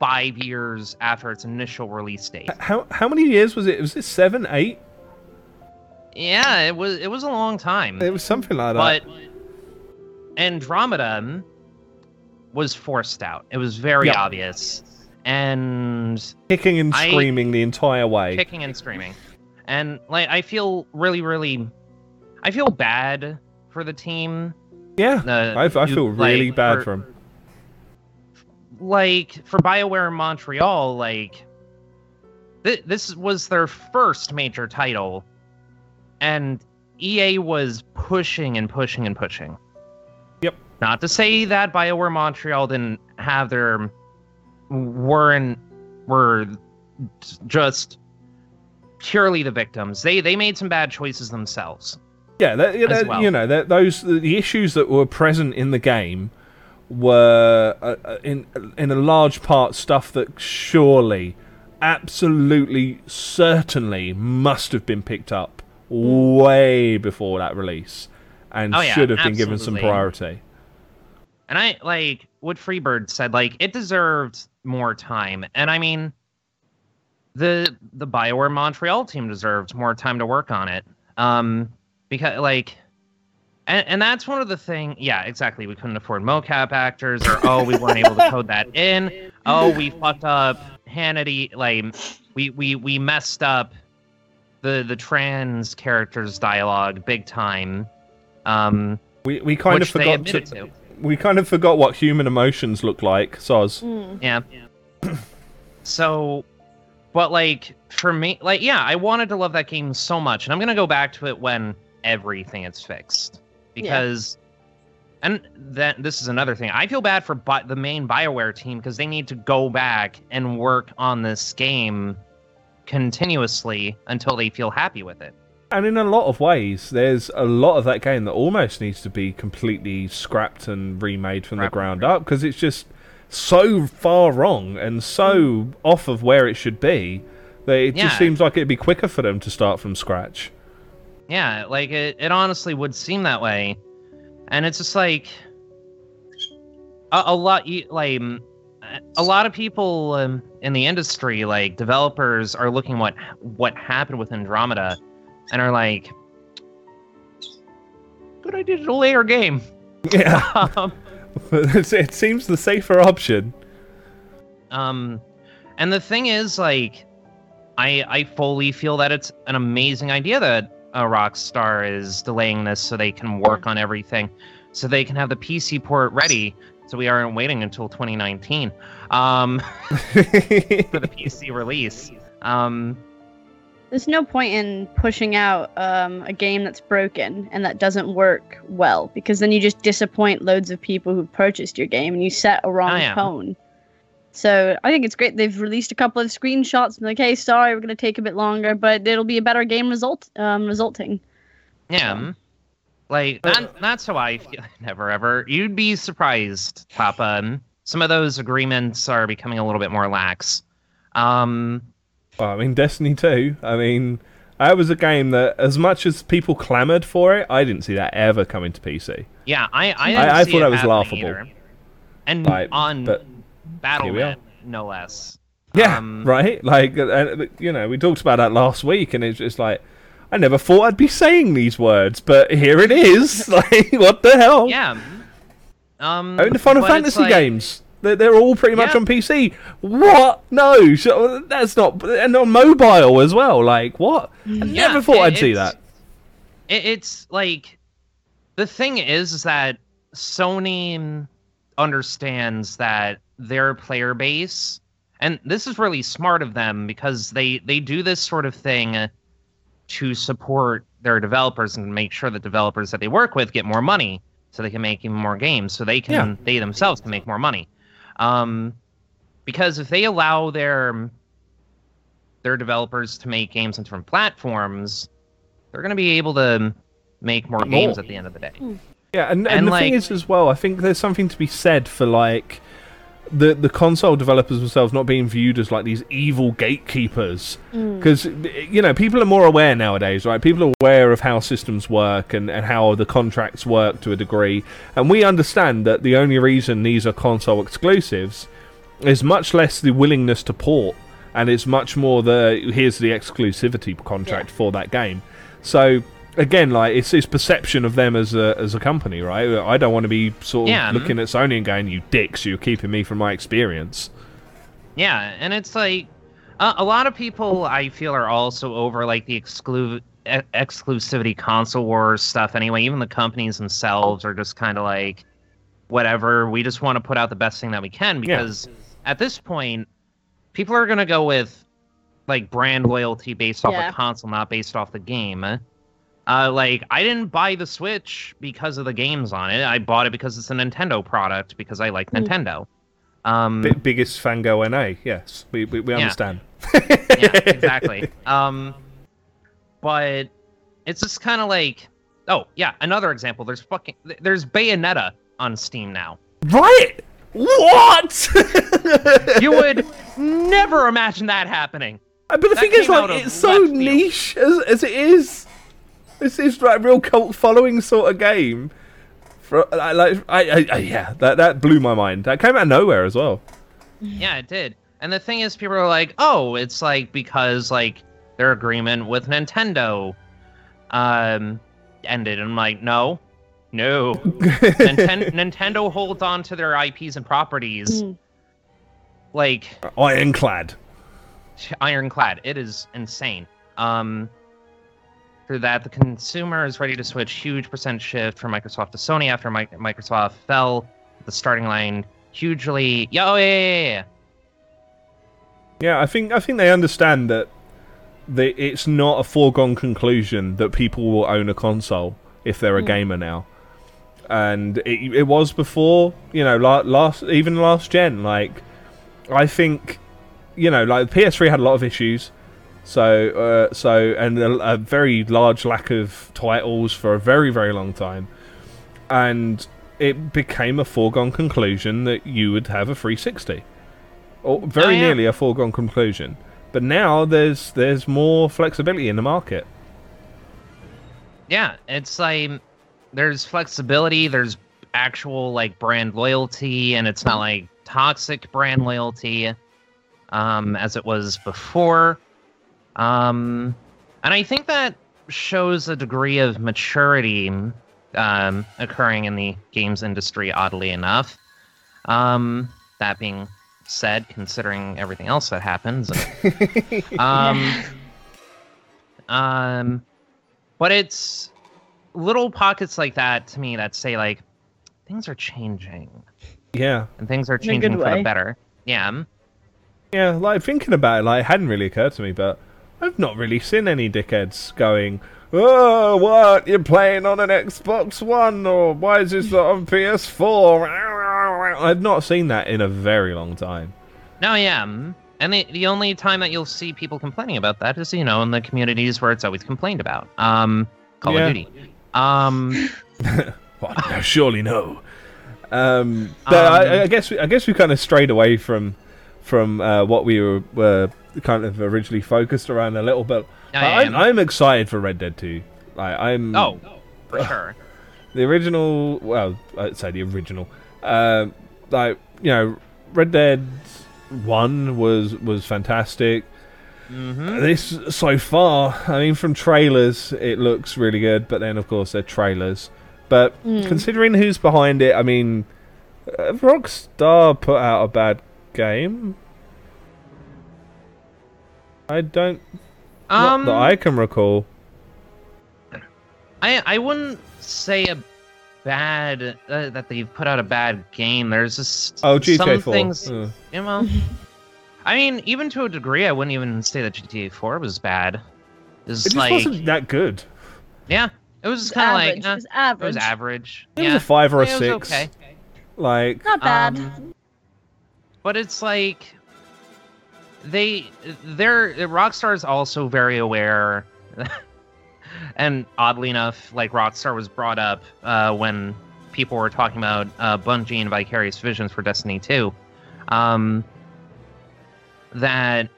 five years after its initial release date. How how many years was it? Was it seven, eight? Yeah, it was it was a long time. It was something like that. But Andromeda was forced out. It was very Yeah. obvious. And kicking and I- screaming the entire way. kicking and screaming. And like I feel really, really I feel bad for the team. yeah, The, I, I feel like, really bad for- for him. Like for BioWare Montreal, like th- this was their first major title, and EA was pushing and pushing and pushing. Yep. Not to say that BioWare Montreal didn't have their weren't were just purely the victims. They they made some bad choices themselves. Yeah, that, you, know, well. you know that those the issues that were present in the game were uh, uh, in in a large part stuff that surely, absolutely, certainly must have been picked up way before that release, and Oh, yeah, should have been given some priority. And I like what Freebird said, like it deserved more time. And I mean the the Bioware Montreal team deserved more time to work on it. Um because like and, and that's one of the thing yeah, exactly. We couldn't afford mocap actors or oh we weren't able to code that in. Oh we fucked up Hannity like we we we messed up the the trans characters dialogue big time. Um We we kind of forgot to, to. we kind of forgot what human emotions look like. Soz. Mm. Yeah. *clears throat* so, but like for me, like yeah, I wanted to love that game so much, and I'm gonna go back to it when everything is fixed because. And then this is another thing. I feel bad for bi- the main Bioware team because they need to go back and work on this game continuously until they feel happy with it. And in a lot of ways, there's a lot of that game that almost needs to be completely scrapped and remade from Scrapped the ground up because it's just so far wrong and so hmm. off of where it should be that it Yeah. just seems like it'd be quicker for them to start from scratch. Yeah, like it, it honestly would seem that way. And it's just like a, a lot like mm, a lot of people um, in the industry like developers are looking what what happened with Andromeda and are like good idea to delay our game. Yeah, *laughs* um, *laughs* it seems the safer option. Um, and the thing is, like, I I fully feel that it's an amazing idea that uh, Rockstar is delaying this so they can work on everything, so they can have the PC port ready. So we aren't waiting until 2019 um, *laughs* for the PC release. Um, There's no point in pushing out um, a game that's broken and that doesn't work well because then you just disappoint loads of people who purchased your game and you set a wrong tone. So I think it's great they've released a couple of screenshots and like, hey, sorry, we're gonna take a bit longer, but it'll be a better game result um, resulting. Yeah. Like that, that's how I feel. *laughs* Never ever. You'd be surprised, Papa. um, Some of those agreements are becoming a little bit more lax. Um, Well, I mean, Destiny 2, I mean, that was a game that, as much as people clamoured for it, I didn't see that ever coming to PC. yeah, I I, I- didn't I see thought it that was laughable. either. And Right, on but we no less. Yeah, Um, right? Like, uh, uh, you know, we talked about that last week, and it's just like, I never thought I'd be saying these words, but here it is. *laughs* like, what the hell? Yeah. Um, Oh, the Final Fantasy like- games. They're, they're all pretty much Yeah. on PC. What? No, so, that's not. And on mobile as well. Like, what? I Yeah, never thought it- I'd see that. it, it's like the thing is, is that Sony understands that their player base, and this is really smart of them because they they do this sort of thing to support their developers and make sure that developers that they work with get more money so they can make even more games so they can Yeah. they themselves can make more money. Um because if they allow their their developers to make games on different platforms they're going to be able to make more games at the end of the day. Yeah, and, and, And, the thing is as well, I think there's something to be said for like the the console developers themselves not being viewed as like these evil gatekeepers. Mm. Because you know people are more aware nowadays right? People are aware of how systems work and, and how the contracts work to a degree. And we understand that the only reason these are console exclusives is much less the willingness to port and it's much more the here's the exclusivity contract for that game. So again like it's this perception of them as a as a company right i don't want to be sort of Yeah. looking at sony and going you dicks you're keeping me from my experience Yeah, and it's like uh, a lot of people I feel are also over like the exclu- e- exclusivity console wars stuff. Anyway, even the companies themselves are just kind of like, whatever. We just want to put out the best thing that we can because at this point, people are gonna go with like brand loyalty based off Yeah. the console, not based off the game. Uh, like I didn't buy the Switch because of the games on it. I bought it because it's a Nintendo product because I like Mm. Nintendo. Um, B- biggest fango na yes we, we, we understand yeah, *laughs* exactly. Um, but it's just kind of like, oh yeah, another example. There's fucking there's Bayonetta on Steam now. right what *laughs* You would never imagine that happening. Uh, But the That thing is, like, it's so niche as, as it is. This is like a real cult following sort of game. For I like, I, I, I, yeah, that that blew my mind. That came out of nowhere as well. Yeah, it did. And the thing is, people are like, oh, it's like because like their agreement with Nintendo um ended. And I'm like, no, no. *laughs* Ninten- Nintendo holds on to their IPs and properties Mm. like Ironclad. ironclad. It is insane. Um, through that, the consumer is ready to switch huge percent shift from Microsoft to Sony after Mi- Microsoft fell the starting line hugely. Yeah, oh, yeah, yeah, yeah, yeah. Yeah, I think I think they understand that they, it's not a foregone conclusion that people will own a console if they're a Mm. gamer now. And it, it was before, you know, la- last even last gen. Like, I think, you know, like the PS3 had a lot of issues. So, uh, so, and a, a very large lack of titles for a very, very long time, and it became a foregone conclusion that you would have a 360, or very Oh, yeah. nearly a foregone conclusion. But now there's there's more flexibility in the market. Yeah, it's like there's flexibility, there's actual like brand loyalty, and it's not like toxic brand loyalty um, as it was before. Um, and I think that shows a degree of maturity um, occurring in the games industry, oddly enough. Um, that being said, considering everything else that happens, *laughs* um, um, but it's little pockets like that to me that say like things are changing Yeah, and things are changing for the better. Yeah. yeah. Like thinking about it, like it hadn't really occurred to me, but I've not really seen any dickheads going, "Oh, what? You're playing on an Xbox One, or why is this not on PS4?" *laughs* I've not seen that in a very long time. No, yeah. mm. And the, the only time that you'll see people complaining about that is, you know, in the communities where it's always complained about. Um, Call Yeah. of Duty. Um, *laughs* Well, no, surely no. Um, but I, Um, I guess we, I guess we kind of strayed away from from uh, what we were, were kind of originally focused around a little bit. Yeah, But I'm. I'm excited for Red Dead 2. Like I'm oh, for *laughs* sure. the original. Well, I'd say the original. Um, like you know, Red Dead One was was fantastic. hmm This so far, I mean, from trailers, it looks really good. But then, of course, they're trailers. But Mm. considering who's behind it, I mean, uh, Rockstar put out a bad game. I don't. Um, not that I can recall. I I wouldn't say a bad uh, that they've put out a bad game. There's just Oh, GTA some 4. things. Uh, Yeah, well, I mean, even to a degree, I wouldn't even say that GTA 4 was bad. It was it just like, wasn't that good. yeah, it was It's kind of like uh, it was it average. was average. It yeah, was a five or a it was six. okay. Like, Not bad. Um, but it's like they they're Rockstar is also very aware, *laughs* and oddly enough, like Rockstar was brought up uh, when people were talking about uh, Bungie and Vicarious Visions for Destiny 2. Um, that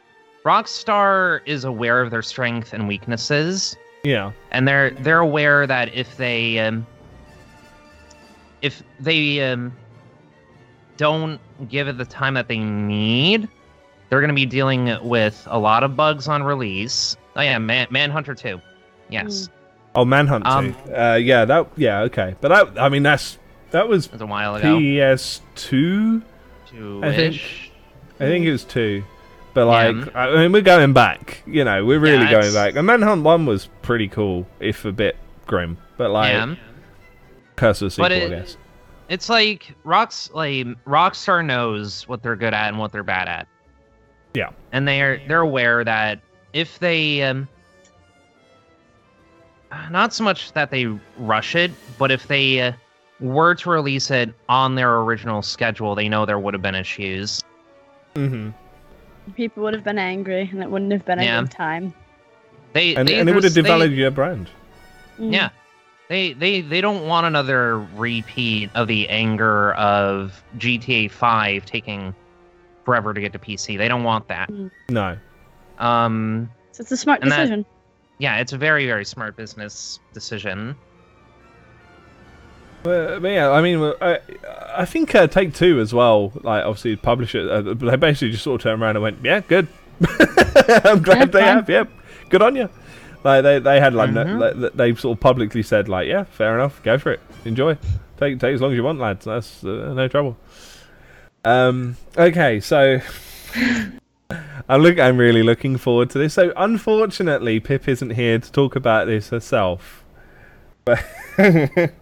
Rockstar is aware of their strengths and weaknesses yeah, and they're they're aware that if they um, if they um, don't give it the time that they need, they're going to be dealing with a lot of bugs on release. Oh yeah, Man- Manhunter two, yes, oh Manhunt Um, 2. Uh, yeah, that. Yeah, okay, but that. I mean, that's that was was a while ago. PS2. Two I think- ish. I think it was two. But Yeah. like, I mean, we're going back. You know, we're really Yeah, going back. And Manhunt One was pretty cool, if a bit grim. But like, Yeah. Curse of the sequel, But I guess. It's like Rocks like Rockstar knows what they're good at and what they're bad at. Yeah. And they're they're aware that if they um not so much that they rush it, but if they uh, were to release it on their original schedule, they know there would have been issues. Mm-hmm. People would have been angry, and it wouldn't have been a good time. They And, they and it would have just- they- devalued your brand. Mm. Yeah. They they they don't want another repeat of the anger of GTA 5 taking forever to get to PC. They don't want that. No. Um So it's a smart And that- decision. yeah, it's a very very smart business decision. But, but yeah, I mean, I, I think uh, Take Two as well. Like, obviously, publish it. Uh, but they basically just sort of turned around and went, "Yeah, good. *laughs* I'm glad Yeah, they fine. have. Yeah, good on you." Like they, they had like, no, Mhm. like, they sort of publicly said like, "Yeah, fair enough. Go for it. Enjoy. Take take as long as you want, lads. That's uh, no trouble." Um. Okay, so. *laughs* I'm look. I'm really looking forward to this. So, unfortunately, Pip isn't here to talk about this herself. But *laughs*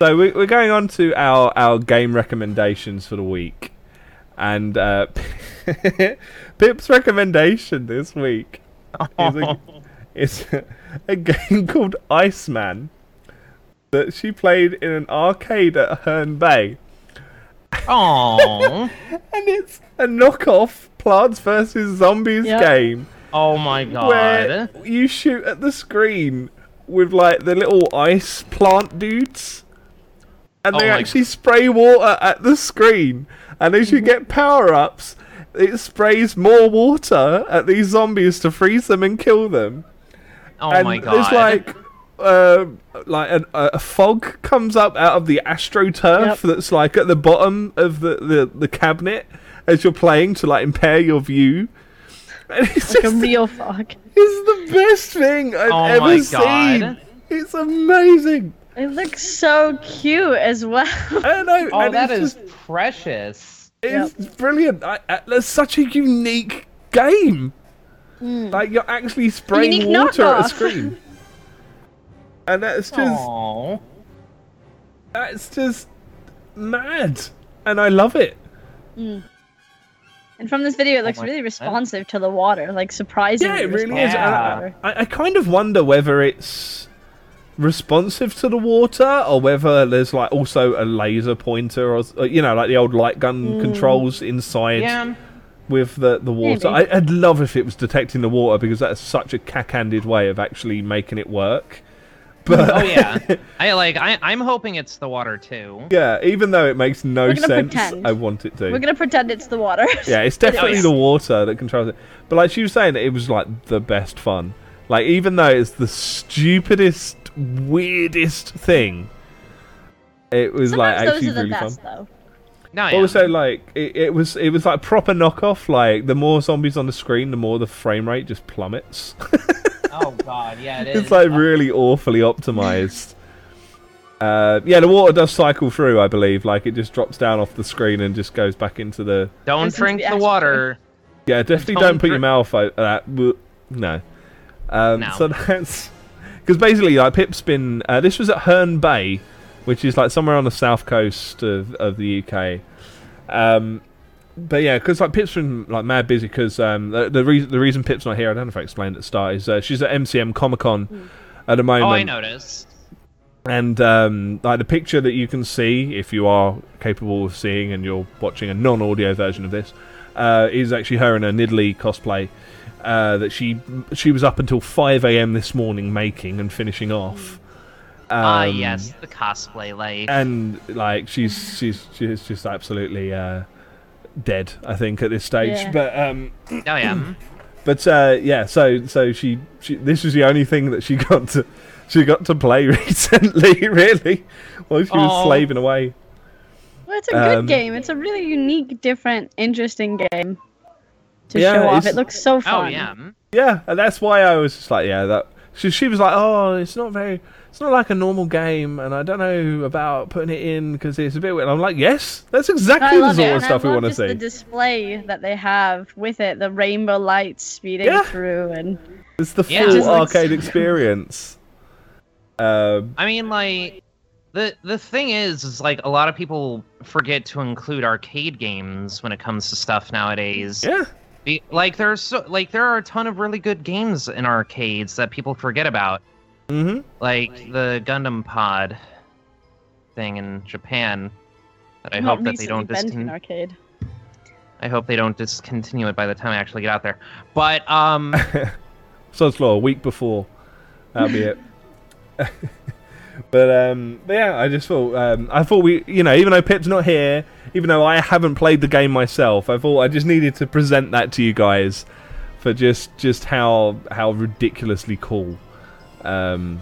so we, we're going on to our our game recommendations for the week, and uh, *laughs* Pip's recommendation this week is a, is *laughs* a game *laughs* called Iceman that she played in an arcade at Herne Bay, Oh, *laughs* and it's a knockoff Plants vs Zombies Yep. game oh my god! where you shoot at the screen with like the little ice plant dudes, and Oh they my- actually spray water at the screen. And as you mm-hmm. get power ups, it sprays more water at these zombies to freeze them and kill them. Oh and my god! there's like. Um, like an, a a fog comes up out of the astroturf Yep. that's like at the bottom of the, the, the cabinet as you're playing to like impair your view. And it's Like a just real fog. it's the best thing I've Oh ever my seen. It's amazing. It looks so cute as well. I know. oh, and that it's is just- precious. it's brilliant. I, I, that's such a unique game. Mm. Like you're actually spraying Unique water at a screen, *laughs* and that's just Oh, that's just mad, and I love it. Mm. And from this video, it looks my really God. responsive to the water, like surprisingly. Yeah, it really is. responsive to the Yeah. water. I, I kind of wonder whether it's responsive to the water or whether there's like also a laser pointer or you know like the old light gun controls inside Yeah. With the the water. I. I'd love if it was detecting the water because that's such a cack-handed way of actually making it work. *laughs* Oh, but Oh yeah. *laughs* I like. I, I'm hoping it's the water too. yeah, even though it makes no sense, pretend. I want it to. We're gonna pretend it's the water. *laughs* Yeah, it's definitely oh, is. the water that controls it. But like she was saying, it was like the best fun. Like even though it's the stupidest, weirdest thing, it was like Sometimes those actually are the really best, fun. though. No, yeah. Also, like it, it was, it was like proper knockoff. Like the more zombies on the screen, the more the frame rate just plummets. *laughs* oh god, yeah, it *laughs* is. it's like really awfully optimized. Uh, yeah, the water does cycle through, I believe. Like it just drops down off the screen and just goes back into the Don't Listen drink the the water. Yeah, definitely Don't don't, put your mouth over that. No. Um, No. So *laughs* that's because basically, like Pip's been. Uh, this was at Herne Bay, which is like somewhere on the south coast of, of the UK. Um, but yeah, because like Pip's been like mad busy because um, the the, reason the reason Pip's not here, I don't know if I explained at the start, is uh, she's at MCM Comic Con at the moment. Oh, I noticed. And um, like the picture that you can see, if you are capable of seeing and you're watching a non-audio version of this, uh, is actually her in a Nidalee cosplay uh, that she she was up until 5 a.m. this morning making and finishing off. Ah, Um, yes, the cosplay life. And like she's she's she's just absolutely uh, dead, I think, at this stage. Yeah. But um, oh yeah. *clears throat* but uh, yeah, so so she, she this was the only thing that she *laughs* got to she got to play *laughs* recently, really, while she was Oh. slaving away. Well, it's a good Um, game. It's a really unique, different, interesting game to Yeah, show off. It looks so Oh fun. yeah. Yeah, and that's why I was just like, yeah, that. She, she was like, oh, it's not very, it's not like a normal game, and I don't know about putting it in because it's a bit weird. I'm like, yes, that's exactly the love sort it, of and stuff I we love want to just the display that they have with it, the rainbow lights speeding Yeah. through, and It's the Yeah. full Just looks- arcade *laughs* experience. Um, I mean, like the the thing is, is like a lot of people forget to include arcade games when it comes to stuff nowadays. yeah, Be- like there's so like there are a ton of really good games in arcades that people forget about, hmm like the Gundam Pod thing in Japan. That I not hope that they don't recently been to an discontinue. arcade. I hope they don't discontinue it by the time I actually get out there. But um, *laughs* Sod's Law, a week before. That'll be it. *laughs* but um, but yeah, I just thought um, I thought we, you know, even though Pip's not here, even though I haven't played the game myself, I thought I just needed to present that to you guys for just just how how ridiculously cool um,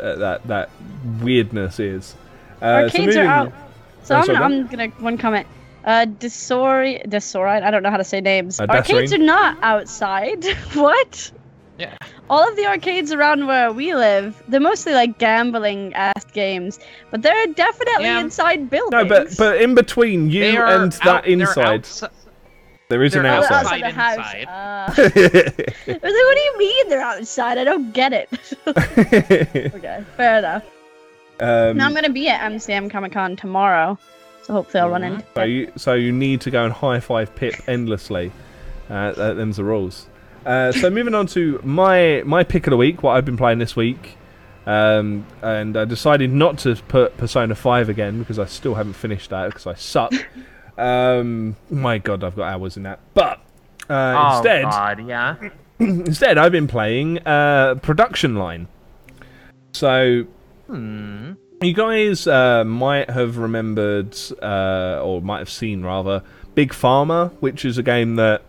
uh, that that weirdness is. Uh, so Arcades are out. So Oh, I'm, sorry, go I'm gonna one comment. Uh, Desori, Desorite. I don't know how to say names. Uh, arcades Desiree? are not outside. *laughs* what? yeah, All of the arcades around where we live, they're mostly like gambling ass games, but they're definitely Yeah. inside buildings. No, but but in between you they are and out- that they're inside, outssi- there is they're Oh, outside. outside. the house. inside. Uh, *laughs* I was like, what do you mean they're outside? I don't get it. *laughs* okay, fair enough. um, now I'm gonna be at MCM Comic Con tomorrow, so hopefully I'll run into. So you, so you need to go and high five Pip endlessly. Uh, that, them's the rules. Uh, so moving on to my my pick of the week, what I've been playing this week, um, and I decided not to put Persona Five again because I still haven't finished that because I suck. Um, my God, I've got hours in that. But uh, oh instead, God, yeah. *clears throat* instead I've been playing uh, Production Line. So Hmm. you guys uh, might have remembered, uh, or might have seen rather, Big Pharma, which is a game that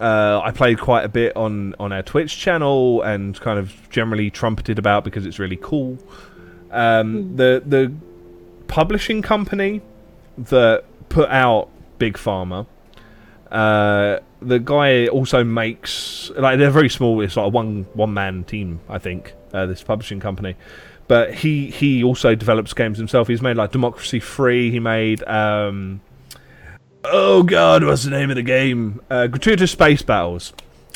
uh, I played quite a bit on, on our Twitch channel and kind of generally trumpeted about because it's really cool. Um, the the publishing company that put out Big Pharma, uh, the guy also makes like they're very small. It's like a one one man team, I think. Uh, this publishing company, but he he also develops games himself. He's made like Democracy 3. He made um, oh god, what's the name of the game? Uh, Gratuitous Space Battles.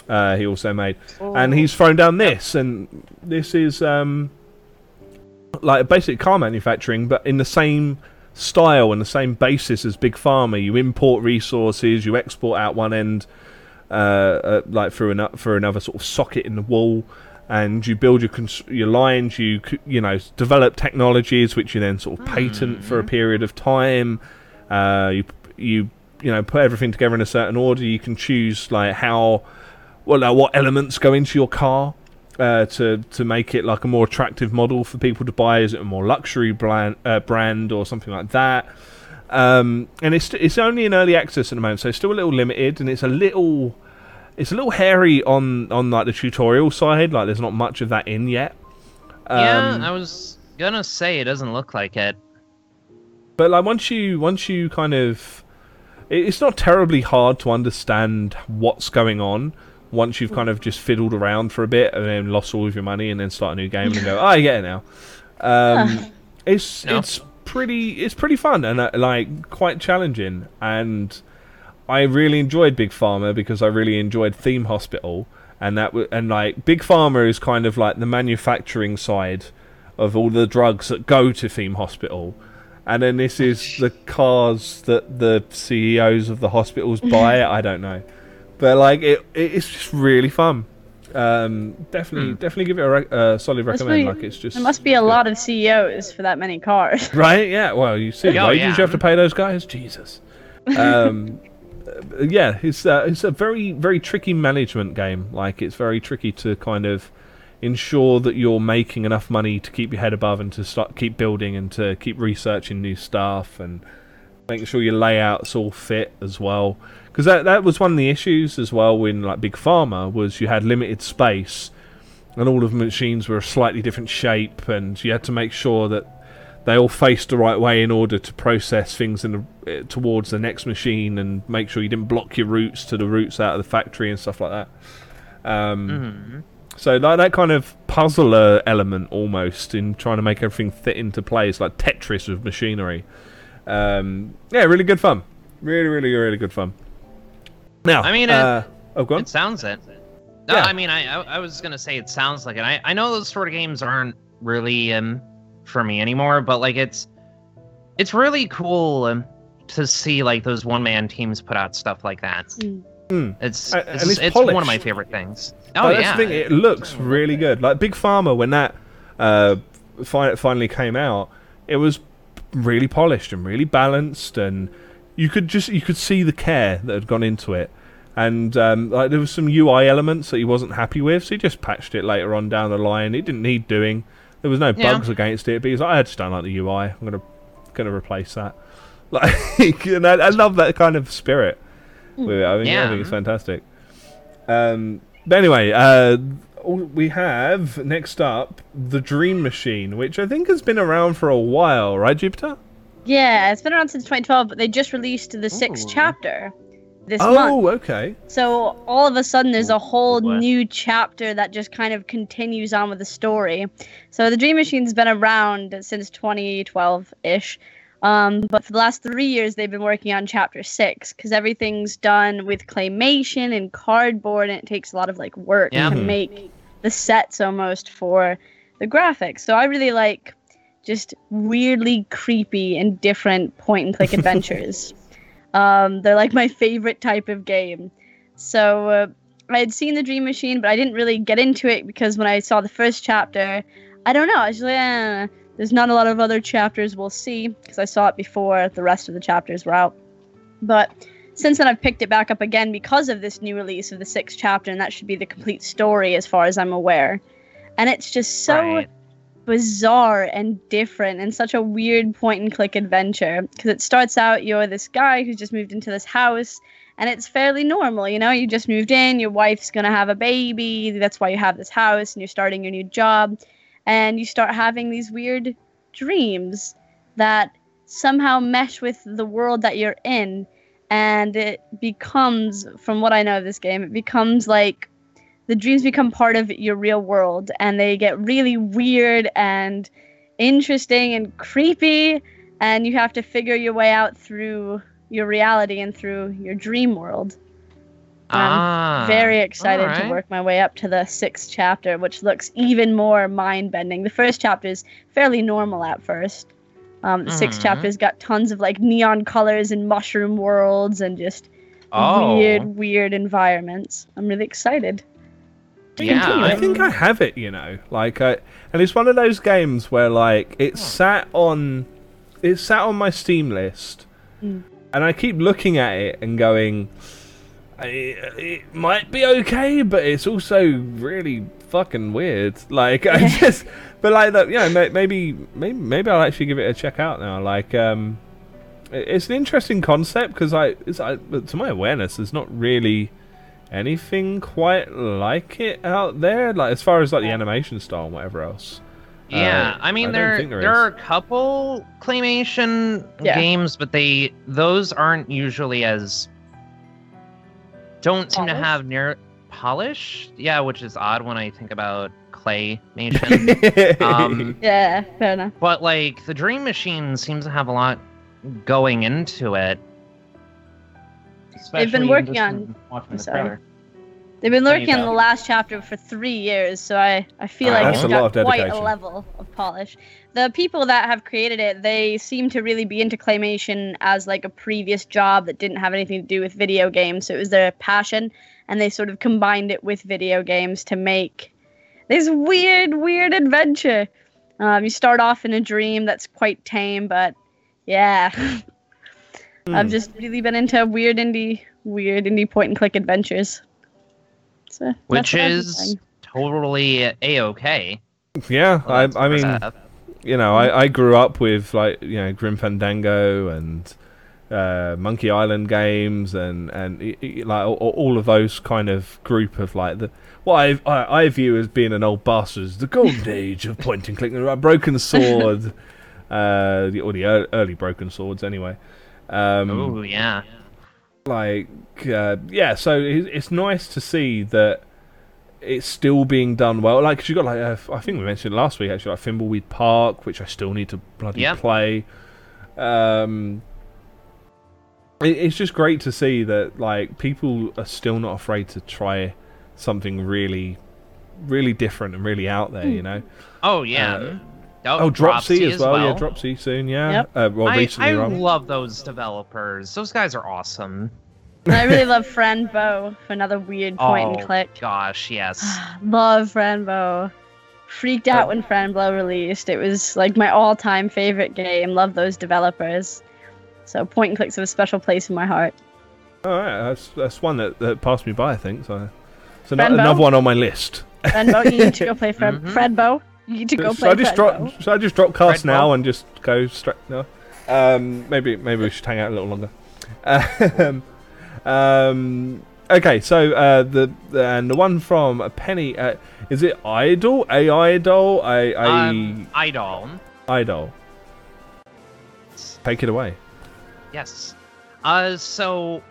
Uh, he also made, and he's thrown down this, and this is um, like basic car manufacturing, but in the same style and the same basis as Big Pharma. You import resources, you export out one end, uh, uh, like through an, for another sort of socket in the wall, and you build your cons- your lines. You you know develop technologies which you then sort of patent for a period of time. Uh, you you you know put everything together in a certain order. You can choose like how well like, what elements go into your car. Uh, to to make it like a more attractive model for people to buy, is it a more luxury brand uh, brand or something like that? Um, and it's it's only in early access at the moment, so it's still a little limited, and it's a little it's a little hairy on on like the tutorial side. Like there's not much of that in yet. yeah, Um, I was gonna say it doesn't look like it. but like once you once you kind of it's not terribly hard to understand what's going on once you've kind of just fiddled around for a bit and then lost all of your money and then start a new game and go oh *laughs* I get it now. Um, it's No. it's pretty it's pretty fun and uh, like quite challenging. And I really enjoyed Big Pharma because I really enjoyed Theme Hospital. And that w- and like Big Pharma is kind of like the manufacturing side of all the drugs that go to Theme Hospital. And then this is the cars that the CEOs of the hospitals buy. *laughs* I don't know, but like it, it's just really fun. Um, definitely, Hmm. definitely give it a re- uh, solid Must recommend. be- like it's just There must be a lot of CEOs for that many cars. *laughs* right. Yeah. Well, you see, Oh, wages yeah. you have to pay those guys. Jesus. *laughs* Um, yeah, it's uh, it's a very very tricky management game. Like it's very tricky to kind of ensure that you're making enough money to keep your head above and to start keep building and to keep researching new stuff and making sure your layouts all fit as well. Because that that was one of the issues as well in like Big Pharma was you had limited space and all of the machines were a slightly different shape and you had to make sure that they all faced the right way in order to process things in the, uh, towards the next machine and make sure you didn't block your routes to the routes out of the factory and stuff like that. Um, Mhm. so like that kind of puzzler element almost in trying to make everything fit into place, like Tetris with machinery. Um, yeah, really good fun. Really, really, really good fun. Now, I mean, uh, oh. It sounds it. No, Yeah. I mean, I, I I was gonna say it sounds like it. I I know those sort of games aren't really um for me anymore, but like it's it's really cool um, to see like those one man teams put out stuff like that. Mm. It's A- it's, it's it's one of my favorite things. But Oh that's yeah, thing, it looks really good. Like Big Pharma, when that uh, fi- finally came out, it was really polished and really balanced, and you could just you could see the care that had gone into it. And um, like there was some UI elements that he wasn't happy with, so he just patched it later on down the line. It didn't need doing. There was no Yeah. bugs against it, but he's like, I just don't like the UI. I'm gonna gonna replace that. *laughs* Like, and I, I love that kind of spirit. With it. I mean, Yeah. I think it's fantastic. Um, but anyway, uh, we have next up the Dream Machine, which I think has been around for a while, right, Jupiter? Yeah, it's been around since 2012, but they just released the sixth Ooh. chapter this month. Oh, okay. So all of a sudden, there's a whole What? new chapter that just kind of continues on with the story. So the Dream Machine's been around since 2012-ish, um, but for the last three years, they've been working on chapter six because everything's done with claymation and cardboard, and it takes a lot of like work Yeah. to Mhm. make the sets almost for the graphics. So I really like just weirdly creepy and different point and click *laughs* adventures. Um, they're like my favorite type of game. So uh, I had seen the Dream Machine, but I didn't really get into it because when I saw the first chapter, I don't know. I was like, eh, there's not a lot of other chapters we'll see because I saw it before the rest of the chapters were out. But since then, I've picked it back up again because of this new release of the sixth chapter, and that should be the complete story as far as I'm aware. And it's just so Right. Bizarre and different and such a weird point and click adventure. Because it starts out you're this guy who's just moved into this house and it's fairly normal you know? You just moved in your wife's going to have a baby that's why you have this house and you're starting your new job and you start having these weird dreams that somehow mesh with the world that you're in and it becomes from what i know of this game it becomes like the dreams become part of your real world and they get really weird and interesting and creepy and you have to figure your way out through your reality and through your dream world ah, I'm very excited to work my way up to the sixth chapter which looks even more mind-bending the first chapter is fairly normal at first Um, the sixth Mhm. chapter's got tons of like neon colors and mushroom worlds and just Oh, weird, weird environments. I'm really excited. To Yeah, continue I think I have it, you know, like, I, and it's one of those games where like it sat on, it sat on my Steam list, Mm. and I keep looking at it and going, it, it might be okay, but it's also really fucking weird. Like I *laughs* just, but like that, you know, maybe, maybe, maybe I'll actually give it a check out now. Like, um, it's an interesting concept because I, it's, I, to my awareness, there's not really anything quite like it out there. Like as far as like the animation style and whatever else. Yeah, Uh, I mean I don't there there there, is. are a couple claymation Yeah. games, but they those aren't usually as don't seem to have near polish. Yeah, which is odd when I think about claymation. *laughs* um, Yeah, fair enough. but like the Dream Machine seems to have a lot going into it. They've been working on- watching the sorry. trailer. They've been There you lurking on the last chapter for three years, so I, I feel Ah, like it's got lot of quite a level of polish. The people that have created it, they seem to really be into claymation as like a previous job that didn't have anything to do with video games. So it was their passion, and they sort of combined it with video games to make this weird, weird adventure. Um, you start off in a dream that's quite tame, but yeah, *laughs* I've Hmm. just really been into weird indie, weird indie point and click adventures. So Which what I've been is totally a okay. Yeah, I, I mean, you know, I, I grew up with like you know Grim Fandango and uh, Monkey Island games and and i- i- like all, all of those kind of group of like the what I, I I view as being an old bastard is the golden *laughs* age of point and click, broken sword, *laughs* uh, the, or the ear- early broken swords anyway. Um, Oh yeah. like uh, yeah so it's nice to see that it's still being done well. Like 'cause you got like uh, i think we mentioned it last week actually like thimbleweed park which i still need to bloody play. Um it, it's just great to see that like people are still not afraid to try something really really different and really out there you know? Oh yeah. Uh, oh, oh dropsy as well, yeah well. dropsy soon yeah Yep. uh, well I, recently I rather. love those developers. Those guys are awesome. I really love Fran Bow for another weird point oh and click. gosh, yes. *sighs* love Fran Bow. Freaked out when Fran Bow released. It was like my all-time favorite game. Love those developers. So point and clicks have a special place in my heart. all right that's that's one that, that passed me by i think so so Friendbo? another one on my list Fran Bow, you need to go play *laughs* Fran- Mhm. Fran Bow. You need to go should play I just drop? Should I just drop cast Red now ball? and just go straight? No. Um, maybe maybe we should hang out a little longer. Um, um, okay, so uh, the, the and the one from a Penny uh, is it Idol? A Idol? A a Um, Idol. Idol. Take it away. Yes. Uh, so,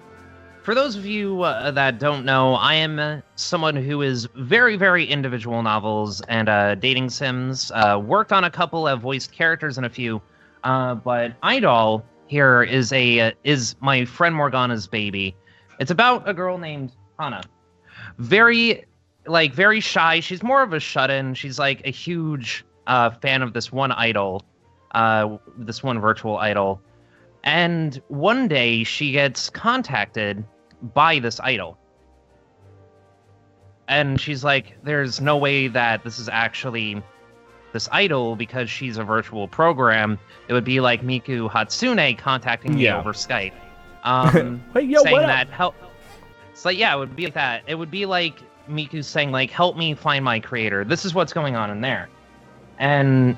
for those of you uh, that don't know, I am uh, someone who is very, very individual novels and uh, dating sims. Uh, worked on a couple, have voiced characters in a few. Uh, but Idol here is a is my friend Morgana's baby. It's about a girl named Hana. Very, like, very shy. She's more of a shut-in. She's like a huge fan of this one idol, this one virtual idol. And one day she gets contacted by this idol. And she's like, there's no way that this is actually this idol because she's a virtual program. It would be like Miku Hatsune contacting me Yeah. over Skype. *laughs* Um, Hey yo, saying what that help. It's like, yeah, it would be like that. It would be like Miku saying, like, help me find my creator. This is what's going on in there. And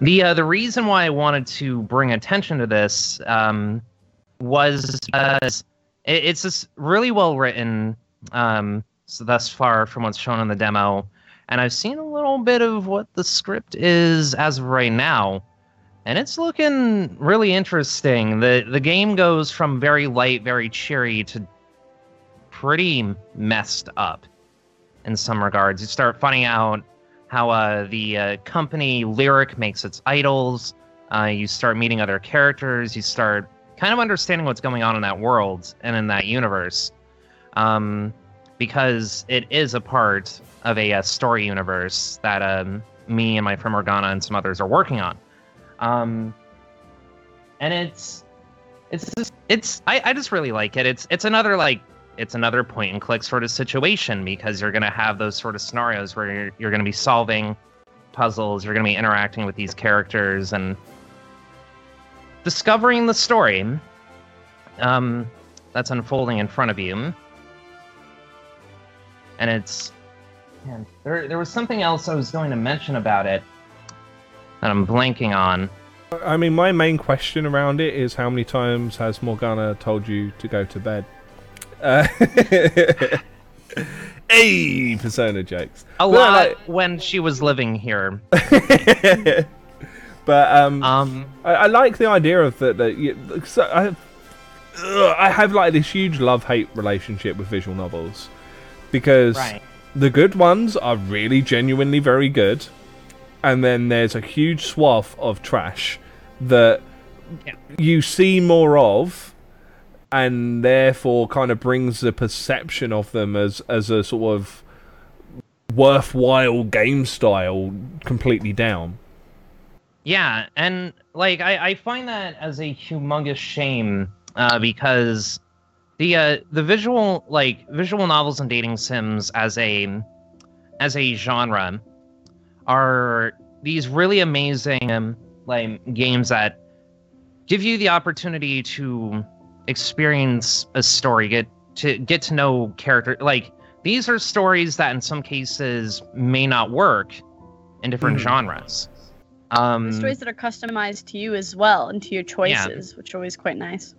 the uh, the reason why I wanted to bring attention to this um, was because it, it's just really well written um, so thus far from what's shown in the demo, and I've seen a little bit of what the script is as of right now, and it's looking really interesting. the The game goes from very light, very cheery to pretty messed up in some regards. You start finding out how uh, the uh, company Lyric makes its idols. Uh, you start meeting other characters. You start kind of understanding what's going on in that world and in that universe, um, because it is a part of a, uh story universe that um, me and my friend Morgana and some others are working on. Um, and it's it's just, it's I, I just really like it. It's it's another like it's another point and click sort of situation because you're gonna have those sort of scenarios where you're you're gonna be solving puzzles, you're gonna be interacting with these characters and discovering the story um, that's unfolding in front of you. And it's man, there there was something else I was going to mention about it that I'm blanking on. I mean, my main question around it is how many times has Morgana told you to go to bed? Uh, *laughs* hey, Persona jokes. A But, lot like- when she was living here. *laughs* but um, Um, I, I like the idea of that. that you, so I, ugh, I have like this huge love-hate relationship with visual novels because right. the good ones are really genuinely very good, and then there's a huge swath of trash that Yeah. you see more of, and therefore kind of brings the perception of them as as a sort of worthwhile game style completely down. Yeah, and like I, I find that as a humongous shame uh, because the uh, the visual like visual novels and dating sims as a as a genre are these really amazing um, like games that give you the opportunity to experience a story, get to get to know character. Like these are stories that in some cases may not work in different Mhm. genres. Um, Stories that are customized to you as well and to your choices, which are always quite nice.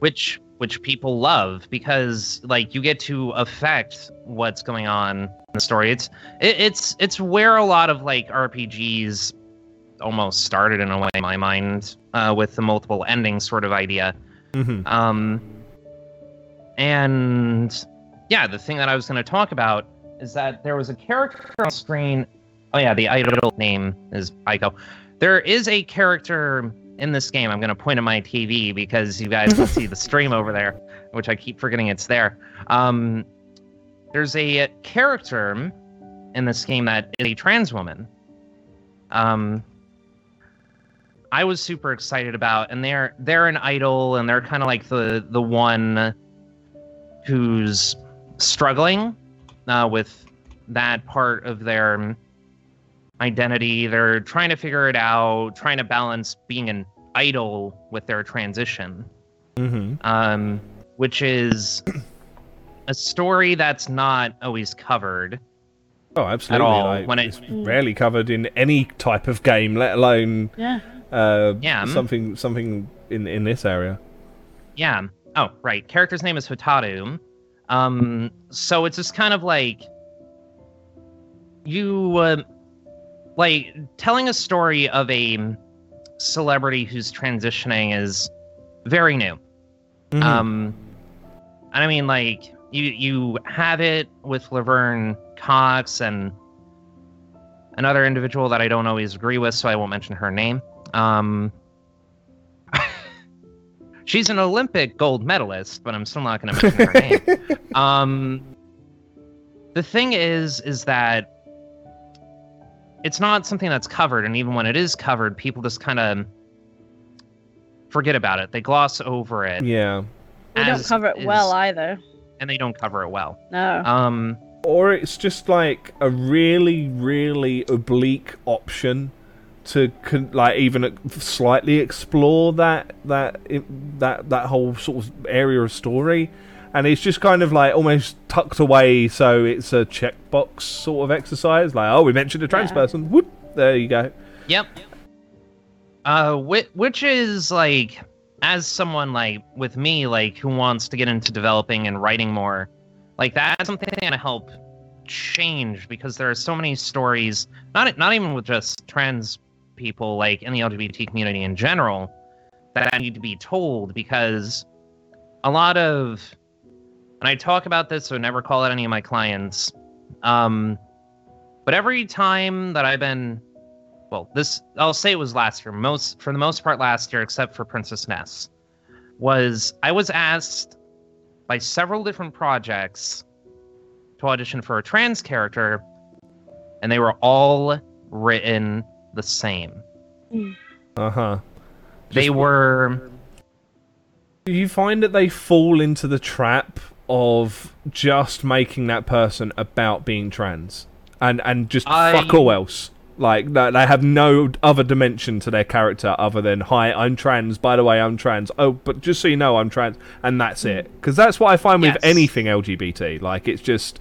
which which people love because like you get to affect what's going on in the story. It's it, it's it's where a lot of like RPGs almost started in a way in my mind uh, with the multiple endings sort of idea. hmm Um, and yeah, the thing that I was going to talk about is that there was a character on screen. Oh yeah, the idol name is Aiko. There is a character in this game. I'm going to point at my TV because you guys can see the *laughs* stream over there, which I keep forgetting it's there. Um, there's a character in this game that is a trans woman. Um, I was super excited about, and they're they're an idol, and they're kind of like the the one who's struggling uh, with that part of their identity. They're trying to figure it out, trying to balance being an idol with their transition, mm-hmm. um, which is a story that's not always covered. Oh, absolutely. At all, like, when it- it's rarely covered in any type of game, let alone Yeah. uh, Yeah. something something in in this area. Yeah. Oh, right. Character's name is Hotaru. Um, so it's just kind of like you, uh, like telling a story of a celebrity who's transitioning is very new. Mhm. Um, and I mean, like you you have it with Laverne Cox and another individual that I don't always agree with, so I won't mention her name. Um, *laughs* she's an Olympic gold medalist, but I'm still not going to mention her name. *laughs* Um, the thing is, is that it's not something that's covered, and even when it is covered, people just kind of forget about it. They gloss over it. yeah. They don't cover it well either. and they don't cover it well. No. Um, Or it's just like a really, really oblique option to con- like even slightly explore that that that that whole sort of area of story, and it's just kind of like almost tucked away, so it's a checkbox sort of exercise. Like, oh, we mentioned a trans Yeah. person. Whoop, there you go. Yep. Uh, which, which is like, as someone like with me, like who wants to get into developing and writing more, like that's something that's gonna help change because there are so many stories, not not even with just trans people, like in the LGBT community in general, that need to be told because a lot of, and I talk about this, so never call out any of my clients. Um, but every time that I've been well, this I'll say it was last year. Most for the most part last year, except for Princess Ness, was I was asked by several different projects to audition for a trans character, and they were all written the same. Uh huh. they were Do you find that they fall into the trap of just making that person about being trans and and just I- fuck all else? Like that they have no other dimension to their character other than hi, I'm trans. By the way, I'm trans. Oh, but just so you know, I'm trans, and that's it. Because that's what I find with anything LGBT. Like it's just.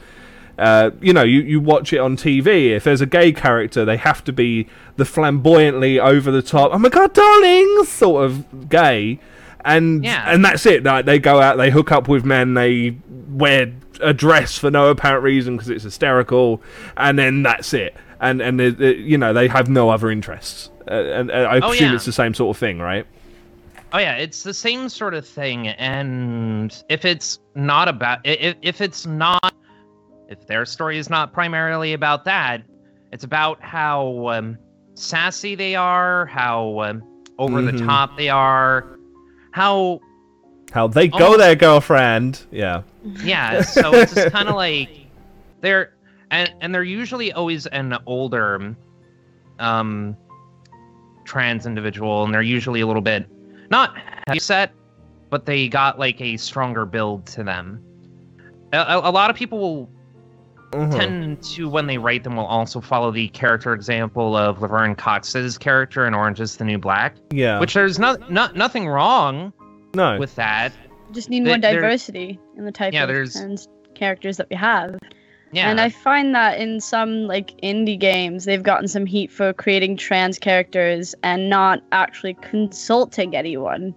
Uh, you know, you, you watch it on TV. If there's a gay character, they have to be the flamboyantly over the top, oh my god, darling, sort of gay, and Yeah. and that's it. Like they go out, they hook up with men, they wear a dress for no apparent reason because it's hysterical, and then that's it. And and it, it- you know they have no other interests. Uh, and, and I Oh, assume yeah. it's the same sort of thing, right? Oh yeah, it's the same sort of thing, and if it's not about, if if it's not, if their story is not primarily about that, it's about how um, sassy they are, how um, over the Mhm. top they are, how How they go Almost- there, girlfriend. Yeah. yeah. *laughs* So it's just kind of like they're and and they're usually always an older, um, trans individual, and they're usually a little bit not heavy set, but they got like a stronger build to them. A, a, a lot of people will Mhm. tend to, when they write them, will also follow the character example of Laverne Cox's character in Orange is the New Black, Yeah. which there's not not nothing wrong no. with that. Just need There- more diversity in the type Yeah, of there's- trans characters that we have. Yeah, And I find that in some like indie games, they've gotten some heat for creating trans characters and not actually consulting anyone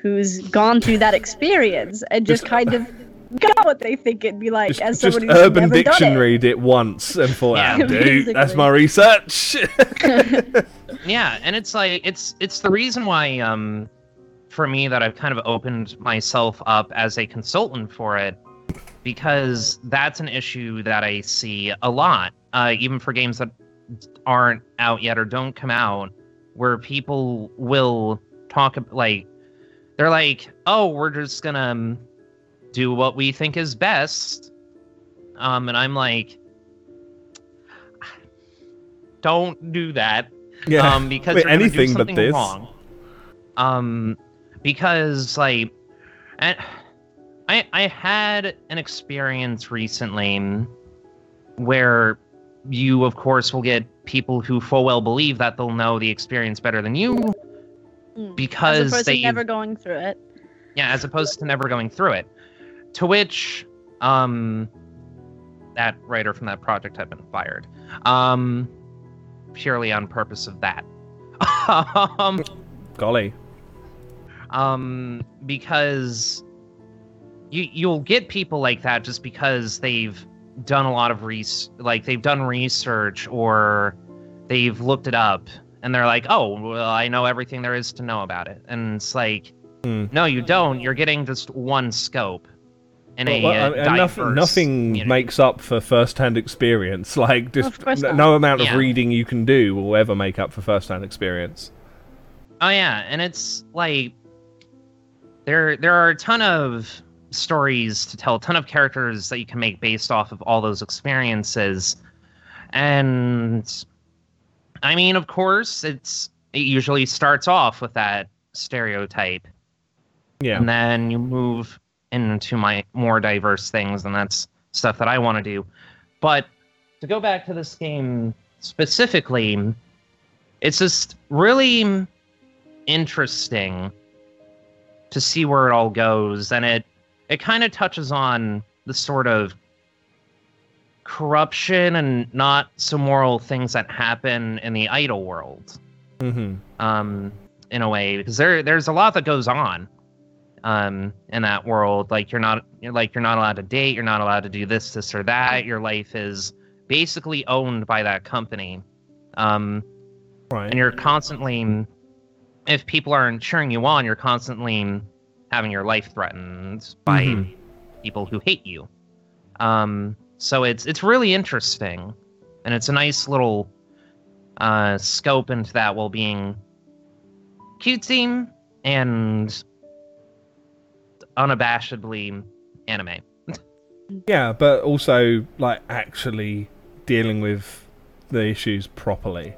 who's gone through that experience and just Just- kind of got what they think it'd be like just, as just who's Urban never Dictionary it once and thought, Yeah. "Ah, dude, that's my research. *laughs* yeah and it's like it's it's the reason why um for me that i've kind of opened myself up as a consultant for it because that's an issue that i see a lot uh even for games that aren't out yet or don't come out where people will talk ab- like they're like oh we're just gonna um, do what we think is best um and i'm like don't do that yeah. um, because Wait, you're do anything but this. wrong. Um, because like, and I I had an experience recently where you, of course, will get people who full well believe that they'll know the experience better than you Mm. As because a person they never going through it. yeah, as opposed to never going through it. To which, um, that writer from that project had been fired, um, purely on purpose of that. *laughs* um, Golly. um, because you you'll get people like that just because they've done a lot of res like they've done research or they've looked it up and they're like, oh, well, I know everything there is to know about it, and it's like, Hmm. no, you don't. You're getting just one scope. In a, Well, uh, well, and nothing, diverse nothing community. makes up for first-hand experience. *laughs* Like just Of course n- no amount of Yeah. reading you can do will ever make up for first-hand experience. Oh yeah, and it's like there there are a ton of stories to tell, a ton of characters that you can make based off of all those experiences. And I mean, of course, it's it usually starts off with that stereotype. Yeah. And then you move into my more diverse things, and that's stuff that I want to do. But to go back to this game specifically, it's just really interesting to see where it all goes, and it it kind of touches on the sort of corruption and not so moral things that happen in the idol world. Hmm um, in a way because there there's a lot that goes on um, in that world. Like you're not you're like you're not allowed to date, you're not allowed to do this, this or that. Your life is basically owned by that company, um, Right. and you're constantly, if people aren't cheering you on, you're constantly having your life threatened by Mhm. people who hate you. Um, so it's it's really interesting, and it's a nice little uh, scope into that while being cutesy and unabashedly anime. Yeah, but also like actually dealing with the issues properly,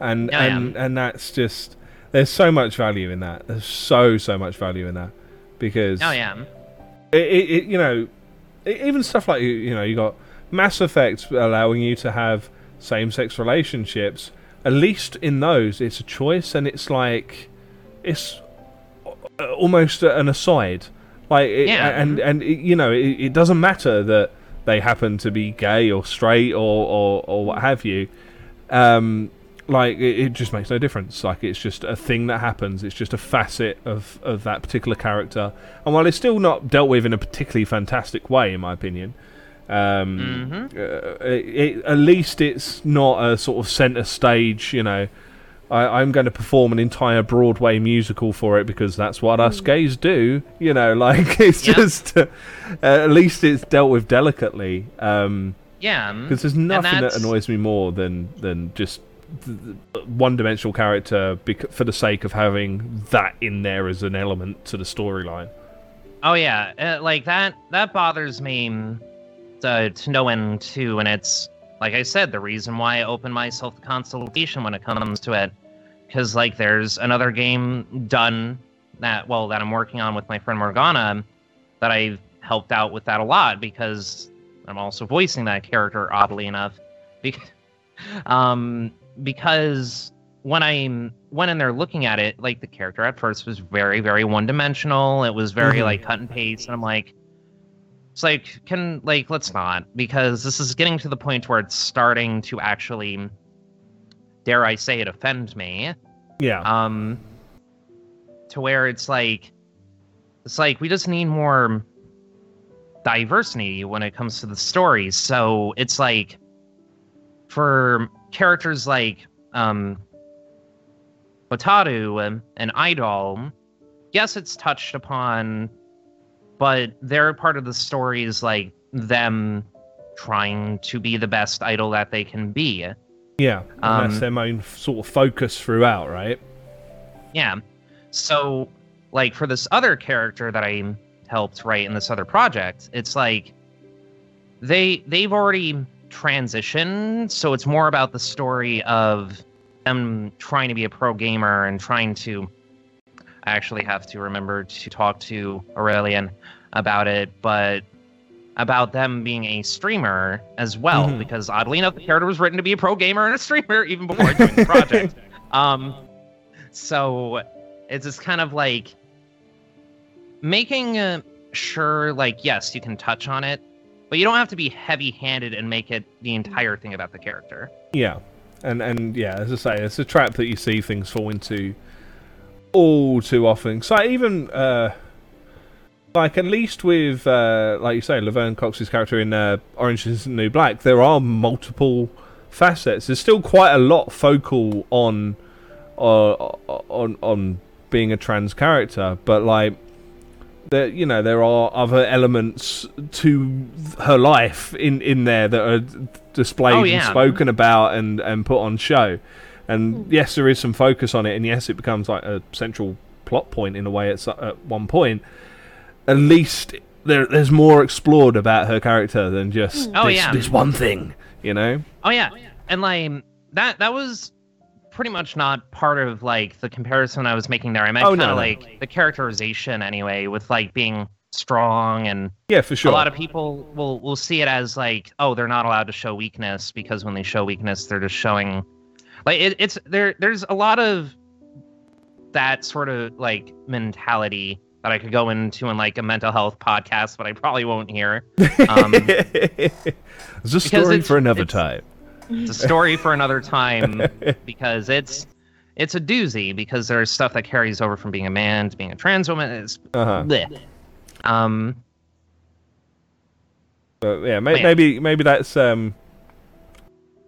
and Oh, yeah. and and that's just There's so much value in that. There's so so much value in that because Oh yeah. it, it, it you know e- even stuff like you you know you got Mass Effect allowing you to have same-sex relationships. At least in those, it's a choice, and it's like it's almost an aside. Like it, Yeah. and and it, you know it, it doesn't matter that they happen to be gay or straight or or, or what have you. Um, like it, it just makes no difference. Like it's just a thing that happens. It's just a facet of of that particular character. And while it's still not dealt with in a particularly fantastic way, in my opinion, um, uh, it, it, at least it's not a sort of center stage. You know, I, I'm going to perform an entire Broadway musical for it because that's what us gays do. You know, *laughs* like it's Yep. just uh, at least it's dealt with delicately. Um, Yeah. because there's nothing that annoys me more than than just one-dimensional character bec- for the sake of having that in there as an element to the storyline. Oh yeah, uh, like that. That bothers me mm, to, to no end too, and it's like I said, the reason why I open myself to consultation when it comes to it, because like there's another game done that well that I'm working on with my friend Morgana that I've helped out with that a lot because I'm also voicing that character oddly enough, because *laughs* um because when I went in there looking at it, like the character at first was very, very one dimensional. It was very Mhm. like cut and paste, and I'm like, it's like, can like let's not because this is getting to the point where it's starting to actually, dare I say it, offend me. Yeah, Um, to where it's like, it's like we just need more diversity when it comes to the stories. So it's like, for characters like um, Wataru and, and Idol, yes, it's touched upon, but their part of the story is like them trying to be the best idol that they can be. yeah, and that's um, their main sort of focus throughout, right? Yeah. So, like for this other character that I helped write in this other project, it's like they they've already transitioned, so it's more about the story of them trying to be a pro gamer and trying to I actually have to remember to talk to Aurelian about it, but about them being a streamer as well, Mhm. because oddly enough, the character was written to be a pro gamer and a streamer even before doing the project. *laughs* Um, so it's just kind of like making uh, sure, like, yes, you can touch on it, but you don't have to be heavy-handed and make it the entire thing about the character. Yeah, and and yeah, as I say, it's a trap that you see things fall into all too often. So even uh, like at least with uh, like you say, Laverne Cox's character in uh, Orange Is the New Black, there are multiple facets. There's still quite a lot focal on uh, on on being a trans character, but like. There, you know, there are other elements to her life in, in there that are displayed Oh, and spoken about and, and put on show. And hmm. yes, there is some focus on it, and yes, it becomes like a central plot point in a way. At, at one point, at least there, there's more explored about her character than just hmm. Oh, this, yeah. this one thing. You know? Oh yeah, and like that that was pretty much not part of like the comparison I was making there. I meant Oh, kind of no. like the characterization anyway, with like being strong and Yeah, for sure. a lot of people will will see it as like oh they're not allowed to show weakness because when they show weakness they're just showing like it, it's there there's a lot of that sort of like mentality that I could go into in like a mental health podcast, but I probably won't here. Um, *laughs* it's a story it's- for another it's- time. it's a story for another time *laughs* because it's it's a doozy because there's stuff that carries over from being a man to being a trans woman. It's Uh-huh. bleh. um But yeah, may- maybe maybe that's um,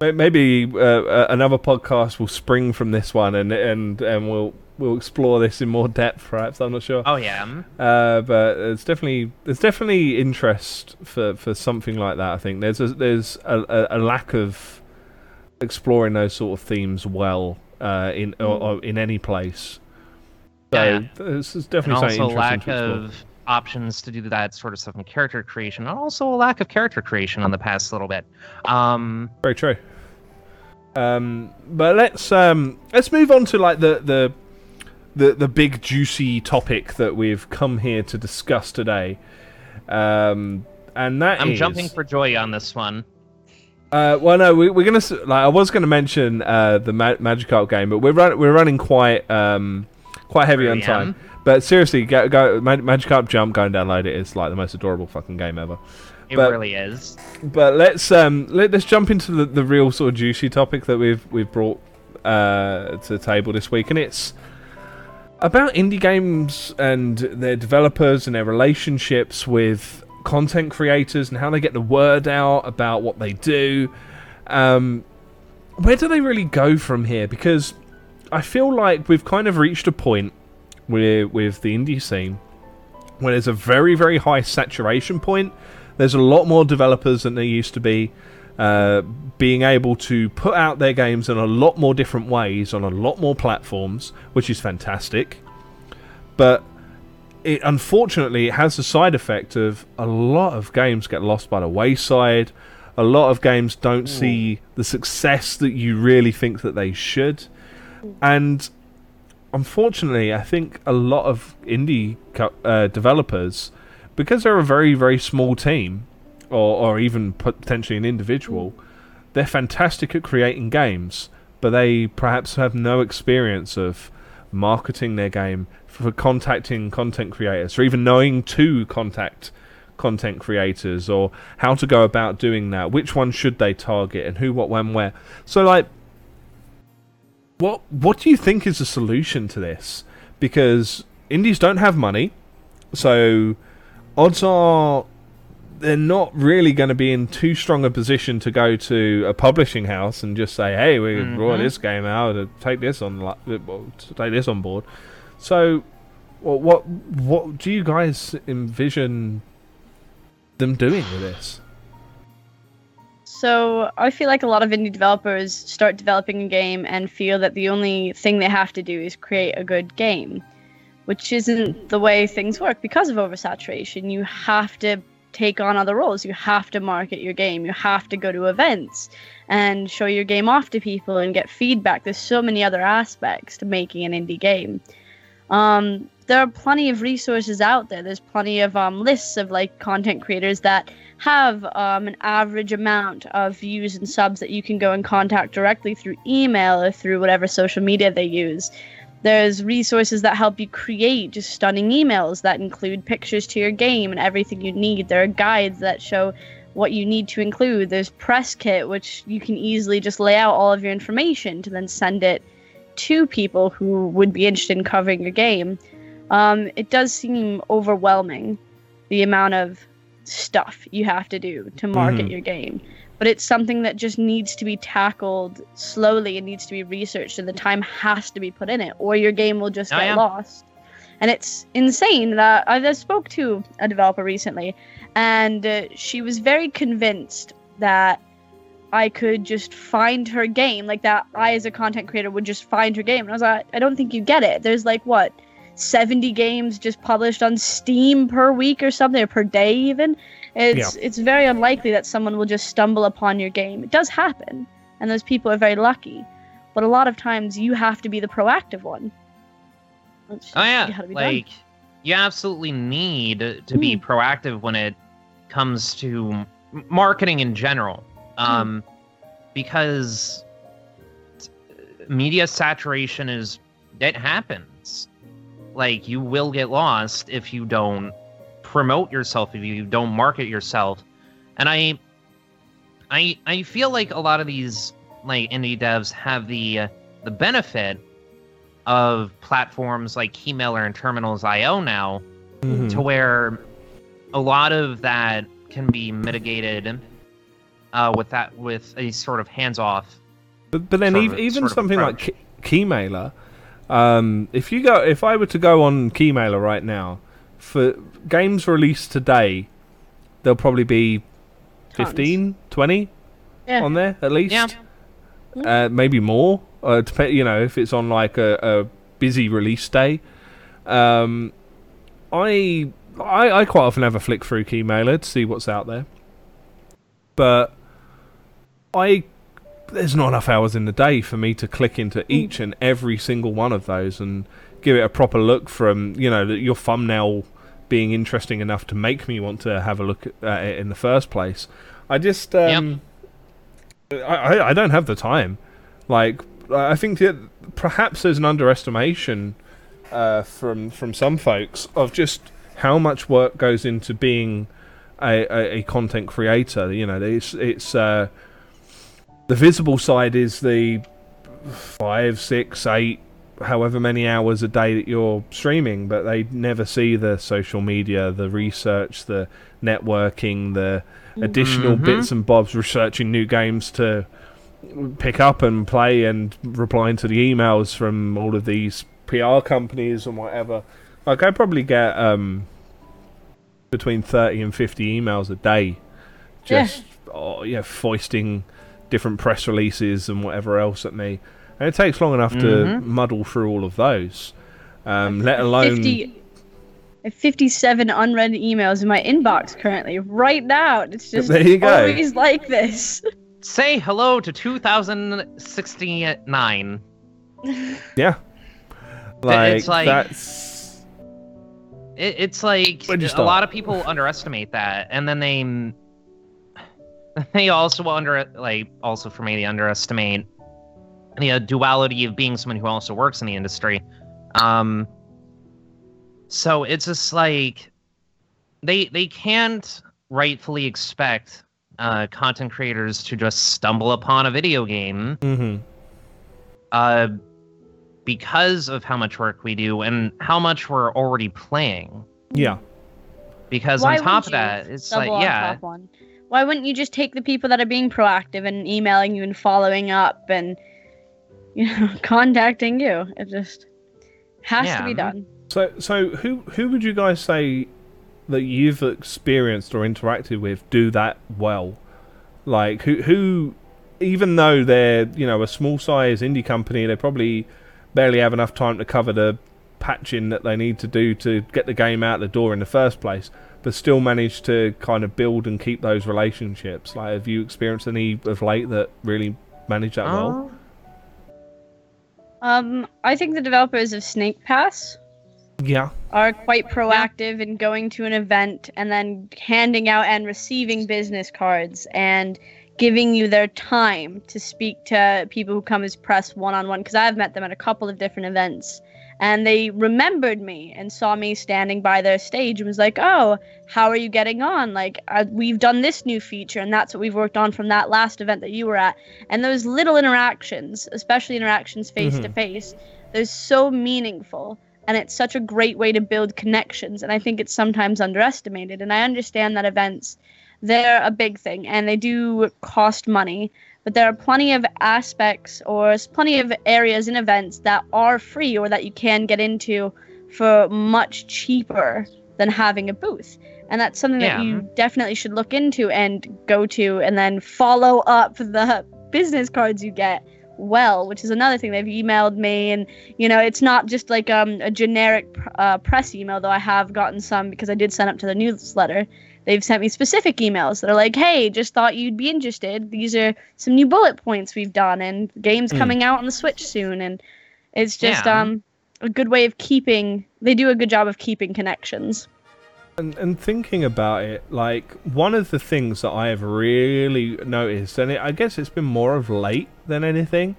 maybe uh, uh, another podcast will spring from this one, and and and we'll we'll explore this in more depth. Perhaps I'm not sure. oh yeah Uh, but it's definitely there's definitely interest for, for something like that. I think there's a, there's a, a, a lack of exploring those sort of themes well uh, in or, or in any place. So Yeah, this is and definitely something also lack of options to do that sort of stuff in character creation and also a lack of character creation on the past little bit um Very true. Um, but let's um, let's move on to like the the the the big juicy topic that we've come here to discuss today. Um, and that I'm is- jumping for joy on this one. Uh, well, no, we, we're gonna like I was gonna mention uh, the Ma- Magikarp game, but we're run- we're running quite um, quite heavy on time. But seriously, go, go Mag- Magikarp Jump, go and download it. It's like the most adorable fucking game ever. It But- really is. But let's um let, let's jump into the, the real sort of juicy topic that we've we've brought uh, to the table this week, and it's about indie games and their developers and their relationships with content creators and how they get the word out about what they do. Um, where do they really go from here? Because I feel like we've kind of reached a point with with the indie scene where there's a very very high saturation point. There's a lot more developers than there used to be. Uh, being able to put out their games in a lot more different ways on a lot more platforms, which is fantastic. But it unfortunately it has the side effect of a lot of games get lost by the wayside. A lot of games don't see the success that you really think that they should. And unfortunately, I think a lot of indie co- uh, developers, because they're a very, very small team, or, or even potentially an individual, they're fantastic at creating games, but they perhaps have no experience of marketing their game, for contacting content creators, or even knowing to contact content creators, or how to go about doing that. Which one should they target, and who, what, when, where. So, like, what what do you think is the solution to this? Because indies don't have money, so odds are they're not really going to be in too strong a position to go to a publishing house and just say, "Hey, we mm brought Mhm. this game out. Take this on, take this on board." So, what what what do you guys envision them doing with this? So I feel like a lot of indie developers start developing a game and feel that the only thing they have to do is create a good game, which isn't the way things work because of oversaturation. You have to take on other roles. You have to market your game. You have to go to events and show your game off to people and get feedback. There's so many other aspects to making an indie game. Um, there are plenty of resources out there. There's plenty of um, lists of like content creators that have um, an average amount of views and subs that you can go and contact directly through email or through whatever social media they use. There's resources that help you create just stunning emails that include pictures to your game and everything you need. There are guides that show what you need to include. There's Press Kit, which you can easily just lay out all of your information to then send it to people who would be interested in covering your game. Um, it does seem overwhelming the amount of stuff you have to do to market Mhm. your game. But it's something that just needs to be tackled slowly and needs to be researched, and the time has to be put in it, or your game will just Oh, get yeah. lost. And it's insane that I I spoke to a developer recently, and uh, she was very convinced that I could just find her game, like that I, as a content creator, would just find her game. And I was like, I don't think you get it. There's like what, 70 games just published on Steam per week or something, or per day even. It's it's very unlikely that someone will just stumble upon your game. It does happen, and those people are very lucky. But a lot of times you have to be the proactive one. That's Oh yeah, gotta done. like you absolutely need to be Mm. proactive when it comes to marketing in general, um, because media saturation is it happens. Like you will get lost if you don't promote yourself, if you don't market yourself, and I, I, I feel like a lot of these like indie devs have the uh, the benefit of platforms like Keymailer and Terminals.io now, Mm-hmm. to where a lot of that can be mitigated uh, with that with a sort of hands-off. But but then sort ev- of- even something like approach. Key- Keymailer, um, if you go, if I were to go on Keymailer right now for games released today, there'll probably be Tons. 15, 20 Yeah. on there at least. Yeah. Uh, maybe more. Uh, dep- you know, if it's on like a, a busy release day. Um, I, I I quite often have a flick through Keymailer to see what's out there, but I there's not enough hours in the day for me to click into each and every single one of those and give it a proper look from you know your thumbnail being interesting enough to make me want to have a look at it in the first place. I just um, I, I I don't have the time. Like I think that perhaps there's an underestimation uh, from from some folks of just how much work goes into being a, a, a content creator. You know, it's it's uh, the visible side is the five, six, eight, however many hours a day that you're streaming, but they never see the social media, the research, the networking, the additional Mhm. bits and bobs, researching new games to pick up and play, and replying to the emails from all of these PR companies and whatever. Like I probably get um, between thirty and fifty emails a day, Yeah. just oh, yeah, foisting different press releases and whatever else at me. And it takes long enough to Mhm. muddle through all of those. Um, let alone 50, 57 unread emails in my inbox currently, right now. It's just There you go. always like this. Say hello to 2069. yeah. Like, it's like- that's It, it's like a lot of people underestimate that, and then they *laughs* they also under like also for me they underestimate the uh, duality of being someone who also works in the industry. Um, so it's just like they they can't rightfully expect uh, content creators to just stumble upon a video game hmm uh, because of how much work we do and how much we're already playing. yeah. Because Why on top of that, it's double like on yeah, top one? Why wouldn't you just take the people that are being proactive and emailing you and following up and you know *laughs* contacting you? It just has to be done. So, so who who would you guys say that you've experienced or interacted with do that well? Like who who, even though they're you know a small size indie company, they probably barely have enough time to cover the patching that they need to do to get the game out the door in the first place, but still manage to kind of build and keep those relationships. Like, have you experienced any of late that really managed that well? Oh, Um, I think the developers of Snake Pass Yeah. are quite proactive in going to an event and then handing out and receiving business cards and giving you their time to speak to people who come as press one on one because I've met them at a couple of different events and they remembered me and saw me standing by their stage and was like, "Oh, how are you getting on? Like, uh, we've done this new feature and that's what we've worked on from that last event that you were at." And those little interactions, especially interactions face to face, they're so meaningful and it's such a great way to build connections and i think it's sometimes underestimated and i understand that events they're a big thing and they do cost money but there are plenty of aspects or plenty of areas and events that are free or that you can get into for much cheaper than having a booth. And that's something that you definitely should look into and go to and then follow up the *laughs* business cards you get well which is another thing. They've emailed me and you know it's not just like um, a generic pr- uh, press email though i have gotten some because i did sign up to the newsletter they've sent me specific emails that are like hey just thought you'd be interested these are some new bullet points we've done and games Mm. coming out on the switch soon and it's just Yeah. um a good way of keeping they do a good job of keeping connections And, and thinking about it, like one of the things that I have really noticed, and it, I guess it's been more of late than anything,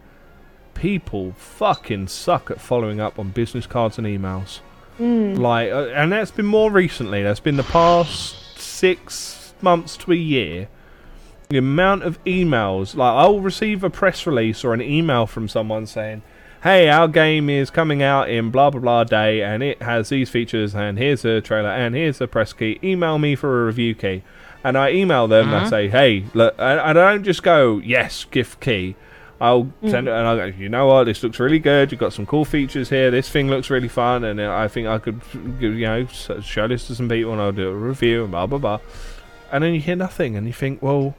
people fucking suck at following up on business cards and emails. Like, uh, and that's been more recently. That's been the past six months to a year. The amount of emails, like I'll receive a press release or an email from someone saying, "Hey, our game is coming out in blah blah blah day, and it has these features, and here's a trailer, and here's a press key. Email me for a review key." And I email them and I Mhm. say, "Hey, look," and I don't just go, "Yes, gift key." I'll hmm. send it and I'll go, you know what, this looks really good. You've got some cool features here. This thing looks really fun, and I think I could, you know, show this to some people, and I'll do a review and blah blah blah. And then you hear nothing, and you think, well,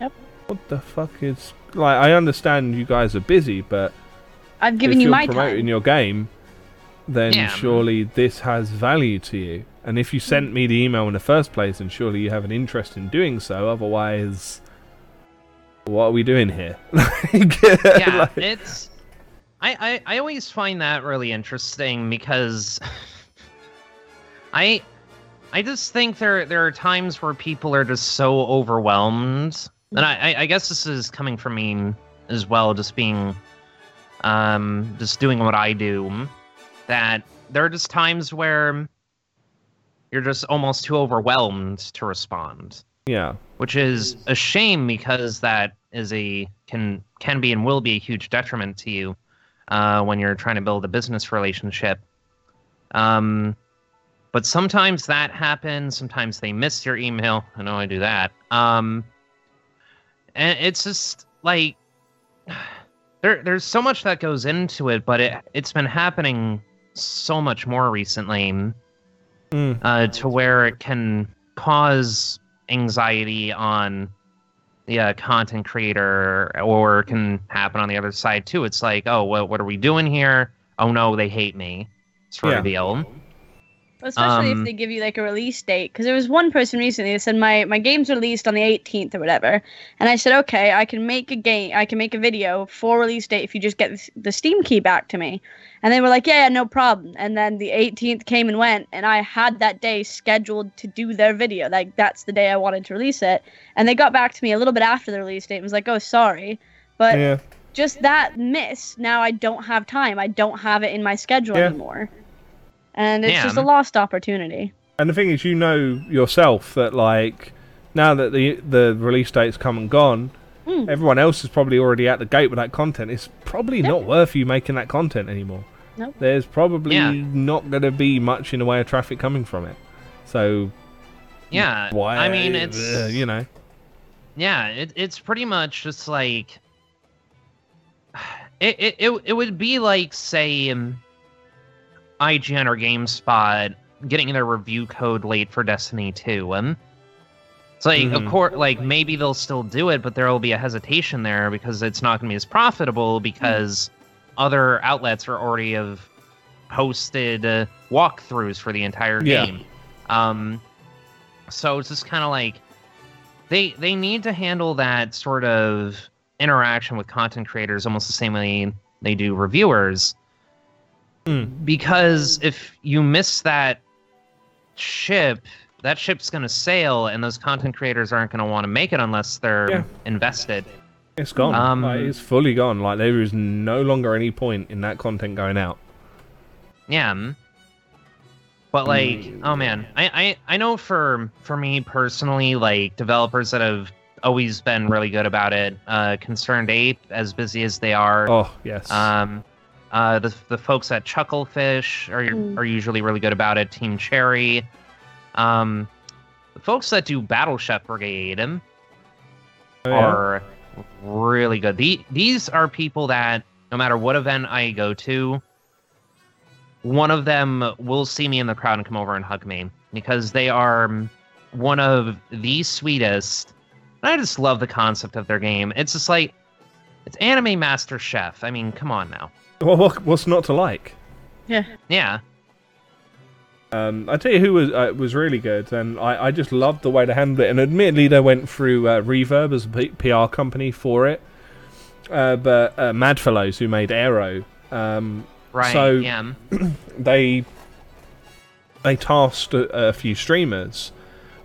Yep. what the fuck is like? I understand you guys are busy, but i've given if you you're my promoting time your game, then Yeah. surely this has value to you. And if you hmm. sent me the email in the first place, then surely you have an interest in doing so. Otherwise, what are we doing here? Like, *laughs* yeah, *laughs* like- it's I, I I always find that really interesting because *laughs* I I just think there there are times where people are just so overwhelmed, and I I- I guess this is coming from me as well, just being um just doing what I do, that there are just times where you're just almost too overwhelmed to respond Yeah. Which is a shame because that is a can can be and will be a huge detriment to you uh, when you're trying to build a business relationship. Um, but sometimes that happens. Sometimes they miss your email. I know I do that. Um, and it's just like *sighs* there there's so much that goes into it, but it it's been happening so much more recently Mm. uh, to where it can cause anxiety on the uh, content creator, or can happen on the other side too. It's like, oh, what what are we doing here? Oh no, they hate me. Sort Yeah. of deal. Especially Um, if they give you like a release date. Because there was one person recently that said my my game's released on the 18th or whatever, and I said okay, I can make a game, I can make a video for release date if you just get the, the Steam key back to me. And they were like, yeah, yeah, no problem. And then the 18th came and went, and I had that day scheduled to do their video. Like that's the day I wanted to release it, and they got back to me a little bit after the release date and was like, oh, sorry, but yeah. just that miss now i don't have time i don't have it in my schedule Yeah. anymore and it's just a lost opportunity And the thing is, you know yourself that like now that the the release date's come and gone, Mm. everyone else is probably already at the gate with that content. It's probably Yeah. not worth you making that content anymore. Nope. There's probably Yeah. not going to be much in the way of traffic coming from it. So Yeah, why? I mean, it's uh, you know. yeah, it, it's pretty much just like *sighs* it, it, it, it would be like say um, IGN or GameSpot getting their review code late for Destiny 2. and it's like of Mhm. course like maybe they'll still do it, but there will be a hesitation there because it's not going to be as profitable because other outlets are already have posted uh, walkthroughs for the entire Yeah. game. Um, so it's just kind of like they they need to handle that sort of interaction with content creators almost the same way they do reviewers Mm. because if you miss that ship that ship's going to sail and those content creators aren't going to want to make it unless they're Yeah. invested It's gone. Um, Like, it's fully gone. Like there is no longer any point in that content going out. Yeah. mm. But like, oh man, I, I I know for for me personally, like developers that have always been really good about it, uh, ConcernedApe, as busy as they are, Oh yes. um, uh, the the folks at Chucklefish are Mm. are usually really good about it. Team Cherry, um, the folks that do Battle Chef Brigade Oh, yeah. are really good. The, these are people that no matter what event I go to, one of them will see me in the crowd and come over and hug me because they are one of the sweetest. And I just love the concept of their game. It's just like it's anime Master Chef. I mean, come on now. Well, what, what's not to like? Yeah. Yeah. Um, I tell you who was uh, was really good, and I, I just loved the way they handled it. And admittedly, they went through uh, Reverb as a P- PR company for it. Uh, but uh, Madfellows, who made Arrow, um, Right. So- yeah. *clears throat* they they tasked a, a few streamers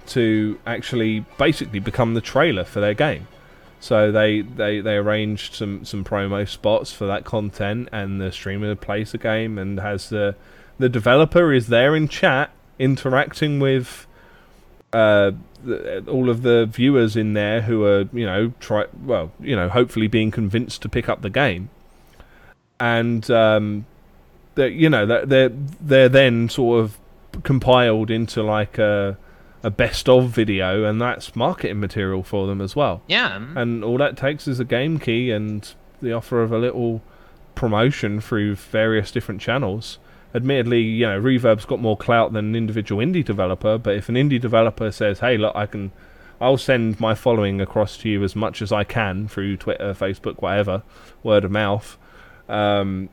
to actually basically become the trailer for their game. So they, they, they arranged some, some promo spots for that content, and the streamer plays the game and has the the developer is there in chat interacting with uh, the, all of the viewers in there who are you know try well you know hopefully being convinced to pick up the game, and um, that you know that they're they're then sort of compiled into like a a best of video, and that's marketing material for them as well. Yeah. And all that takes is a game key and the offer of a little promotion through various different channels. Admittedly, you know, Reverb's got more clout than an individual indie developer, but if an indie developer says, "Hey, look, I can I'll send my following across to you as much as I can through Twitter, Facebook, whatever, word of mouth. Um,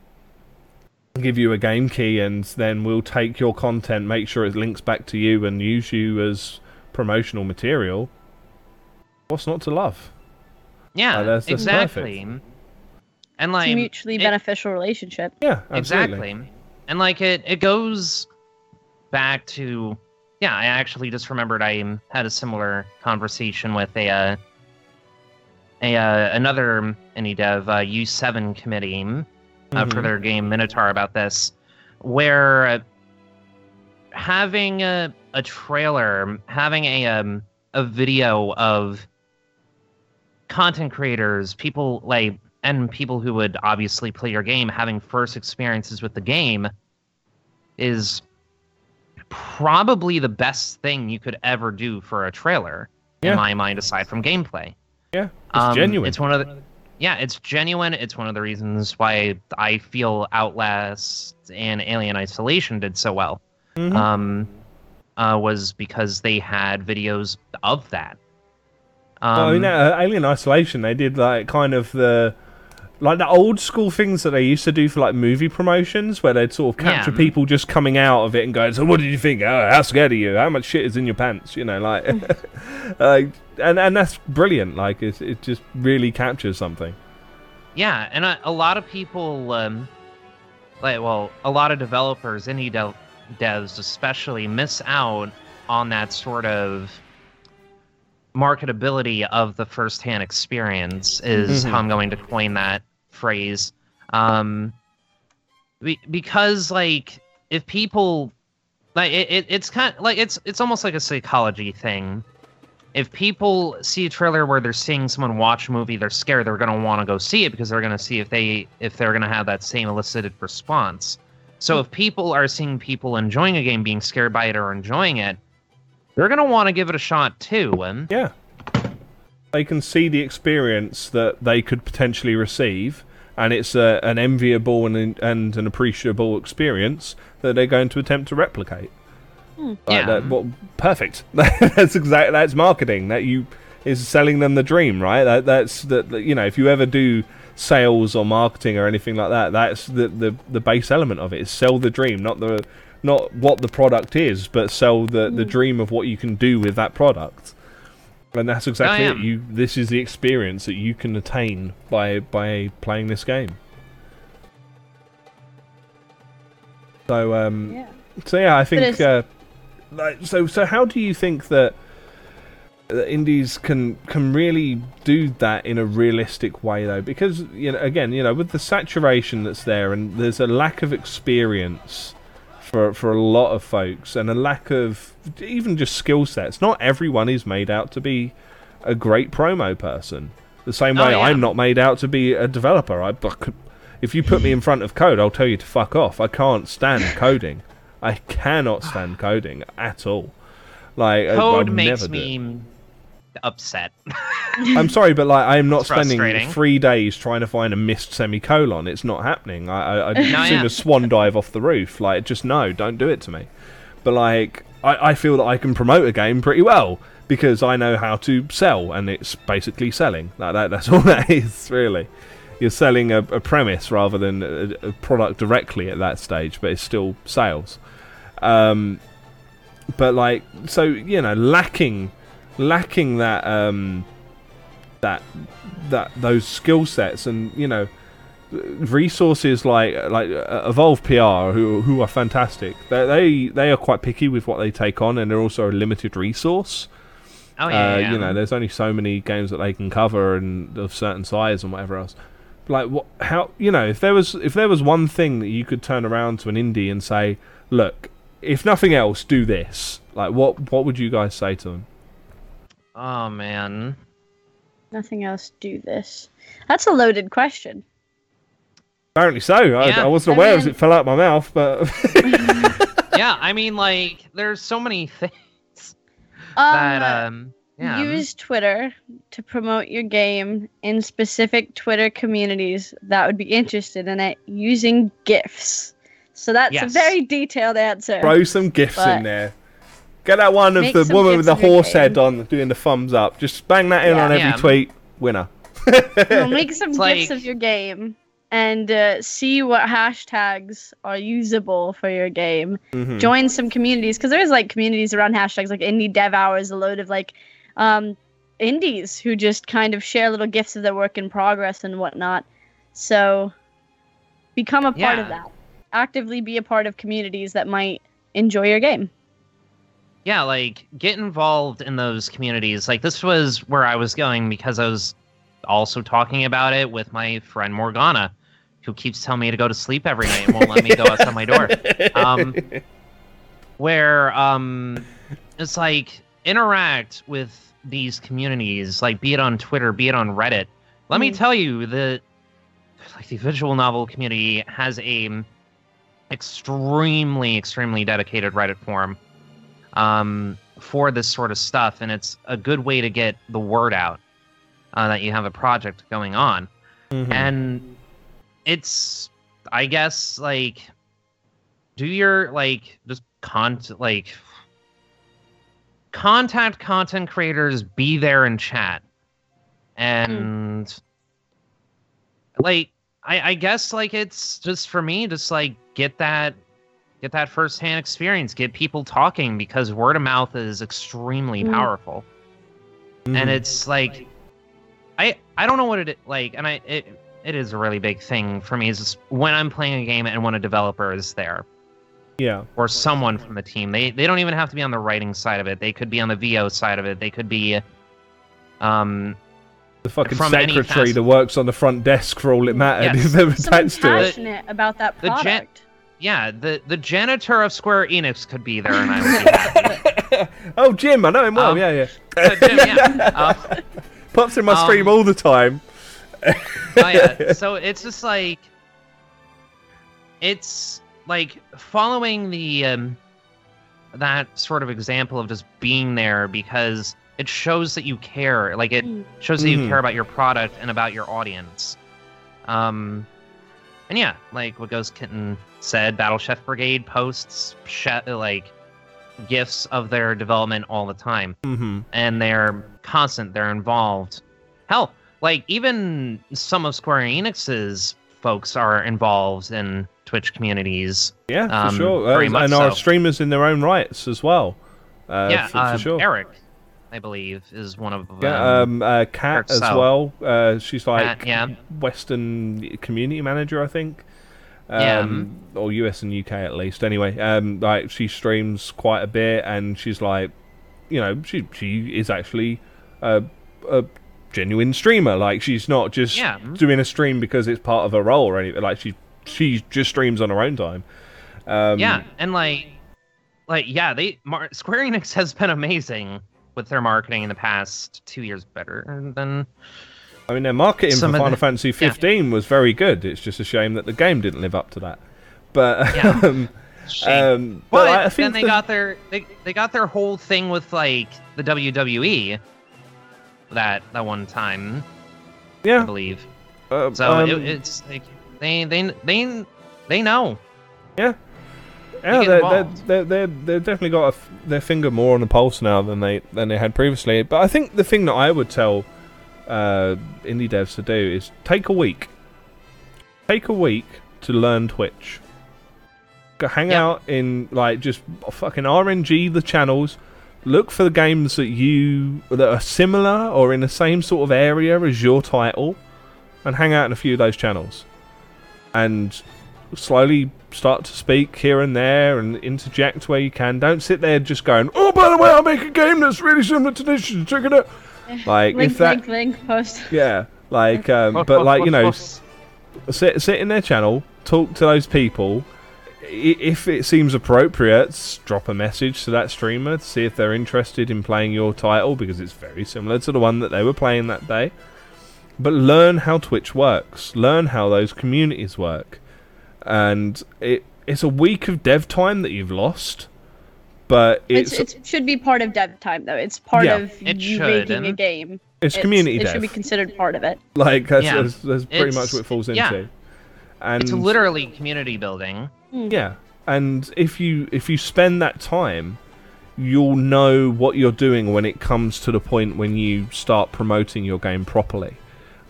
give you a game key, and then we'll take your content, make sure it links back to you, and use you as promotional material. What's not to love? Yeah. That's- that's exactly. And It's like a mutually it- beneficial relationship. Yeah, absolutely. Exactly. And like it it goes back to yeah, I actually just remembered I had a similar conversation with a uh, a uh, another indie dev uh, U7 committee uh, for Mhm. their game Minotaur about this where uh, having a, a trailer, having a um, a video of content creators, people like and people who would obviously play your game having first experiences with the game is probably the best thing you could ever do for a trailer Yeah. in my mind aside from gameplay Yeah, it's Um, genuine. it's one of the yeah it's genuine it's one of the reasons why i feel outlast and alien isolation did so well Mhm. um uh, was because they had videos of that um, well, in uh, Alien Isolation, they did like kind of the like the old school things that they used to do for like movie promotions, where they'd sort of capture Yeah. people just coming out of it and going, "So, what did you think? Oh, how scared are you? How much shit is in your pants?" You know, like, *laughs* *laughs* like and and that's brilliant. Like, it it just really captures something. Yeah, and a, a lot of people, um, like, well, a lot of developers, indie dev- devs especially, miss out on that sort of marketability of the first-hand experience. Is Mhm. how I'm going to coin that phrase, um, be, because like if people like it, it it's kind like it's it's almost like a psychology thing. If people see a trailer where they're seeing someone watch a movie they're scared they're going to want to go see it because they're going to see if they if they're going to have that same elicited response. So if people are seeing people enjoying a game being scared by it or enjoying it they're going to want to give it a shot too and Yeah. They can see the experience that they could potentially receive, and it's a, an enviable and, and an appreciable experience that they're going to attempt to replicate. Hmm. Like Yeah. that, well, perfect. *laughs* that's exactly that's marketing. That you is selling them the dream, right? That that's that that, you know if you ever do sales or marketing or anything like that, that's the the, the base element of it is sell the dream, not the not what the product is, but sell the the hmm. dream of what you can do with that product. And that's exactly it. You this is the experience that you can attain by by playing this game. So um Yeah. so yeah, I think. Uh, like, so so how do you think that, that indies can can really do that in a realistic way though? Because you know, again, you know, with the saturation that's there, and there's a lack of experience for for a lot of folks, and a lack of even just skill sets. Not everyone is made out to be a great promo person. The same Oh, way yeah. I'm not made out to be a developer. I if you put me in front of code, I'll tell you to fuck off. I can't stand *laughs* coding. I cannot stand coding at all. Like I- code I'll makes me upset I'm *laughs* sorry, but like I'm not spending three days trying to find a missed semicolon. It's not happening. I I, I'd *laughs* No, sooner yeah. swan dive off the roof. Like just no, don't do it to me. But like I, I feel that I can promote a game pretty well because I know how to sell, and it's basically selling. Like that that's *laughs* all that is really. You're selling a, a premise rather than a, a product directly at that stage, but it's still sales. Um, but like so you know lacking lacking that um that that those skill sets and you know resources like like uh, evolve pr who who are fantastic. They, they they are quite picky with what they take on and they're also a limited resource. Oh yeah, uh, yeah. you know there's only so many games that they can cover and of certain size and whatever else. Like what how you know if there was if there was one thing that you could turn around to an indie and say look if nothing else do this. Like what what would you guys say to them oh man Nothing else do this. That's a loaded question. apparently so I, Yeah. I wasn't I aware as it fell out my mouth but *laughs* yeah i mean like there's so many *laughs* things Um, that um yeah Use Twitter to promote your game in specific Twitter communities that would be interested in it using GIFs. So that's Yes. a very detailed answer. throw some gifs in there get that one of Make the woman with the gifs of your horse head game. on doing the thumbs up just bang that in Yeah. on every Yeah. tweet winner *laughs* Well, make *laughs* some It's GIFs like- of your game and uh, see what hashtags are usable for your game. Mhm. Join some communities because there's like communities around hashtags like indie dev hours, a load of like um, indies who just kind of share little gifs of their work in progress and whatnot. So become a part of that. Actively be a part of communities that might enjoy your game. Yeah, like get involved in those communities. Like this was where I was going because I was also talking about it with my friend Morgana, who keeps telling me to go to sleep every night and won't let me go outside my door. *laughs* Um, where um, it's like interact with these communities, like be it on Twitter, be it on Reddit. Let me Mm. tell you that like the visual novel community has a extremely, extremely dedicated Reddit forum um, for this sort of stuff, and it's a good way to get the word out uh, that you have a project going on. Mhm. And it's, I guess, like, do your like just content like contact content creators, be there in chat, and like I, I guess like it's just for me, just like get that get that firsthand experience, get people talking because word of mouth is extremely Mm. powerful. Mhm. And it's like I I don't know what it like and I it it is a really big thing for me is just when I'm playing a game and when a developer is there yeah, or someone from the team. They they don't even have to be on the writing side of it. They could be on the VO side of it. They could be um the fucking from secretary that works on the front desk for all it mattered Yes. if *laughs* they're Someone attached to it. passionate about that The gen- product. Yeah, the the janitor of Square Enix could be there and I would be *laughs* happy. oh, Jim, I know him well. Um, yeah, yeah. Uh, Jim, yeah. Uh, *laughs* Pops in my stream um, all the time. oh yeah *laughs* so it's just like it's like following the um that sort of example of just being there because it shows that you care like it Mm. shows that you Mhm. care about your product and about your audience um and yeah like what goes kitten said battle chef brigade posts like gifts of their development all the time hmm and they're constant they're involved hell like even some of square enix's folks are involved in twitch communities Yeah, for Um, sure. very Uh, much and are so. streamers in their own rights as well. Uh, yeah for, for uh, sure. eric i believe is one of them Yeah, um, uh, Kat as Sau. well. Uh, she's like Kat, yeah. Western community manager, I think. Um, Yeah. Or US and UK at least. Anyway, um, like she streams quite a bit, and she's like, you know, she she is actually a, a genuine streamer. Like she's not just Yeah. doing a stream because it's part of her role or anything. Like she she just streams on her own time. Um, yeah and like like yeah they Mar- square enix has been amazing with their marketing in the past two years better than I mean, their marketing Some for Final the- Fantasy 15 was very good. It's just a shame that the game didn't live up to that. But Yeah. *laughs* um, um, but but I then think they the- got their they, they got their whole thing with like the WWE that that one time Yeah, I believe. uh, So um, it, it's like they they they they know. yeah, yeah, they're, they're, involved. they're, they're, they've definitely got a f- their finger more on the pulse now than they than they had previously. But I think the thing that I would tell uh, indie devs to do is take a week, take a week to learn Twitch. Go hang Yep. out in like just fucking RNG the channels. Look for the games that you that are similar or in the same sort of area as your title, and hang out in a few of those channels, and slowly start to speak here and there and interject where you can. Don't sit there just going, "Oh, by the way, I'll make a game that's really similar to this. Check it out." Like link, if that, link, link, post. yeah, like, *laughs* um, but like you know, sit sit in their channel, talk to those people. If it seems appropriate, drop a message to that streamer to see if they're interested in playing your title because it's very similar to the one that they were playing that day. But learn how Twitch works. Learn how those communities work, and it it's a week of dev time that you've lost. But It's, it's it should be part of dev time though. It's part Yeah. of It you should, making a game. it's It's- community It dev. should be considered part of it. like that's, Yeah. that's, that's pretty much what it falls yeah. into. And It's literally community building. Yeah, and if you if you spend that time, you'll know what you're doing when it comes to the point when you start promoting your game properly.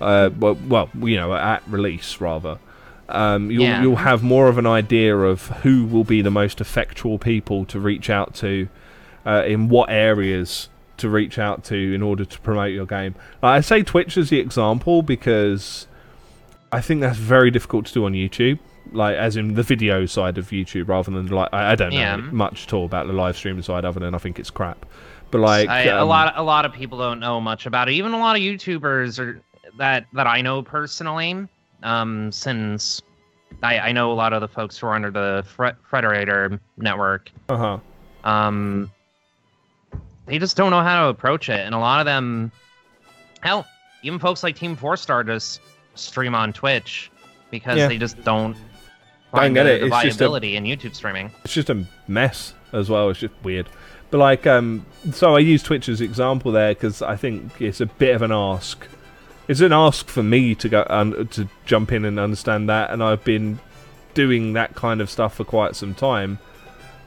Uh, well, well, you know, at release rather. Um, you'll Yeah. you'll have more of an idea of who will be the most effectual people to reach out to, uh, in what areas to reach out to in order to promote your game. Like, I say Twitch as the example because I think that's very difficult to do on YouTube, like as in the video side of YouTube, rather than like I, I don't know Yeah. much at all about the live streaming side, other than I think it's crap. But like I, a um, lot a lot of people don't know much about it. Even a lot of YouTubers are that that I know personally. Um, since I, I know a lot of the folks who are under the Fre- Frederator network. uh-huh. Um, they just don't know how to approach it, and a lot of them, hell, even folks like Team Four Star just stream on Twitch because Yeah. they just don't find get the, it, the it's just a- viability in YouTube streaming. it's just a mess as well. It's just weird. But like, um, so I use Twitch as example there because I think it's a bit of an ask. It's an ask for me to go un- to jump in and understand that, and I've been doing that kind of stuff for quite some time.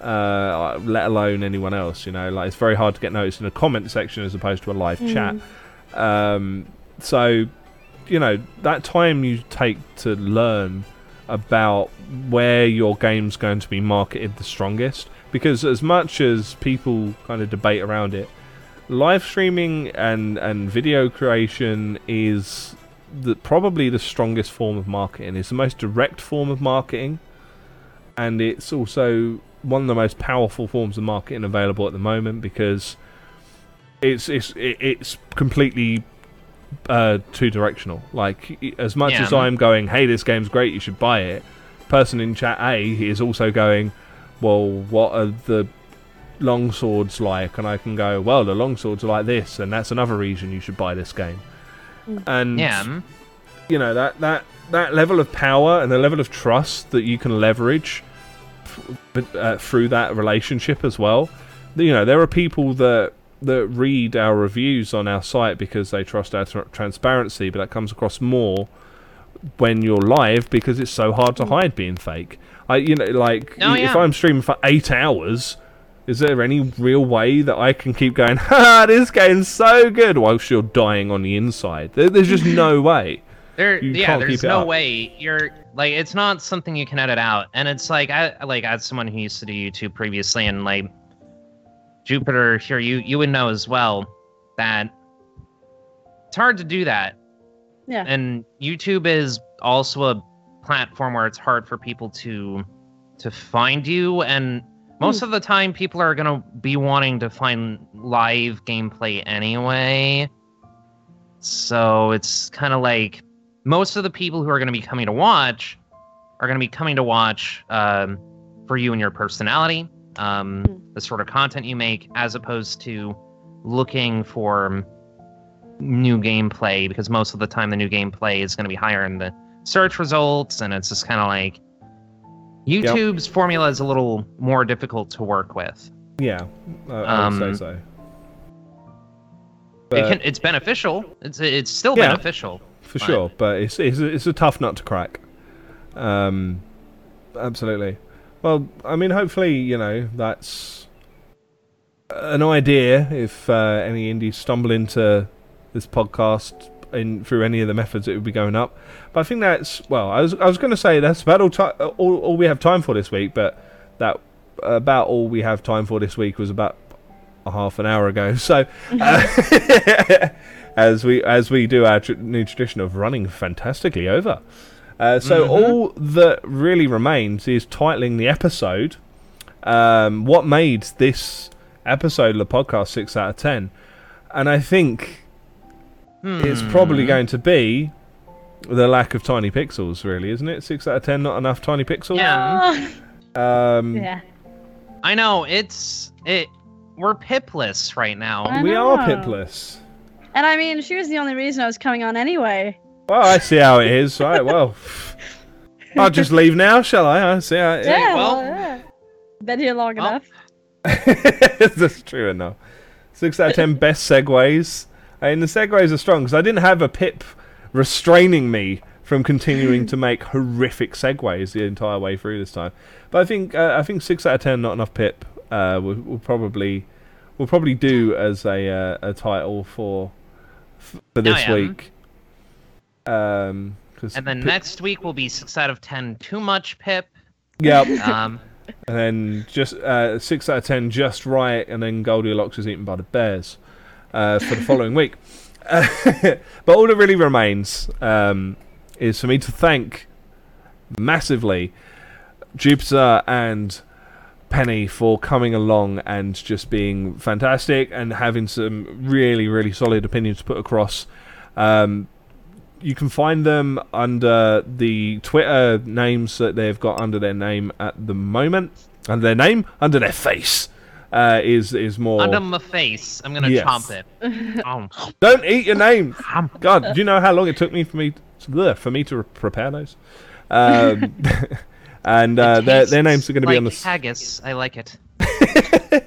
Uh, let alone anyone else, you know, like it's very hard to get noticed in a comment section as opposed to a live chat. Um, so, you know, that time you take to learn about where your game's going to be marketed the strongest, because as much as people kind of debate around it, live streaming and and video creation is the, probably the strongest form of marketing. It's the most direct form of marketing, and it's also one of the most powerful forms of marketing available at the moment because it's it's it's completely uh, two directional. Like as much Yeah. as I'm going, hey, this game's great, you should buy it. Person in chat A is also going, well, what are the long swords like? And I can go, well, the long swords are like this, and that's another reason you should buy this game. And Yeah, mm, you know that that that level of power and the level of trust that you can leverage f- uh, through that relationship as well. You know, there are people that that read our reviews on our site because they trust our tr- transparency, but that comes across more when you're live because it's so hard to hide being fake. I, you know, like Oh, i- if. I'm streaming for eight hours. Is there any real way that I can keep going, *laughs* ha, this game's so good whilst you're dying on the inside? There, there's just no *laughs* way. There, You yeah, can't there's keep it no up. way you're like it's not something you can edit out, and it's like I like as someone who used to do YouTube previously, and like Jupiter here, you you would know as well that it's hard to do that, Yeah. and YouTube is also a platform where it's hard for people to to find you, and most of the time people are gonna be wanting to find live gameplay anyway. So it's kind of like most of the people who are going to be coming to watch are going to be coming to watch um, for you and your personality, um, Mm. the sort of content you make, as opposed to looking for new gameplay. Because most of the time, the new gameplay is going to be higher in the search results, and it's just kind of like YouTube's formula is a little more difficult to work with. Yeah, I, I would Um, say so. it can, it's beneficial. It's it's still Yeah. beneficial. for But- sure. But it's it's a, it's a tough nut to crack. Um, absolutely. Well, I mean, hopefully, you know, that's an idea. If uh, any indies stumble into this podcast in through any of the methods, it would be going up. But I think that's well. I was I was going to say that's about all, ti all all we have time for this week, but that about all we have time for this week was about a half an hour ago. *laughs* So, uh, *laughs* as we as we do our tr- new tradition of running fantastically over. Uh, so Mhm. all that really remains is titling the episode. Um, what made this episode of the podcast six out of ten? And I think it's probably Hmm. going to be the lack of tiny pixels, really, isn't it? Six out of ten, not enough tiny pixels. Yeah. *laughs* Um, yeah. I know it's it. We're pipless right now. I we are pipless. And I mean, she was the only reason I was coming on anyway. Well, I see how it is. Right. Well, *laughs* I'll just leave now, shall I? I see how it Yeah, well- well, yeah. Been here long Well, enough. *laughs* That's true enough. Six out of ten best segues. And the segues are strong because I didn't have a pip restraining me from continuing to make horrific segues the entire way through this time. But I think uh, I think six out of ten, not enough pip, uh, will, will probably will probably do as a uh, a title for for this yeah. week. Um, And then Pip- next week will be six out of ten. Too much pip. Yep. *laughs* Um, and then just uh, six out of ten, just right, and then Goldilocks is eaten by the bears uh, for the following week. *laughs* but all that really remains um, is for me to thank massively Jupiter and Penny for coming along and just being fantastic and having some really, really solid opinions put across. Um, you can find them under the Twitter names that they've got under their name at the moment. Under their name, under their face, uh, is is more. Under my face, I'm gonna Yes. chomp it. *laughs* oh. Don't eat your name. God, do you know how long it took me for me to, for me to prepare those? Um, *laughs* and uh, their their names are going to be on the like haggis. I like it. *laughs*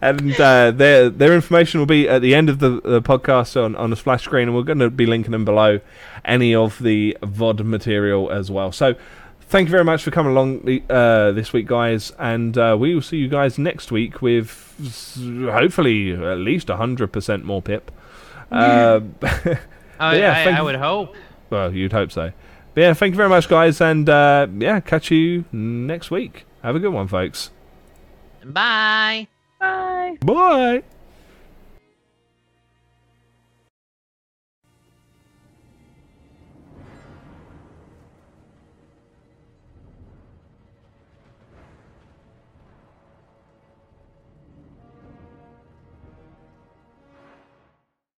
and uh, their their information will be at the end of the, the podcast on, on the splash screen, and we're going to be linking them below any of the VOD material as well. So, thank you very much for coming along uh, this week, guys, and uh, we will see you guys next week with hopefully at least hundred percent more pip. Uh, *laughs* I, yeah, I, I you. would hope. well, you'd hope so. But yeah, thank you very much, guys, and uh, yeah, catch you next week. Have a good one, folks. Bye. Bye. Bye.